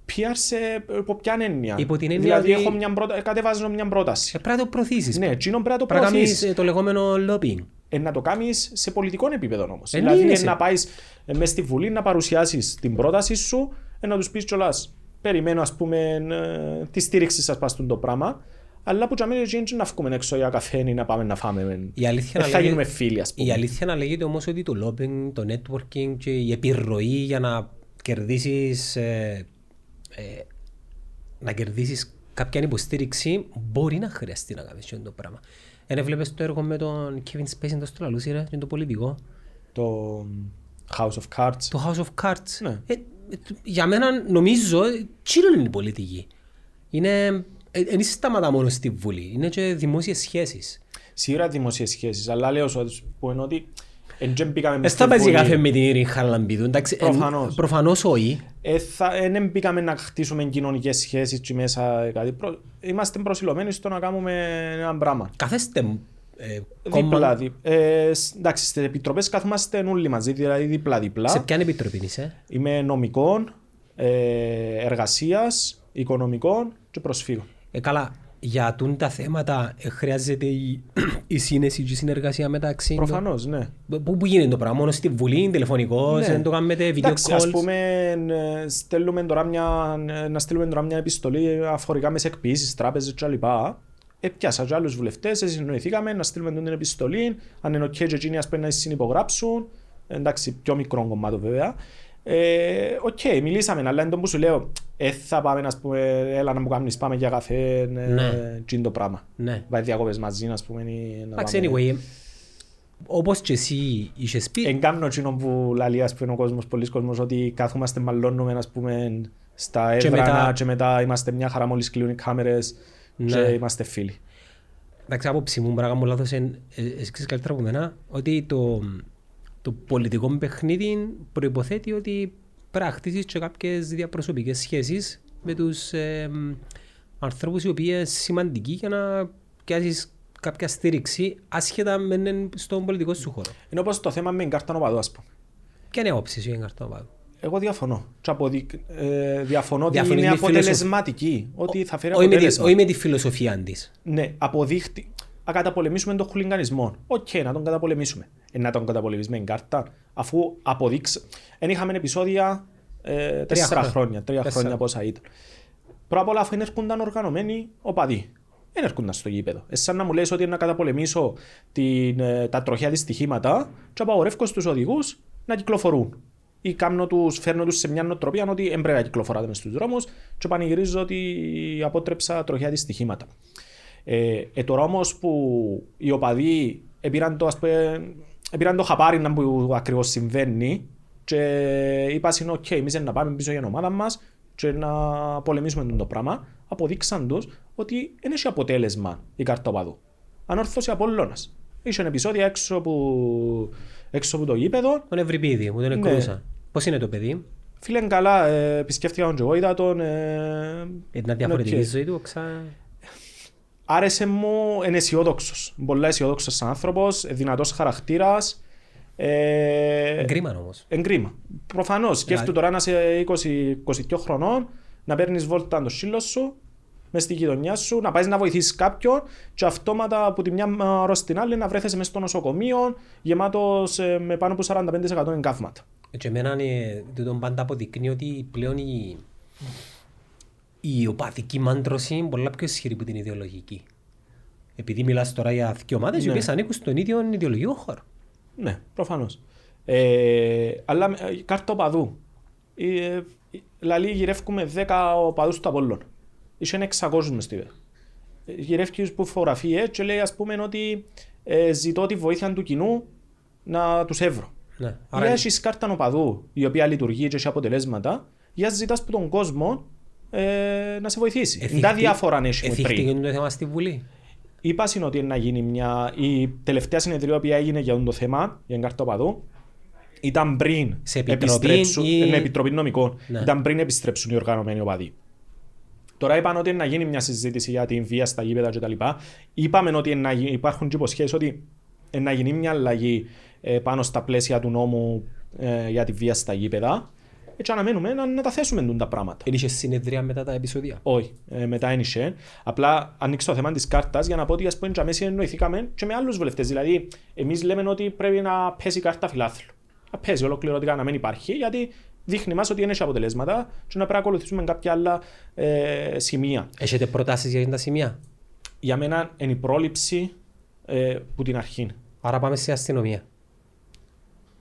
PR σε υπό ποια έννοια; Υπό την έννοια δηλαδή, ότι- έχω μια πρώτα... κατεβάζω μια πρόταση. Ε, πρέπει να το προωθήσεις. Ναι, εκείνο πρέπει να το Πρέπει να κάνεις προωθήσεις. ε, το λεγόμενο lobbying. Ε, να το κάνεις σε πολιτικό επίπεδο όμως. Ε, δηλαδή ναι, ε, σε- να πάεις μέσα στη Βουλή να παρουσιάσεις την πρόταση σου, ε, να τους πεις κιόλας περιμένω ας πούμε ε, τη στήριξη σας πας το πράγμα, αλλά που τζαμί έτσι να βγούμε έξω για καφέ ή να πάμε να φάμε. Η αλήθεια Ε, να θα λέγεται- γίνουμε φίλοι ας πούμε. Η αλήθεια να λέγεται όμως ότι το lobbying, το networking και η επιρροή για να κερδίσεις, ε, ε, να κερδίσεις κάποια υποστήριξη μπορεί να χρειαστεί να κάνεις αυτό το πράγμα. Εν έβλεπες το έργο με τον Kevin Spacey το στο λαλούσι ρε, και το πολιτικό. Το House of Cards. Το House of Cards. Ναι. Ε, ε, για μένα νομίζω τσίνο είναι η πολιτική. Είναι, δεν σταματά μόνο στη Βουλή, είναι και δημόσιες σχέσεις. Σίγουρα δημοσίες σχέσεις, αλλά λέω σου που είναι ότι εν τζεν μπήκαμε μες Δεν θα στη παίζει Βουλή. καφέ με την Ειρήνη Χαρλαμπίδου, εντάξει. ε, Προφανώς. Προφανώς όχι. Ε, θα, ε, δεν μπήκαμε να χτίσουμε κοινωνικές σχέσεις εκεί μέσα. ε, Κάτι. Προ- Είμαστε προσιλωμένοι στο να κάνουμε ένα πράγμα. Καθέστε ε, Δίπλα, κόμμα. δι, ε, σ- εντάξει, στις επιτροπές καθόμαστε όλοι μαζί, δηλαδή δίπλα-δίπλα. Σε ποια επιτροπή είσαι; Είμαι νομικών, ε, εργασίας, οικονομικών και προσφύγων. Ε, καλά, για τούντα θέματα ε, χρειάζεται η, η συναίνεση και η συνεργασία μεταξύ. των- Προφανώς, ναι. Πού, πού γίνεται το πράγμα, μόνο στη Βουλή, τηλεφωνικώς, Ναι. δεν το κάνετε video Εντάξει, ας calls. πούμε, ε, στέλνουμε τώρα μια, ε, να στείλουμε τώρα μια επιστολή αναφορικά με τις εκποιήσεις, τράπεζες και λοιπά. Ε, πιάσα και άλλους βουλευτές, ε, συνεννοηθήκαμε να στείλουμε την επιστολή, αν είναι ok και εκείνοι ας πούμε να συνυπογράψουν, εντάξει, πιο μικρό κομμάτι βέβαια. Ε, Οκ, μιλήσαμε, αλλά είναι το που σου λέω, ε, θα πάμε, ας πούμε, έλα να μου κάνεις, πάμε για καφέ, Ναι. ναι. είναι το πράγμα. Ναι. Πάει διακόπες μαζί, ας πούμε, ή να Εντάξει, πάμε- anyway, όπως και εσύ είχες πει, Εν κάνω εκείνο που λέει ας πούμε ο κόσμος, πολλοί κόσμος ότι κάθομαστε μαλώνουμε ας πούμε στα Και έδρανα μετά- και μετά είμαστε μια χαρά μόλις κλείνουν οι κάμερες και Ναι. είμαστε φίλοι. Εντάξει, άποψη μου, μπορεί να κάνω λάθος, εν- ε, εσύ ξέρεις καλύτερα από μένα, ότι το, το πολιτικό παιχνίδι προϋποθέτει ότι πρέπει να χτίσεις και κάποιες διαπροσωπικές σχέσεις με τους ε, μ, ανθρώπους οι οποίοι είναι σημαντικοί για να πιάσεις κάποια στήριξη άσχετα αν είναι στον πολιτικό σου χώρο. Είναι όπως το θέμα με την κάρταν οπαδού, ας πούμε. Ποια είναι η άποψη σου για την κάρτα οπαδού. Εγώ διαφωνώ. Και αποδεικ... ε, διαφωνώ ότι Διαφωνείς είναι με φιλοσοφ- αποτελεσματική. Ότι θα φέρει Όχι με, τη, αποτέλεσμα. όχι με τη φιλοσοφία της. Ναι, αποδείχτη. Να καταπολεμήσουμε τον χουλιγκανισμό. Οκ, να τον καταπολεμήσουμε. Ε, να τον καταπολεμήσουμε με κάρτα, αφού αποδείξει. Εν είχαμε επεισόδια ε, τέσσερα χρόνια. χρόνια, τρία Τέσσερα. χρόνια πόσα ήταν. Πρώτα απ' όλα, αφού έρχονταν οργανωμένοι οπαδοί. Δεν έρχονταν στο γήπεδο. Ε, σαν να μου λες ότι να καταπολεμήσω την, ε, τα τροχιά δυστυχήματα και απαγορεύω στους οδηγούς να κυκλοφορούν. Ή κάνω τους, φέρνω τους σε μια νοοτροπία ότι δεν πρέπει να κυκλοφοράτε μες στους δρόμους και πανηγυρίζω ότι απότρεψα τροχιά δυστυχήματα. Ε, ε, τώρα όμως που οι οπαδοί επήραν το, ας πούμε, επήραν το χαπάρι να που ακριβώς συμβαίνει και είπα είναι οκ, εμείς να πάμε πίσω για την ομάδα μας και να πολεμήσουμε το πράγμα, αποδείξαν τους ότι δεν έχει αποτέλεσμα η κάρτα οπαδού. Ανόρθωση Απόλλωνας. Είχε επεισόδια έξω από, έξω από το γήπεδο Τον Ευριπίδη, μου τον Ναι. εκρούσα. Πώς είναι το παιδί, Φίλε καλά, ε, επισκέφτηκα τον και εγώ, είδα τον... Ε, είναι μια διαφορετική οκ. ζωή του, ξα... Άρεσε μου, είναι αισιόδοξος. Πολύ αισιόδοξος άνθρωπος, δυνατός χαρακτήρας. Ε, Κρίμα όμως. Εγκρίμα. Προφανώς. Σκέφτομαι τώρα να είσαι 20-22 χρονών, να παίρνεις βόλτα το σύλλος σου, μες στη γειτονιά σου, να πάεις να βοηθήσεις κάποιον και αυτόματα από τη μια ώρα στην άλλη να βρέθεσαι μέσα στο νοσοκομείο γεμάτος με πάνω από 45% εγκάβματα. Και εμένα ε, τούτον πάντα αποδεικνύει ότι πλέον η, η οπαδική μάντρωση είναι πολλά πιο ισχυρή από την ιδεολογική. Επειδή μιλάς τώρα για δύο ομάδες οι Ναι. οποίες ανήκουν στον ίδιο ιδεολογικό χώρο. Ναι, προφανώς. Ε, αλλά ε, κάρτα οπαδού. Ε, λαλή γυρεύκουμε 10 οπαδούς του Απόλλων. Είχε 600 μες στη ΔΕ. Ε, Γυρεύκει που φωτογραφίες και λέει ας πούμε ότι ε, ζητώ τη βοήθεια του κοινού να τους εύρω. Ναι. Άρα Άρα έχεις κάρτα οπαδού η οποία λειτουργεί και έχει αποτελέσματα για ζητάς από τον κόσμο ε, να σε βοηθήσει. εθίχτη- Τα διάφορα αν έχουμε εθίχτηκε πριν. το θέμα στη Βουλή. Είπα είναι ότι να γίνει μια. Η τελευταία συνεδρία που έγινε για αυτό το θέμα, για την κάρτα οπαδού, ήταν πριν Σε επιτροπή επιστρέψουν. ή- Ναι, επιτροπή νομικών. Ναι. Ήταν πριν επιστρέψουν οι οργανωμένοι οπαδοί. Τώρα είπαν ότι να γίνει μια συζήτηση για την βία στα γήπεδα κτλ. Είπαμε ότι να γι- υπάρχουν και υποσχέσεις ότι να γίνει μια αλλαγή ε, πάνω στα πλαίσια του νόμου ε, για τη βία στα γήπεδα. Έτσι αναμένουμε να, να τα θέσουμε τούτα τα πράγματα. Δεν είχε συνεδρία μετά τα επεισόδια; Όχι, ε, μετά ένιξε. Απλά ανοίξω το θέμα της κάρτας για να πω ότι ας πούμε, τζαμέ συνεννοηθήκαμε και με άλλους βουλευτές. Δηλαδή, εμείς λέμε ότι πρέπει να πέσει η κάρτα φιλάθλου. Να πέσει ολοκληρωτικά να μην υπάρχει, γιατί δείχνει μας ότι δεν έχει αποτελέσματα και να πρέπει να ακολουθήσουμε κάποια άλλα ε, σημεία. Έχετε προτάσεις για τα σημεία; Για μένα είναι η πρόληψη ε, που την αρχή. Άρα πάμε στην αστυνομία.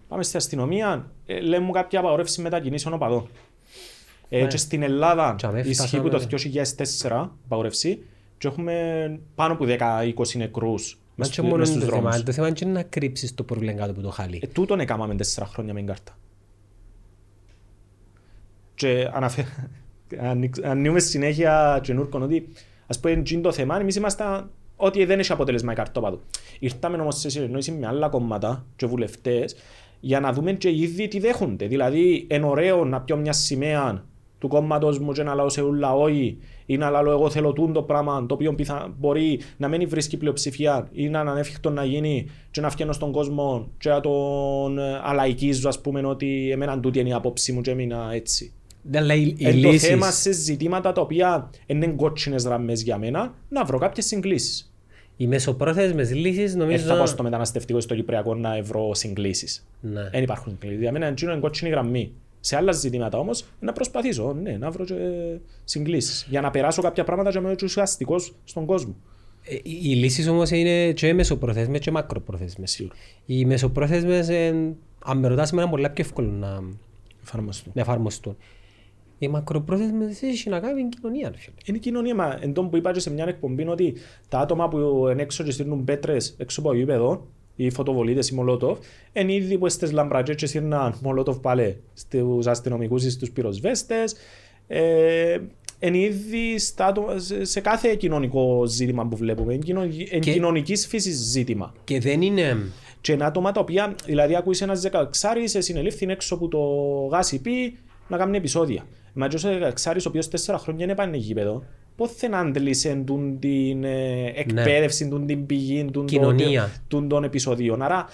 Πάμε στην αστυνομία, ε, λέμε μου κάποια απαγορεύση μετακινήσεων οπαδών. Ε, Ναι. και στην Ελλάδα Τζαμέ ισχύει που το φτάσαμε. 2004 απαγορεύση και έχουμε πάνω από 10-20 νεκρούς Μα μες και στου- μόνο μες είναι στους το θέμα. δρόμους. Το θέμα είναι να κρύψεις το πρόβλημα κάτω από το χάλι. Ε, τούτον έκαναμε τέσσερα χρόνια με την κάρτα. Και αναφε... ανοίξ- ανοίγουμε συνέχεια και νούρκον ότι ας πούμε είναι το θέμα, εμείς ήμασταν ότι δεν έχει αποτέλεσμα η καρτόπαδο. Ήρθαμε όμως σε συνεννόηση με άλλα κόμματα και βουλευτές για να δούμε και ήδη τι δέχονται. Δηλαδή, είναι ωραίο να πιω μια σημαία του κόμματος μου και να λέω σε ούλα όχι ή να λέω εγώ θέλω τούν το πράγμα το οποίο πιθα... μπορεί να μην βρίσκει πλειοψηφία ή να είναι ανέφικτο να γίνει και να φτιάχνω στον κόσμο και να τον ε, αλαϊκίζω ας πούμε ότι εμένα τούτη είναι η άποψή μου και έμεινα έτσι. Ναι, Αλλά οι, οι Εν το θέμα λύσεις, σε ζητήματα τα οποία είναι κότσινες γραμμές για μένα να βρω κάποιες συγκλήσεις. Οι μεσοπρόθεσμες λύσεις Δεν νομίζω... θα πάω στο μεταναστευτικό ή στο κυπριακό να βρω συγκλήσεις. Ναι. Δεν υπάρχουν συγκλήσεις. Για μένα εκείνο είναι κότσινη γραμμή. Σε άλλα ζητήματα όμως να προσπαθήσω ναι, να βρω και συγκλήσεις. Για να περάσω κάποια πράγματα και να είμαι και ουσιαστικός στον κόσμο. Ε, Οι οι λύσεις όμως είναι και μεσοπρόθεσμες και μακροπρόθεσμες. Σίγουρα. Οι μεσοπρόθεσμες, ε, αν με ρωτάς, είναι πολλά πιο εύκολο να, Εφαρμοστούν. να εφαρμοστούν. Οι μακροπρόθεσμες έχει να κάνει με την κοινωνία. ρε φίλε. Είναι η κοινωνία, μα εν τω που είπα και σε μια εκπομπή είναι ότι τα άτομα που είναι έξω και στείλουν πέτρες έξω από το γήπεδο, οι φωτοβολίδες, οι μολότοφ, είναι ήδη που στις λαμπρατζές και στείλναν μολότοφ πάλι στους αστυνομικούς ή στους πυροσβέστες, ε, εν ήδη στα άτομα- σε- σε κάθε κοινωνικό ζήτημα που βλέπουμε. Εν, κοινο, εν Και- κοινωνικής φύσης ζήτημα. Και δεν είναι... Και είναι άτομα τα οποία, δηλαδή ακούεις ένας δεκαεξάρις, ε, συνελήφθη έξω από το γάσι πει να κάνει επεισόδια. Μα και ο δεκαεξάρις ο οποίος τέσσερα χρόνια δεν πάνε γήπεδο, πώς δεν άντλησε τούν την ε, εκπαίδευση, τούν την πηγή, τούν το- Κοινωνία. τούν των επεισοδίων. Άρα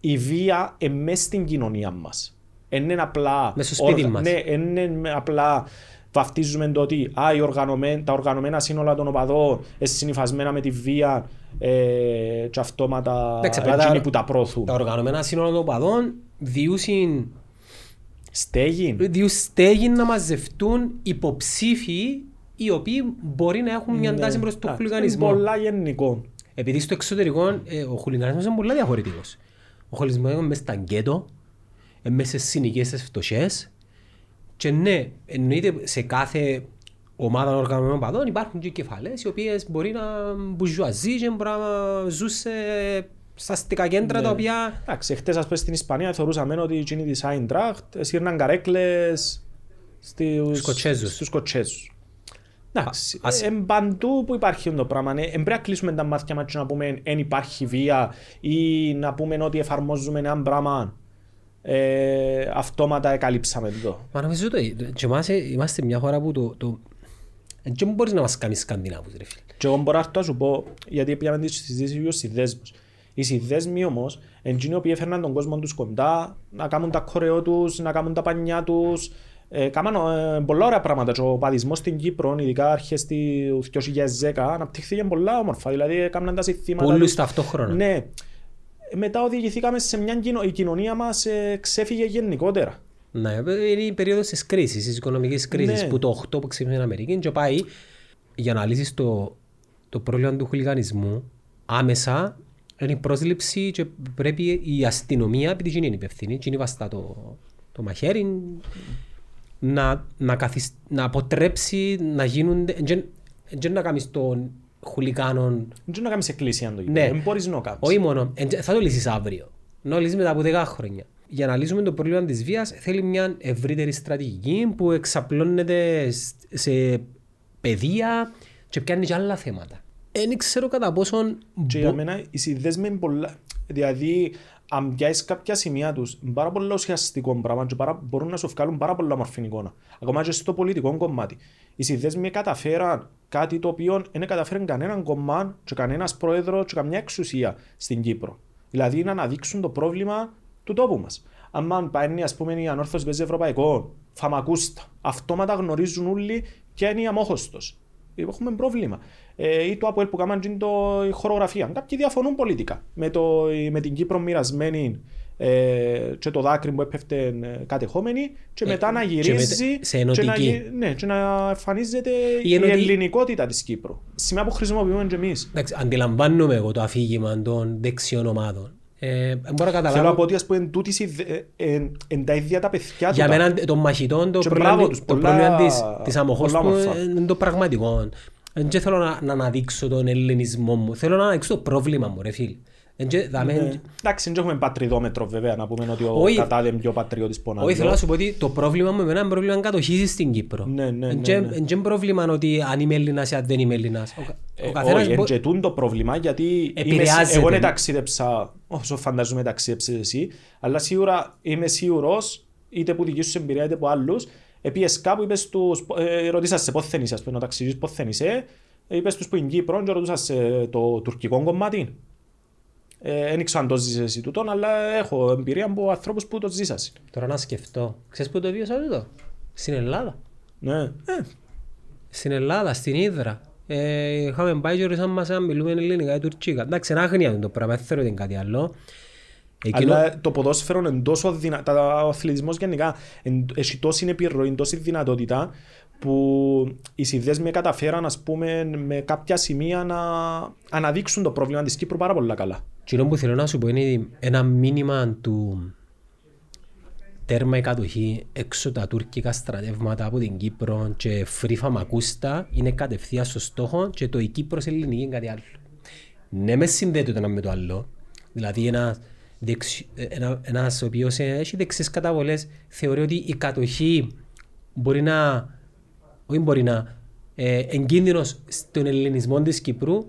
η βία είναι μέσα στην κοινωνία μας. Δεν είναι απλά... Μες στο σπίτι μας. Ναι, δεν είναι απλά βαφτίζουμε το ότι α, οι οργανωμέ- τα οργανωμένα σύνολα των οπαδών είναι συνυφασμένα με τη βία ε, και αυτόματα Εντάξει, απλά εκείνοι τα- που τα προωθούν. Τα οργανωμένα σύνολα των παδών διούσιν Στέγη. διού στέγη να μαζευτούν υποψήφοι οι οποίοι μπορεί να έχουν μια τάση προς τον Ναι. Α, χουλιγανισμό. είναι Πολλά γενικό. Επειδή στο εξωτερικό ε, ο χουλιγανισμός είναι πολύ διαφορετικός. Ο χουλιγανισμός είναι μέσα στα γκέτο, είναι μέσα στις συνοικίες στις φτωχές και ναι, εννοείται σε κάθε ομάδα οργανωμένων παδών υπάρχουν και κεφαλές οι οποίες μπορεί να μπουζουαζεί και μπορεί να ζουν σε, στα αστικά κέντρα Ναι. τα οποία Εντάξει, χτες ας πούμε στην Ισπανία θεωρούσαμε ότι εκείνοι της Άιντραχτ σύρναν καρέκλες στους Σκοτσέζους. στους Σκοτσέζους. Εντάξει, ας- εν παντού που υπάρχει το πράγμα. Δεν πρέπει να κλείσουμε τα μάτια μας και να πούμε δεν υπάρχει βία ή να πούμε ότι εφαρμόζουμε ένα πράγμα ε, αυτόματα εκαλύψαμε εδώ. Μα νομίζω το, και εμάς ε, είμαστε μια χώρα που το, το δεν μπορείς να μας κάνεις Σκανδινάβους ρε φίλε. Και εγώ μπορώ να έρθω να σου πω, γιατί πήγαμε τη συζήτηση για τους συνδέσμους. Οι συνδέσμοι όμως, εκείνοι οι οποίοι έφερναν τον κόσμο τους κοντά, να κάνουν τα κορεό τους, να κάνουν τα πανιά τους, ε, κάμαν ε, πολλά ωραία πράγματα. Και ο παδισμός στην Κύπρο, ειδικά αρχές του 2010, αναπτύχθηκε πολλά όμορφα. Δηλαδή, έκαναν τα συστήματα Πολλούς τους. ταυτόχρονα. Ναι. Ε, Μετά οδηγηθήκαμε σε μια κοινο... η κοινωνία μας ε, ξέφυγε γενικότερα. Ναι, είναι η περίοδος της κρίσης, της οικονομικής κρίσης Ναι. που το 8 που ξύπνησε στην Αμερική και πάει για να λύσεις το, το πρόβλημα του χουλιγανισμού άμεσα είναι η πρόσληψη και πρέπει η αστυνομία, επειδή είναι υπευθύνη, και είναι βαστά το, το μαχαίρι, να, να, καθισ... να αποτρέψει να γίνονται, δεν να κάνεις των χουλιγάνων Δεν ξέρω να κάνεις εκκλησία το Ναι. Δεν μπορείς να το κάνεις. όχι μόνο, εν- θα το λύσεις αύριο. Να το λύσεις μετά από 10 χρόνια. Για να λύσουμε το πρόβλημα της βίας θέλει μια ευρύτερη στρατηγική που εξαπλώνεται σ- σε παιδεία και πιάνει και άλλα θέματα. Δεν ξέρω κατά πόσον Και μπο- για μένα οι συνδέσμοι είναι πολλά. Δηλαδή, αν πιάσεις κάποια σημεία τους, είναι πάρα πολύ ουσιαστικό πράγμα και πάρα, μπορούν να σου βγάλουν πάρα πολλά μορφή εικόνα. Ακόμα και στο πολιτικό κομμάτι. Οι συνδέσμοι καταφέραν κάτι το οποίο δεν καταφέραν κανέναν κομμάτι και κανένας πρόεδρος και καμιά εξουσία στην Κύπρο. Δηλαδή να αναδείξουν το πρόβλημα του τόπου μας. Αν πάει ας πούμε η ανόρθωση παίζει ευρωπαϊκό, φαμακούστα, αυτόματα γνωρίζουν όλοι ποια είναι η αμόχωστος. Έχουμε πρόβλημα. Ε, ή το ΑΠΟΕΛ που κάνουν είναι το, η χορογραφία. Κάποιοι διαφωνούν πολιτικά με, το, με την Κύπρο μοιρασμένη ε, και το δάκρυ που έπεφτε ε, κατεχόμενη και Ε, μετά να και γυρίζει μετα- σε και, να, ενωτική. γι- ναι, και να εμφανίζεται Η η, ενωτική- ελληνικότητα της Κύπρου. Σημαία που χρησιμοποιούμε και εμείς. Εντάξει, αντιλαμβάνομαι εγώ το αφήγημα των δεξιών ομάδων. Ε, δεν μπορώ να Θέλω να καταλάβω. πω ότι ας πούμε τούτης οι δε- ε, ε, εν τα ίδια τα παιδιά Για τούτα. μένα των μαχητών το Και πρόβλημα, μπράβο τους, το πολλά- πρόβλημα της, της αμοχώς πολλά του όμορφα. είναι το πραγματικό. Δεν θέλω να, να αναδείξω τον ελληνισμό μου. Θέλω να αναδείξω το πρόβλημα μου, ρε φίλε. Εν και- δαμε- Ναι. Εντάξει, δεν έχουμε πατριδόμετρο βέβαια να πούμε ότι ο Όχι. Κατάδε είναι πιο πατριώτης που ο Όχι, θέλω να άλλος. σου πω ότι το πρόβλημα μου εμένα είναι πρόβλημα κατοχής στην Κύπρο. Ναι, ναι, Εν ναι, και- ναι. εν και πρόβλημα ότι αν είμαι Έλληνας ή αν δεν είμαι Έλληνας. Ο, κα- ο Ε, καθένας Όχι, μπο- εντζετούν το πρόβλημα γιατί είμαι, Επηρεάζεται. εγώ δεν ταξίδεψα όσο φανταζούμε ταξίδεψες εσύ, αλλά σίγουρα είμαι σίγουρος είτε που δική σου εμπειρία είτε από άλλους Επίες κάπου είπες τους, ε, ρωτήσας σε πόθεν είσαι, ας πούμε, ο ταξιδίς πόθεν είσαι, ε, είπες τους που είναι Κύπρο και ρωτούσας σε το τουρκικό κομμάτι. Ε, Δεν ξέρω αν το ζήσεις εσύ τούτον, αλλά έχω εμπειρία από ανθρώπους που το ζήσασαι. Τώρα να σκεφτώ. Ξέρεις που το βίωσα τούτο; Στην Ελλάδα. Ναι. Ε, Στην Ελλάδα, στην Ήδρα. Ε, είχαμε πάει και ρωτήσαμε μας αν μιλούμε ελληνικά ή τουρκικά. Εντάξει, είναι άγνοια το πράγμα, δεν θέλω ότι είναι κάτι άλλο. Εκείνο, Αλλά το ποδόσφαιρο είναι τόσο δυνατό, ο αθλητισμός γενικά εν- έχει τόση επιρροή, τόση δυνατότητα που οι συνδέσμοι καταφέραν ας πούμε, με κάποια σημεία να αναδείξουν το πρόβλημα της Κύπρου πάρα πολύ καλά. εκείνο που θέλω να σου πω είναι ένα μήνυμα του τέρμα η κατοχή έξω τα τουρκικά στρατεύματα από την Κύπρο και φρύφα μακούστα είναι κατευθείαν στο στόχο και το η Κύπρος ελληνική είναι κάτι άλλο. Ναι, μες συνδέεται το ένα με το άλλο. Δηλαδή ένα, δεξι, ένα, ένας ο οποίος έχει δεξιές καταβολές θεωρεί ότι η κατοχή μπορεί να όχι μπορεί να, ε, εγκίνδυνος στον ελληνισμό της Κύπρου,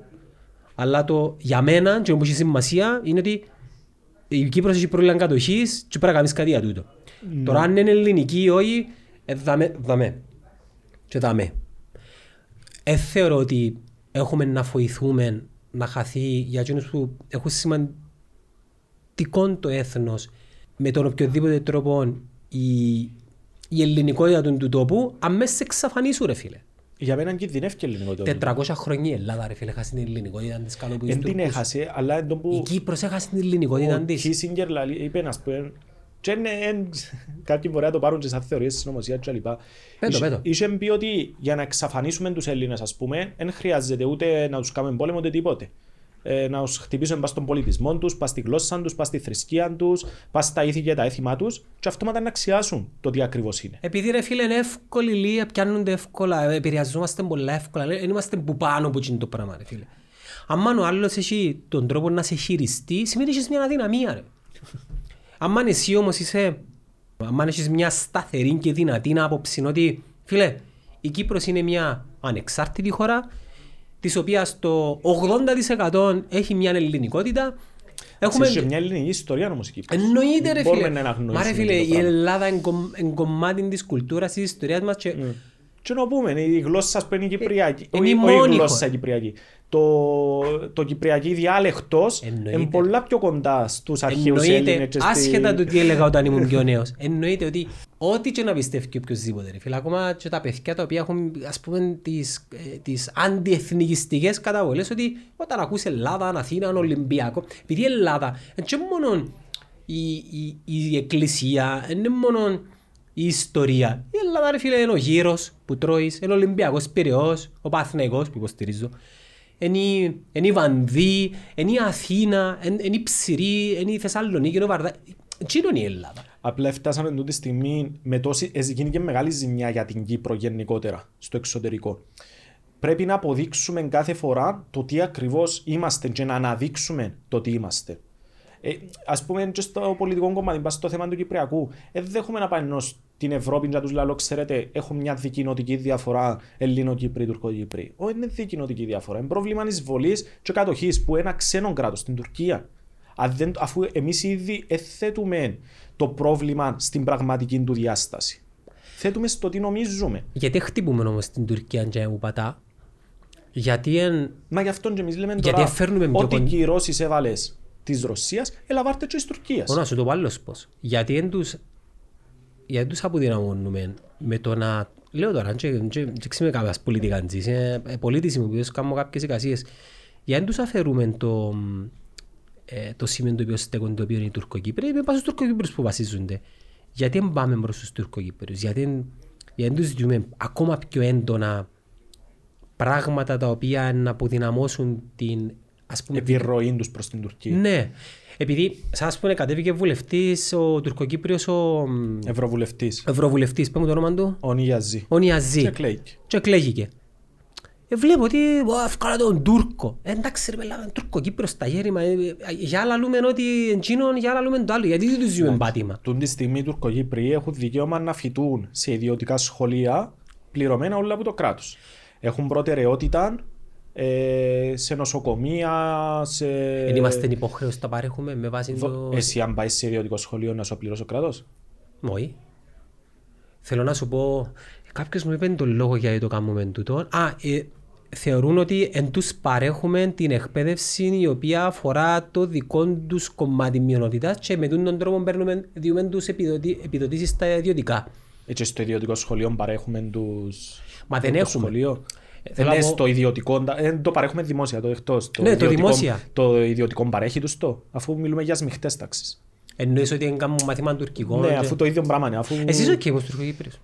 αλλά το για μένα και όπως έχει σημασία είναι ότι η Κύπρος έχει πρόβλημα κατοχής και πρέπει να κάνεις κάτι για τούτο. Τώρα αν είναι ελληνική ή όχι, ε, δαμε, δαμε. Και δαμε. Ε, θεωρώ ότι έχουμε να βοηθούμε να χαθεί για εκείνους που έχουν σημαντικό το έθνος με τον οποιοδήποτε τρόπο η, η ελληνικότητα του, του τόπου αμέσως σε εξαφανίσουν ρε φίλε. Για μένα κινδυνεύει και η ελληνικότητα. 400 χρόνια η Ελλάδα ρε φίλε έχασε την ελληνικότητα της κάνω που Δεν την έχασε, αλλά εν τω Η που Κύπρος έχασε την ελληνικότητα ο της. Kissinger λαλεί- είπε να πούμε και είναι, εν- κάποιοι μπορεί να το πάρουν και σαν θεωρίες συνωμοσία και λοιπά. Πέτω, Είχε- πέτω. Είχε πει ότι για να εξαφανίσουμε τους Έλληνες ας πούμε δεν χρειάζεται ούτε να τους κάνουμε πόλεμο ούτε τίποτε. Ε, να τους χτυπήσουμε πας στον πολιτισμό τους, πας στη γλώσσα τους, πας στη θρησκεία τους, πας στα ήθη και τα έθιμα τους και αυτόματα να αξιάσουν το τι ακριβώς είναι. Επειδή ρε φίλε είναι εύκολη λίγα, πιάνονται εύκολα, επηρεαζόμαστε πολλά εύκολα, δεν είμαστε που πάνω από εκείνο το πράγμα ρε φίλε. Αν ο άλλος έχει τον τρόπο να σε χειριστεί, σημαίνει ότι έχεις μια αδυναμία ρε. Αν εσύ όμως είσαι, αν έχεις μια σταθερή και δυνατή άποψη ότι φίλε, η Κύπρος είναι μια ανεξάρτητη χώρα, της οποίας το 80% έχει μια ελληνικότητα, έχουμε... Έχουμε... μια ελληνική ιστορία όμως η Κύπρος. Εννοείται ρε Μπορούμε φίλε. να Μα ρε αναγνωρίσουμε φίλε, το η πράγμα. Ελλάδα είναι κομ- είναι κομμάτι της κουλτούρας, της ιστορίας μας και Και να πούμε, η γλώσσα ας πούμε είναι η Κυπριακή. Ε, είναι η Όχι- όχι μόνη η γλώσσα χώρα. η Κυπριακή. Το, το Κυπριακή διάλεκτος Εννοείται. είναι πολλά πιο κοντά στους αρχαίους εννοείται, Έλληνες. και στη- άσχετα του τι έλεγα όταν ήμουν πιο νέος, εννοείται ότι ό,τι και να πιστεύει και οποιοςδήποτε ρε φίλε, ακόμα και τα παιδιά τα οποία έχουν ας πούμε τις, ε, τις αντιεθνικιστικές καταβολές ότι όταν ακούς Ελλάδα, Αθήνα, Ολυμπιακό, επειδή η Ελλάδα είναι και μόνο η, η, η εκκλησία, είναι μόνο η ιστορία. Η Ελλάδα ρε φίλε είναι ο γύρος που τρώεις, είναι ο Ολυμπιακός Πυραιός, ο Παθηναϊκός που υποστηρίζω. Είναι η- είναι η Βανδύ, είναι η Αθήνα, είναι είναι η Ψηρή, είναι η Θεσσαλονίκη, είναι ο Βαρδά. Τι είναι η Ελλάδα. Απλά φτάσαμε τούτη στιγμή με τόση. ε, γίνει και μεγάλη ζημιά για την Κύπρο γενικότερα στο εξωτερικό. Πρέπει να αποδείξουμε κάθε φορά το τι ακριβώς είμαστε και να αναδείξουμε το τι είμαστε. Ε, Α πούμε, και στο πολιτικό κομμάτι, πα στο θέμα του Κυπριακού, ε, δεν έχουμε να πάμε ενώ στην Ευρώπη να τους λέω, ξέρετε, έχω μια δικοινοτική διαφορά Ελληνοκύπρη, Τουρκοκύπρη. Όχι, είναι δικοινοτική διαφορά. Είναι πρόβλημα εισβολής και κατοχής που ένα ξένο κράτος, στην Τουρκία. Αν δεν- αφού εμείς ήδη εθέτουμε το πρόβλημα στην πραγματική του διάσταση. Θέτουμε στο τι νομίζουμε. Γιατί χτυπούμε όμως την Τουρκία και ουπατά. Γιατί εν... Μα γι' αυτό και εμείς λέμε Γιατί τώρα φέρνουμε πιο ότι κον- κυρώσεις έβαλες της Ρωσίας, έλαβάρτε και της Τουρκίας. Μπορώ να σου το πω άλλος πώς. Γιατί εν τους... Γιατί τους αποδυναμώνουμε με το να... Λέω τώρα, δεν ξέρουμε κάποιας πολιτικαντζής, είναι ε, πολίτης μου, που κάνω κάποιες εικασίες. Γιατί τους αφαιρούμε το, ε, το σημείο το οποίο στέκονται, το οποίο είναι οι Τουρκοκύπροι, με πάνω στους Τουρκοκύπρους που βασίζονται. Γιατί δεν πάμε προς τους Τουρκοκύπρους, γιατί, εν- γιατί τους δούμε ακόμα πιο έντονα πράγματα τα οποία να αποδυναμώσουν την ας πούμε, Επιρροή τους προς την Τουρκία. ναι. Επειδή, σας πούμε, κατέβηκε βουλευτής ο Τουρκοκύπριος ο μ, Ευρωβουλευτής. Ευρωβουλευτής, πες μου το όνομα του, Ο Νιαζή. ο Νιαζή. Και κλαίει. Και εκλέγηκε. Ε, βλέπω ότι «Ω, ευκάλα τον Τούρκο. Ε, εντάξει ρε πέλα, Τουρκοκύπριος στα γέρημα. Ε, ε, για άλλα λούμε ότι εκείνον, για άλλα λούμε το άλλο. Γιατί δεν τους ζούμε πάτημα. Τούν τη στιγμή οι Τουρκοκύπριοι έχουν δικαίωμα να φοιτούν σε ιδιωτικά σχολεία πληρωμένα όλα από το κράτος. Έχουν προτεραιότητα ε, σε νοσοκομεία, σε. Δεν είμαστε υποχρέωση να τα παρέχουμε με βάση Δο- το... Εσύ, αν πάει σε ιδιωτικό σχολείο, να σου πληρώσει ο κράτος; Όχι. Θέλω να σου πω, κάποιος μου είπε τον λόγο γιατί το κάνουμε τούτο. Α, ε, θεωρούν ότι εν τους παρέχουμε την εκπαίδευση η οποία αφορά το δικό τους κομμάτι μειονότητας και με τον τρόπο παίρνουμε, διούμε τους επιδοτη, επιδοτήσεις στα ιδιωτικά. Έτσι, στο ιδιωτικό σχολείο παρέχουμε του. Μα δεν το έχουμε. σχολείο; Ε, Θέλω λες- να πω, στο ιδιωτικό. Δεν το παρέχουμε δημόσια, το εκτό. Ναι, το δημόσια. Το ιδιωτικό παρέχει τους το, αφού μιλούμε για σμιχτές τάξεις. Εννοείς ότι κάνουν μαθήμα τουρκικό. Ναι, και- αφού το ίδιο πράγμα είναι. Αφού... Εσείς ο Κύπρος Τουρκοκύπριος.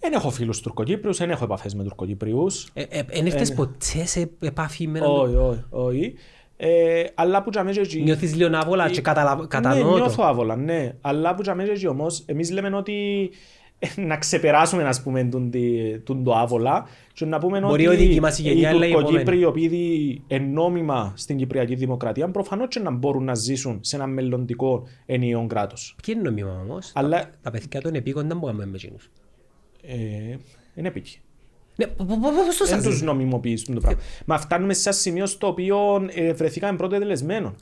Δεν έχω φίλους Τουρκοκύπριους, δεν έχω επαφές με Τουρκοκύπριους. Ε, ε, Εν ήρθες ποτέ σε επαφή με έναν Όχι, όχι, όχι. Ε, αλλά που τζαμέ εκεί... Νιώθεις λίγο άβολα και καταλα- Ναι, κατανοώ νιώθω το. άβολα, ναι. Αλλά που τζαμέ εκεί όμως, εμείς λέμε ότι ε, να ξεπεράσουμε, ας πούμε, τον, τη- τον το άβολα και να πούμε Μπορεί ότι η δική μας η γενιά, αλλά οι η Τουρκοκύπροι επόμενη. οι οποίοι ενόμιμα στην Κυπριακή Δημοκρατία προφανώς και να μπορούν να ζήσουν σε ένα μελλοντικό ενιαίο κράτος. Ποιο είναι νόμιμα όμως; Αλλά Τα παιδιά των επίκοντα που κάνουμε με εκείνους. ε, είναι επίκη. Ναι, πο- πο- πο- πώς το Δεν σας τους νομιμοποιήσουν το πράγμα. Μα φτάνουμε σε ένα σημείο στο οποίο ε, βρεθήκαμε πρώτο τελεσμένο.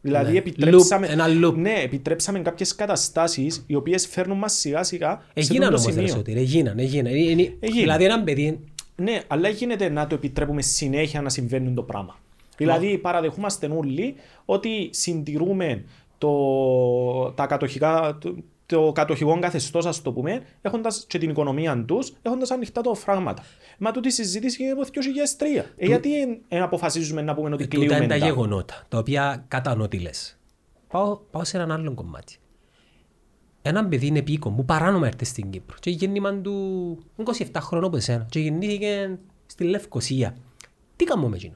Δηλαδή Ναι. επιτρέψαμε, Loop, ένα loop. ναι, επιτρέψαμε κάποιες καταστάσεις οι οποίες φέρνουν μας σιγά σιγά σε Έγιναν αυτό το όμως ρε σημείο. Σωτήρη, έγιναν, έγιναν. Είναι- είναι- Έγιναν. Δηλαδή έναν παιδί, Ναι, αλλά γίνεται να το επιτρέπουμε συνέχεια να συμβαίνουν το πράγμα. Δηλαδή παραδεχούμαστε όλοι ότι συντηρούμε το, τα κατοχικά, το, το κατοχικό καθεστώς, ας το πούμε, έχοντας και την οικονομία τους, έχοντας ανοιχτά τα φράγματα. Μα τούτη συζήτηση είναι από 2003. Ε, γιατί ε, ε, αποφασίζουμε να πούμε ότι τούτα κλείουμε είναι τα τα. γεγονότα, τα οποία κατανοώ τι λες. Πάω, πάω σε έναν άλλο κομμάτι. Έναν παιδί είναι πίκο που παράνομα έρθει στην Κύπρο και γέννημα του είναι 27 χρονών από εσένα και γεννήθηκε στη Λευκοσία. Τι κάνουμε με εκείνο.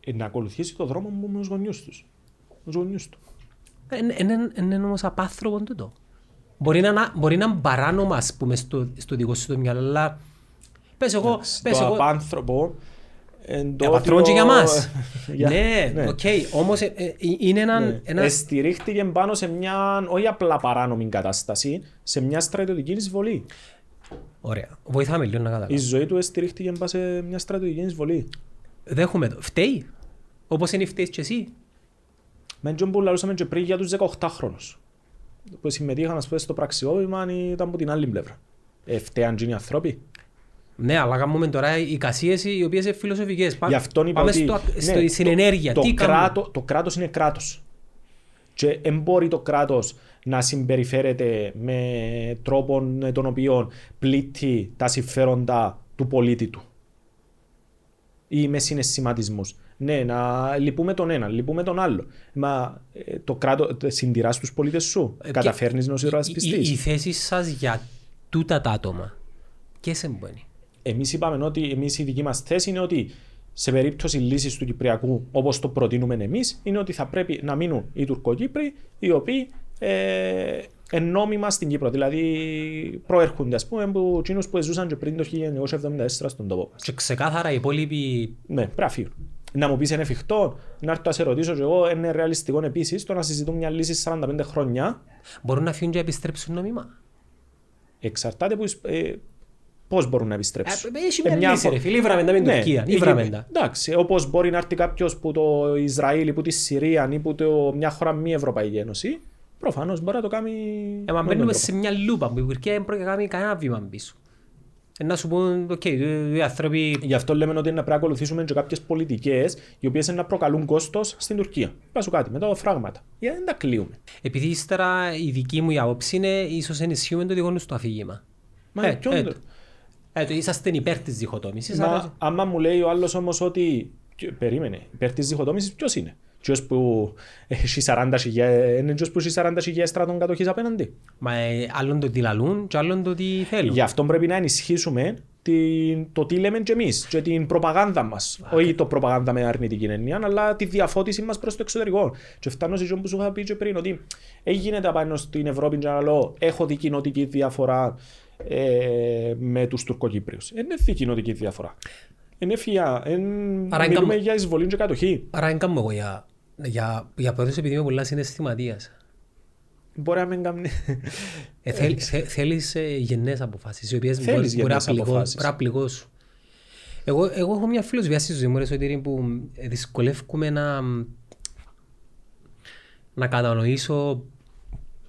Ε, να ακολουθήσει το δρόμο μου με τους γονιούς τους. Με τους γονιούς του. Είναι όμως απάνθρωπο τούτο. Μπορεί να, να- μπορεί να είναι παράνομα ας πούμε στο, στο δικό σου το μυαλό, αλλά πες εγώ, πες το εγώ, απάνθρωπο εν το απάνθρωπο και ότι για ο- μας. Για- ναι, οκ, όμως ε, ε, είναι ένα, Ναι. ένα Εστηρίχτηκε πάνω σε μια όχι απλά παράνομη κατάσταση, σε μια στρατιωτική εισβολή. Ωραία, βοηθάμε λίγο να Η καταλάβω. ζωή του εστηρίχτηκε πάνω σε μια στρατιωτική εισβολή. Δέχομαι το. Φταίει. Όπως είναι φταίεις και εσύ. Με τον που λαλούσαμε και πριν για τους 18χρονους που συμμετείχαν ας πούμε, στο πραξικόπημα ήταν από την άλλη πλευρά. Ε, φταίαν και οι άνθρωποι. Ναι, αλλά κάνουμε τώρα οι εικασίες οι οποίες είναι φιλοσοφικές. Πά- Γι' αυτόν είπα Πάμε ότι στο, ναι, στο, στην ενέργεια. το, Τι κάνουμε; κράτο, το κράτος είναι κράτος. Και δεν μπορεί το κράτος να συμπεριφέρεται με τρόπο με τον οποίο πλήττει τα συμφέροντα του πολίτη του. Ή με συναισθηματισμούς. Ναι, να λυπούμε τον ένα, λυπούμε τον άλλο. Μα ε, το κράτο συντηράς τους πολίτες σου. Ε, Καταφέρνεις να η, τους η, η υπερασπιστείς. θέση σας για τούτα τα άτομα. Και σε μπαίνει. Εμείς είπαμε ότι εμείς η δική μας θέση είναι ότι σε περίπτωση λύσης του Κυπριακού, όπως το προτείνουμε εμείς, είναι ότι θα πρέπει να μείνουν οι Τουρκοκύπροι, οι οποίοι ε, εν νόμιμα στην Κύπρο. Δηλαδή προέρχονται, ας πούμε, από εκείνους που ζούσαν και πριν το 1974 στον τόπο μας. Και ξεκάθαρα οι υπόλοιποι Ναι, πρέπει να φύγουν. Να μου πεις είναι εφικτό, να έρθω να σε ρωτήσω και εγώ, είναι ρεαλιστικό επίσης το να συζητούν μια λύση 45 χρόνια. μπορούν να φύγουν και να επιστρέψουν νόμιμα. Εξαρτάται που, ε, πώς μπορούν να επιστρέψουν. Ε, Έχει Ε, μια λύση φο- ρε φίλε. Ήβραμε τα με την Ναι, Τουρκία. η- Ήβραμε τα. Εντάξει, όπως μπορεί να έρθει κάποιος που το Ισραήλ ή που τη Συρία ή που το, μια χώρα μη Ευρωπαϊκή Ένωση, προφανώς μπορεί να το κάνει. Ε, μα με μπαίνουμε τον σε μια λούπα που η Τουρκία δεν πρόκειται να κάνει κανένα βήμα πίσω. Ε, να σου πούν, οκ, οι- οι άνθρωποι τρόπο. Γι' αυτό λέμε ότι είναι να πρέπει να ακολουθήσουμε και κάποιες πολιτικές οι οποίες να προκαλούν κόστος στην Τουρκία. Πα σου κάτι, μετά τα οδοφράγματα. Γιατί δεν τα κλείουμε. Επειδή ύστερα η δική μου η άποψη είναι ίσως ενισχύουμε το δικό του το αφήγημα. Μα, Ε, ποιον ε, το- ε, το είσαστε υπέρ της διχοτόμησης. Μα, αλλά- άμα μου λέει ο άλλος όμως ότι. και- Περίμενε, υπέρ της διχοτόμησης ποιος είναι; Ποιο που έχει 40.000, είναι ποιος που έχει 40.000 στρατών κατοχής απέναντι. Μα ε, άλλον το τι λαλούν και άλλον το τι θέλουν. Γι' αυτό πρέπει να ενισχύσουμε την, το τι λέμε και εμείς και την προπαγάνδα μας. Όχι το προπαγάνδα με αρνητική έννοια, αλλά τη διαφώτιση μας προς το εξωτερικό. Και φτάνω σε αυτό που σου είχα πει και πριν, ότι έγινε τα πάνω στην Ευρώπη και να λέω έχω δει κοινοτική διαφορά ε, με τους Τουρκοκύπριους. Δεν είναι κοινοτική διαφορά. Είναι φυγιά. Εν... Άρα Μιλούμε εγκαμ- για εισβολή και κατοχή. Άρα δεν κάνω εγώ για, για, για πρώτος επειδή είμαι πολλά συναισθηματίας. Μπορεί να μην κάνει... Ε, θέλ, θε, θέλεις ε, γενναίες αποφάσεις, οι οποίες Θέλεις μπορεί, μπορεί, να γενναίες πληγώ- αποφάσεις. μπορεί να πληγώσουν. Εγώ, εγώ έχω μια φιλοσοφία στη ζωή μου, ρε Σωτήρη, που ε, δυσκολεύομαι να, να κατανοήσω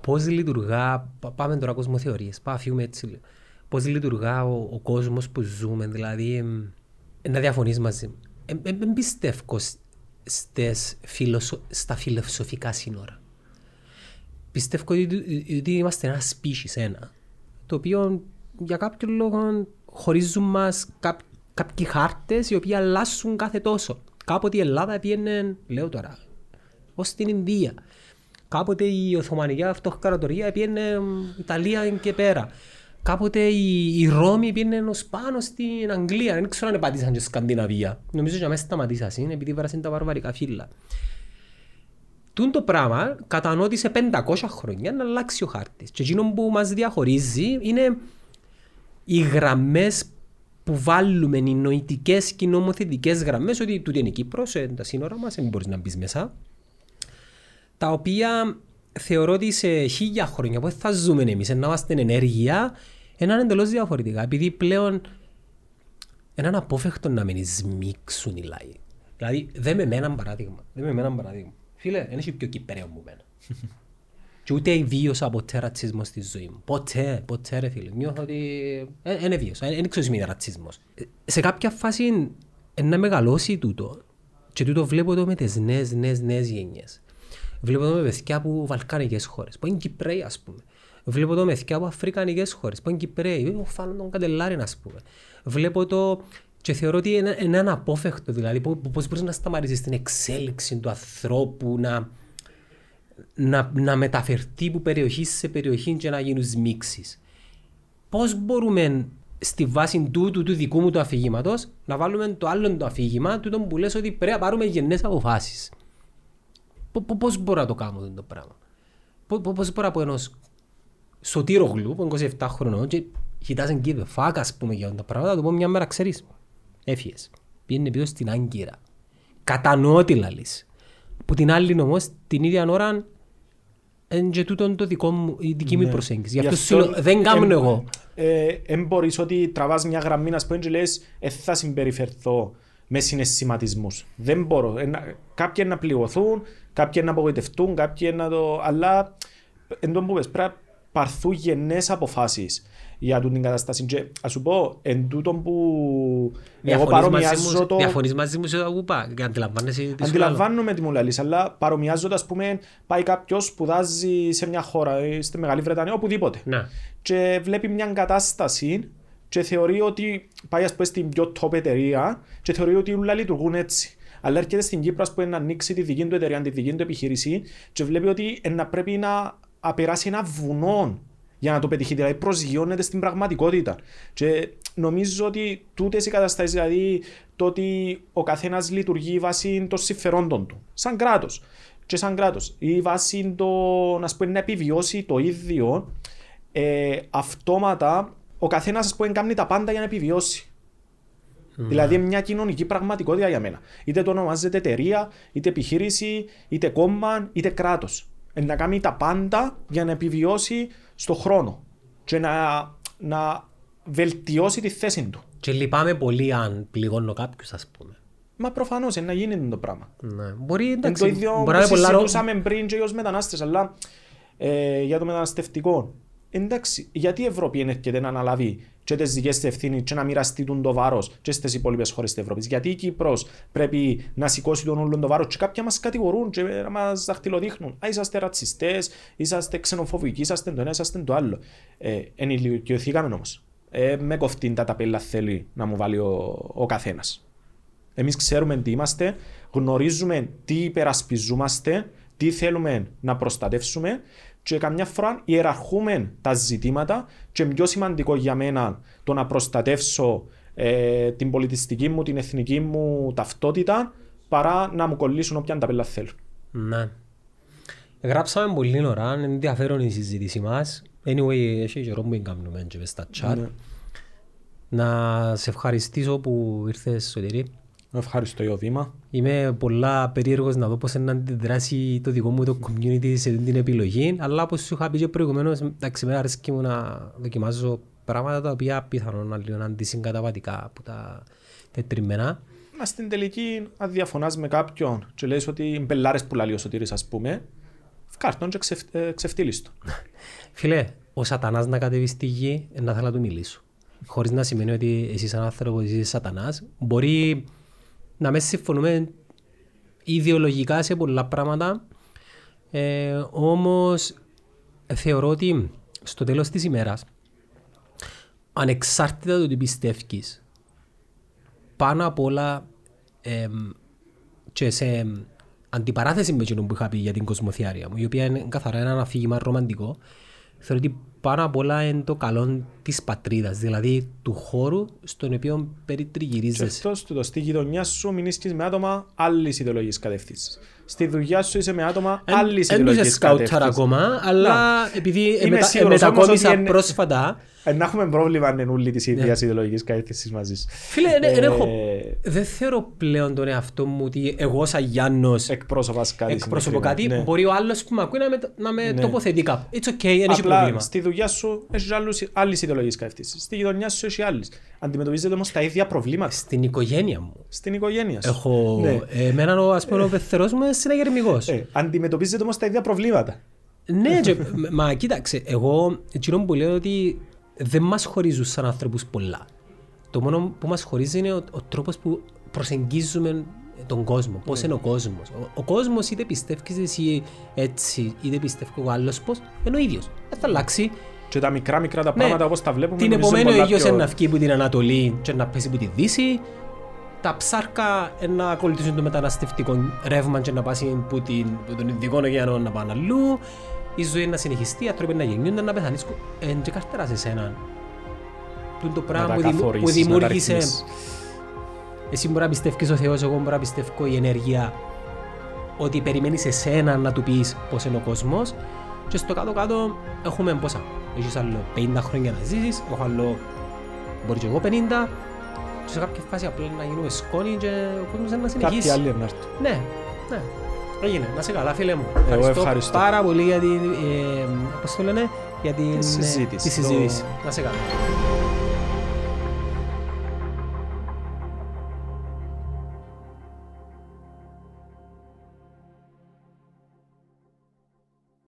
πώς λειτουργά, πά- πάμε τώρα κοσμοθεωρίες, πάμε φύγουμε έτσι λίγο. Πώς λειτουργά ο, ο κόσμος που ζούμε, δηλαδή εμ, να διαφωνείς μαζί μου. Δεν πιστεύω σ- στις φιλοσο, στα φιλοσοφικά σύνορα. Πιστεύω ότι, ότι είμαστε ένα species ένα, το οποίο για κάποιο λόγο χωρίζουν μας κά, κάποιοι χάρτες οι οποίοι αλλάσουν κάθε τόσο. Κάποτε η Ελλάδα πήγαινε, λέω τώρα, ως την Ινδία. Κάποτε η Οθωμανική Αυτοκρατορία πήγαινε μ, Ιταλία και πέρα. Κάποτε η, η Ρώμη πήγαινε ως πάνω στην Αγγλία. Δεν ξέρω αν πατήσαν και Σκανδιναβία. Νομίζω ότι αμέσως σταματήσαν επειδή βάρασαν τα βαρβαρικά φύλλα. Τούν το πράγμα κατανοώ ότι σε 500 χρόνια να αλλάξει ο χάρτης. Και εκείνο που μας διαχωρίζει είναι οι γραμμές που βάλουμε, οι νοητικές και οι νομοθετικές γραμμές, ότι τούτη είναι η Κύπρος, ε, τα σύνορα μας, δεν μπορείς να μπεις μέσα, τα οποία θεωρώ ότι σε χίλια χρόνια που θα ζούμε εμείς, να είμαστε εν ενέργεια, είναι εντελώς διαφορετικά. Επειδή πλέον είναι αναπόφευκτο να μην σμίξουν οι λαοί. Δηλαδή, δεν με έναν παράδειγμα. Δεν με έναν παράδειγμα. Φίλε, δεν έχει πιο Κυπρέο μου μένα. Και ούτε βίωσα ποτέ ρατσισμός στη ζωή μου. Ποτέ, ποτέ ρε φίλε. Νιώθω ότι δεν βίωσα, δεν ξέρω τι είναι ρατσισμός. Ε, Σε κάποια φάση ε, να μεγαλώσει τούτο και τούτο βλέπω το με τις νέες, νέες, νέες γενιές. Βλέπω το με παιδιά από βαλκάνικες χώρες, που είναι Κυπρέοι ας πούμε. Βλέπω το με παιδιά από αφρικανικές χώρες, που είναι Κυπρέοι, μου φάνουν τον Καντελάρη ας πούμε. Βλέπω το και θεωρώ ότι είναι, είναι αναπόφευκτο, δηλαδή πώς μπορείς να σταματήσεις την εξέλιξη του ανθρώπου, να, να, να μεταφερθεί από περιοχή σε περιοχή και να γίνουν μίξεις. Πώς μπορούμε στη βάση του, του, του δικού μου του αφηγήματος να βάλουμε το άλλο το αφήγημα, τούτο που λες ότι πρέπει να πάρουμε γεννέ αποφάσεις. Πώς μπορώ να το κάνω αυτό το πράγμα; Πώς μπορώ να πω ενός σωτήρο γλου, που είναι 27 χρονών, και he doesn't give a fuck, ας πούμε, για τα πράγματα, το πω μια μέρα ξέρεις. Έφυγες. Πήγαινε πίσω στην Άγκυρα. Κατανοώ τι λαλείς. Που την άλλη όμως, την ίδια ώρα είναι και τούτο το δικό μου, η δική μου Ναι. προσέγγιση. Γι' Γι' αυτό αυτό σου λέω, δεν κάνω εμ- εγώ. Δεν μπορείς ότι τραβάς μια γραμμή να πούμε και λες «Ε, θα συμπεριφερθώ με συναισθηματισμούς. Δεν μπορώ. Ε, να- Κάποιοι να πληγωθούν, κάποιοι να απογοητευτούν, κάποιοι να το... Αλλά εν τω που πες, πρέπει να πάρθουν γενναίες αποφάσεις για τούτη την κατάσταση. Και ας σου πω, εν τούτον που εγώ Διαφωνείς μαζί παρομοιάζω μου- το... Διαφωνείς μαζί μου σε αυτό που είπα. Αντιλαμβάνεσαι τι σου λέω. Αντιλαμβάνομαι τι μου λαλείς, αλλά παρομοιάζοντας, ας πούμε, πάει κάποιος σπουδάζει σε μια χώρα, ε, στη Μεγάλη Βρετανία, οπουδήποτε. Ναι. Και βλέπει μια κατάσταση και θεωρεί ότι πάει ας πούμε στην πιο top εταιρεία και θεωρεί ότι όλα λειτουργούν έτσι. Αλλά έρχεται στην Κύπρο ας πούμε, να ανοίξει τη δική του εταιρεία, τη δική του επιχείρηση και βλέπει ότι ε, να πρέπει να απεράσει ένα βουνό για να το πετύχει. Δηλαδή προσγειώνεται στην πραγματικότητα. Και νομίζω ότι τούτες οι καταστάσεις, δηλαδή το ότι ο καθένας λειτουργεί βάσει των συμφερόντων του, σαν κράτος. Και σαν κράτος. Ή βάσει το να, πούμε, να επιβιώσει το ίδιο, ε, αυτόματα ο καθένας ας πούμε κάνει τα πάντα για να επιβιώσει. Δηλαδή είναι μια κοινωνική πραγματικότητα για μένα. Είτε το ονομάζεται εταιρεία, είτε επιχείρηση, είτε κόμμα, είτε κράτος. Να κάνει τα πάντα για να επιβιώσει στο χρόνο και να, να βελτιώσει τη θέση του. Και λυπάμαι πολύ αν πληγώνω κάποιους ας πούμε. Μα προφανώς να γίνει το πράγμα. Ναι. Μπορεί Είναι εντάξει, το ίδιο μπορεί που να είναι πολλά ρο- συζητούσαμε πριν και ως μετανάστες, αλλά ε, για το μεταναστευτικό. Εντάξει, γιατί η Ευρώπη δεν έρχεται να αναλάβει και τις δικές της ευθύνες και να μοιραστεί τον το βάρος και στις υπόλοιπες χώρες της Ευρώπης. Γιατί η Κύπρος πρέπει να σηκώσει τον όλο το βάρος και κάποιοι μας κατηγορούν και να μας δαχτυλοδείχνουν. Α, είσαστε ρατσιστές, είσαστε ξενοφοβικοί, είσαστε το ένα, είσαστε το άλλο. Ε, ενηλικιωθήκαμε όμως. Ε, με κοφτήν τα ταπέλα θέλει να μου βάλει ο, ο καθένας. Εμείς ξέρουμε τι είμαστε, γνωρίζουμε τι υπερασπιζούμαστε, τι θέλουμε να προστατεύσουμε και καμιά φορά ιεραρχούμε τα ζητήματα και πιο σημαντικό για μένα το να προστατεύσω ε, την πολιτιστική μου, την εθνική μου ταυτότητα παρά να μου κολλήσουν όποια ταπέλα θέλουν. Ναι. Γράψαμε πολύ ώρα, είναι ενδιαφέρον η συζήτηση μας. Anyway, έχει καιρό που δεν κάνουμε και μες στα chat. Ναι. Να σε ευχαριστήσω που ήρθες Σωτήρη. Ευχαριστώ για το βήμα. Είμαι πολλά περίεργος να δω πώς να αντιδράσει το δικό μου το community σε αυτή την επιλογή, αλλά όπως σου είχα πει και προηγουμένως, εντάξει, με αρέσκει μου να δοκιμάζω πράγματα τα οποία πιθανόν να λίγο αντισυγκαταβατικά από τα τετριμμένα. Μα στην τελική, αν διαφωνάς με κάποιον και λες ότι είναι πελάρες που λαλεί ο Σωτήρης, ας πούμε, φκάρτον και ξεφ, ε, ξεφτύλεις το. Φίλε, ο σατανάς να κατεβεί στη γη, ε, να θέλω να του μιλήσω. Χωρίς να σημαίνει ότι εσύ σαν άνθρωπος είσαι σατανάς. Μπορεί να μην συμφωνούμε ιδεολογικά σε πολλά πράγματα, ε, όμως θεωρώ ότι στο τέλος της ημέρας, ανεξάρτητα του τι πιστεύεις, πάνω απ' όλα εμ, και σε αντιπαράθεση με εκείνο που είχα πει για την κοσμοθιάρια μου, η οποία είναι καθαρά ένα αφήγημα ρομαντικό, θεωρώ ότι πάνω απ' όλα είναι το καλό της πατρίδας, δηλαδή του χώρου στον οποίο Και περιτριγυρίζεσαι. αυτός του το στη γειτονιά σου μην είσαι με άτομα άλλης ιδεολογικής κατεύθυνσης. Στη δουλειά σου είσαι με άτομα άλλης Δεν τους ιδεολογικής σκάουταρ κατεύθυνσης. ακόμα, αλλά επειδή Είμαι εμετα- σίγουρος όμως μετακόμισα ότι είναι- πρόσφατα, Ε, Να έχουμε πρόβλημα αν είναι όλοι της ίδιας ιδεολογικής κατεύθυνσης μαζί σου. φίλε, δεν- δεν Ε, έχω- δεν θεωρώ πλέον τον εαυτό μου ότι εγώ σαν Γιάννος Εκπρόσωπας κάτι εκπροσωπώ συγκεκριμένο. κάτι, Ναι. μπορεί ο άλλος που με ακούει να με, να με Ναι. τοποθετεί κάπου. It's okay, δεν έχει Απλά πρόβλημα. στη δουλειά σου έχεις άλλε ιδεολογικέ κατευθύνσει. Στη γειτονιά σου έχει άλλε. Αντιμετωπίζετε όμως τα ίδια προβλήματα Στην οικογένεια μου. στην οικογένεια σου. Έχω... Ναι. Εμένα ο, ας πούμε, ο πεθερός μου είναι συναγερμικός. Ε, αντιμετωπίζετε όμως τα ίδια προβλήματα. Ναι, και, μα κοίταξε, εγώ εκείνο που λέω ότι δεν μας χωρίζουν σαν άνθρωπους πολλά. Το μόνο που μας χωρίζει είναι ο, ο τρόπος που προσεγγίζουμε τον κόσμο, πώς είναι ο κόσμος. Ο, ο κόσμος είτε πιστεύεις εσύ έτσι, είτε πιστεύει ο άλλος πώς, είναι ο ίδιος. Δεν θα αλλάξει. Και τα μικρά μικρά τα πράγματα όπως τα βλέπουμε. Ναι. Την νομίζω επομένη ο πολλά ήλιος πιο- είναι να βγει από την Ανατολή και να πέσει από τη Δύση. Τα ψάρκα είναι να ακολουθήσουν το μεταναστευτικό ρεύμα και να πάσει από, την, από τον Ινδικό ωκεανό να πάνε αλλού. Η ζωή να συνεχιστεί, οι άνθρωποι να γεννιούνται, να πεθανείς. Εν και καρτέρας σε σένα. Τούτο το να πράγμα τα που, δημο- που καθορίσεις, να τα δημιούργησε. ρυθμίσεις. Εσύ μπορεί να πιστεύεις ο Θεός, εγώ μπορεί να πιστεύω η ενέργεια ότι περιμένεις εσένα να του πεις πώς είναι ο κόσμος και στο κάτω-κάτω έχουμε πόσα; Έχεις άλλο 50 χρόνια να ζήσεις, έχω άλλο μπορεί και εγώ 50 και σε κάποια φάση απλά να γίνουμε σκόνη και ο κόσμος είναι να συνεχίσει. Κάποιοι άλλοι να έρθουν. Ναι, ναι. Έγινε. Να σε καλά φίλε μου. ευχαριστώ. πάρα πολύ για την, ε, πώς το λένε, για την, Τη ε, συζήτηση. τη συζήτηση. Να σε καλά.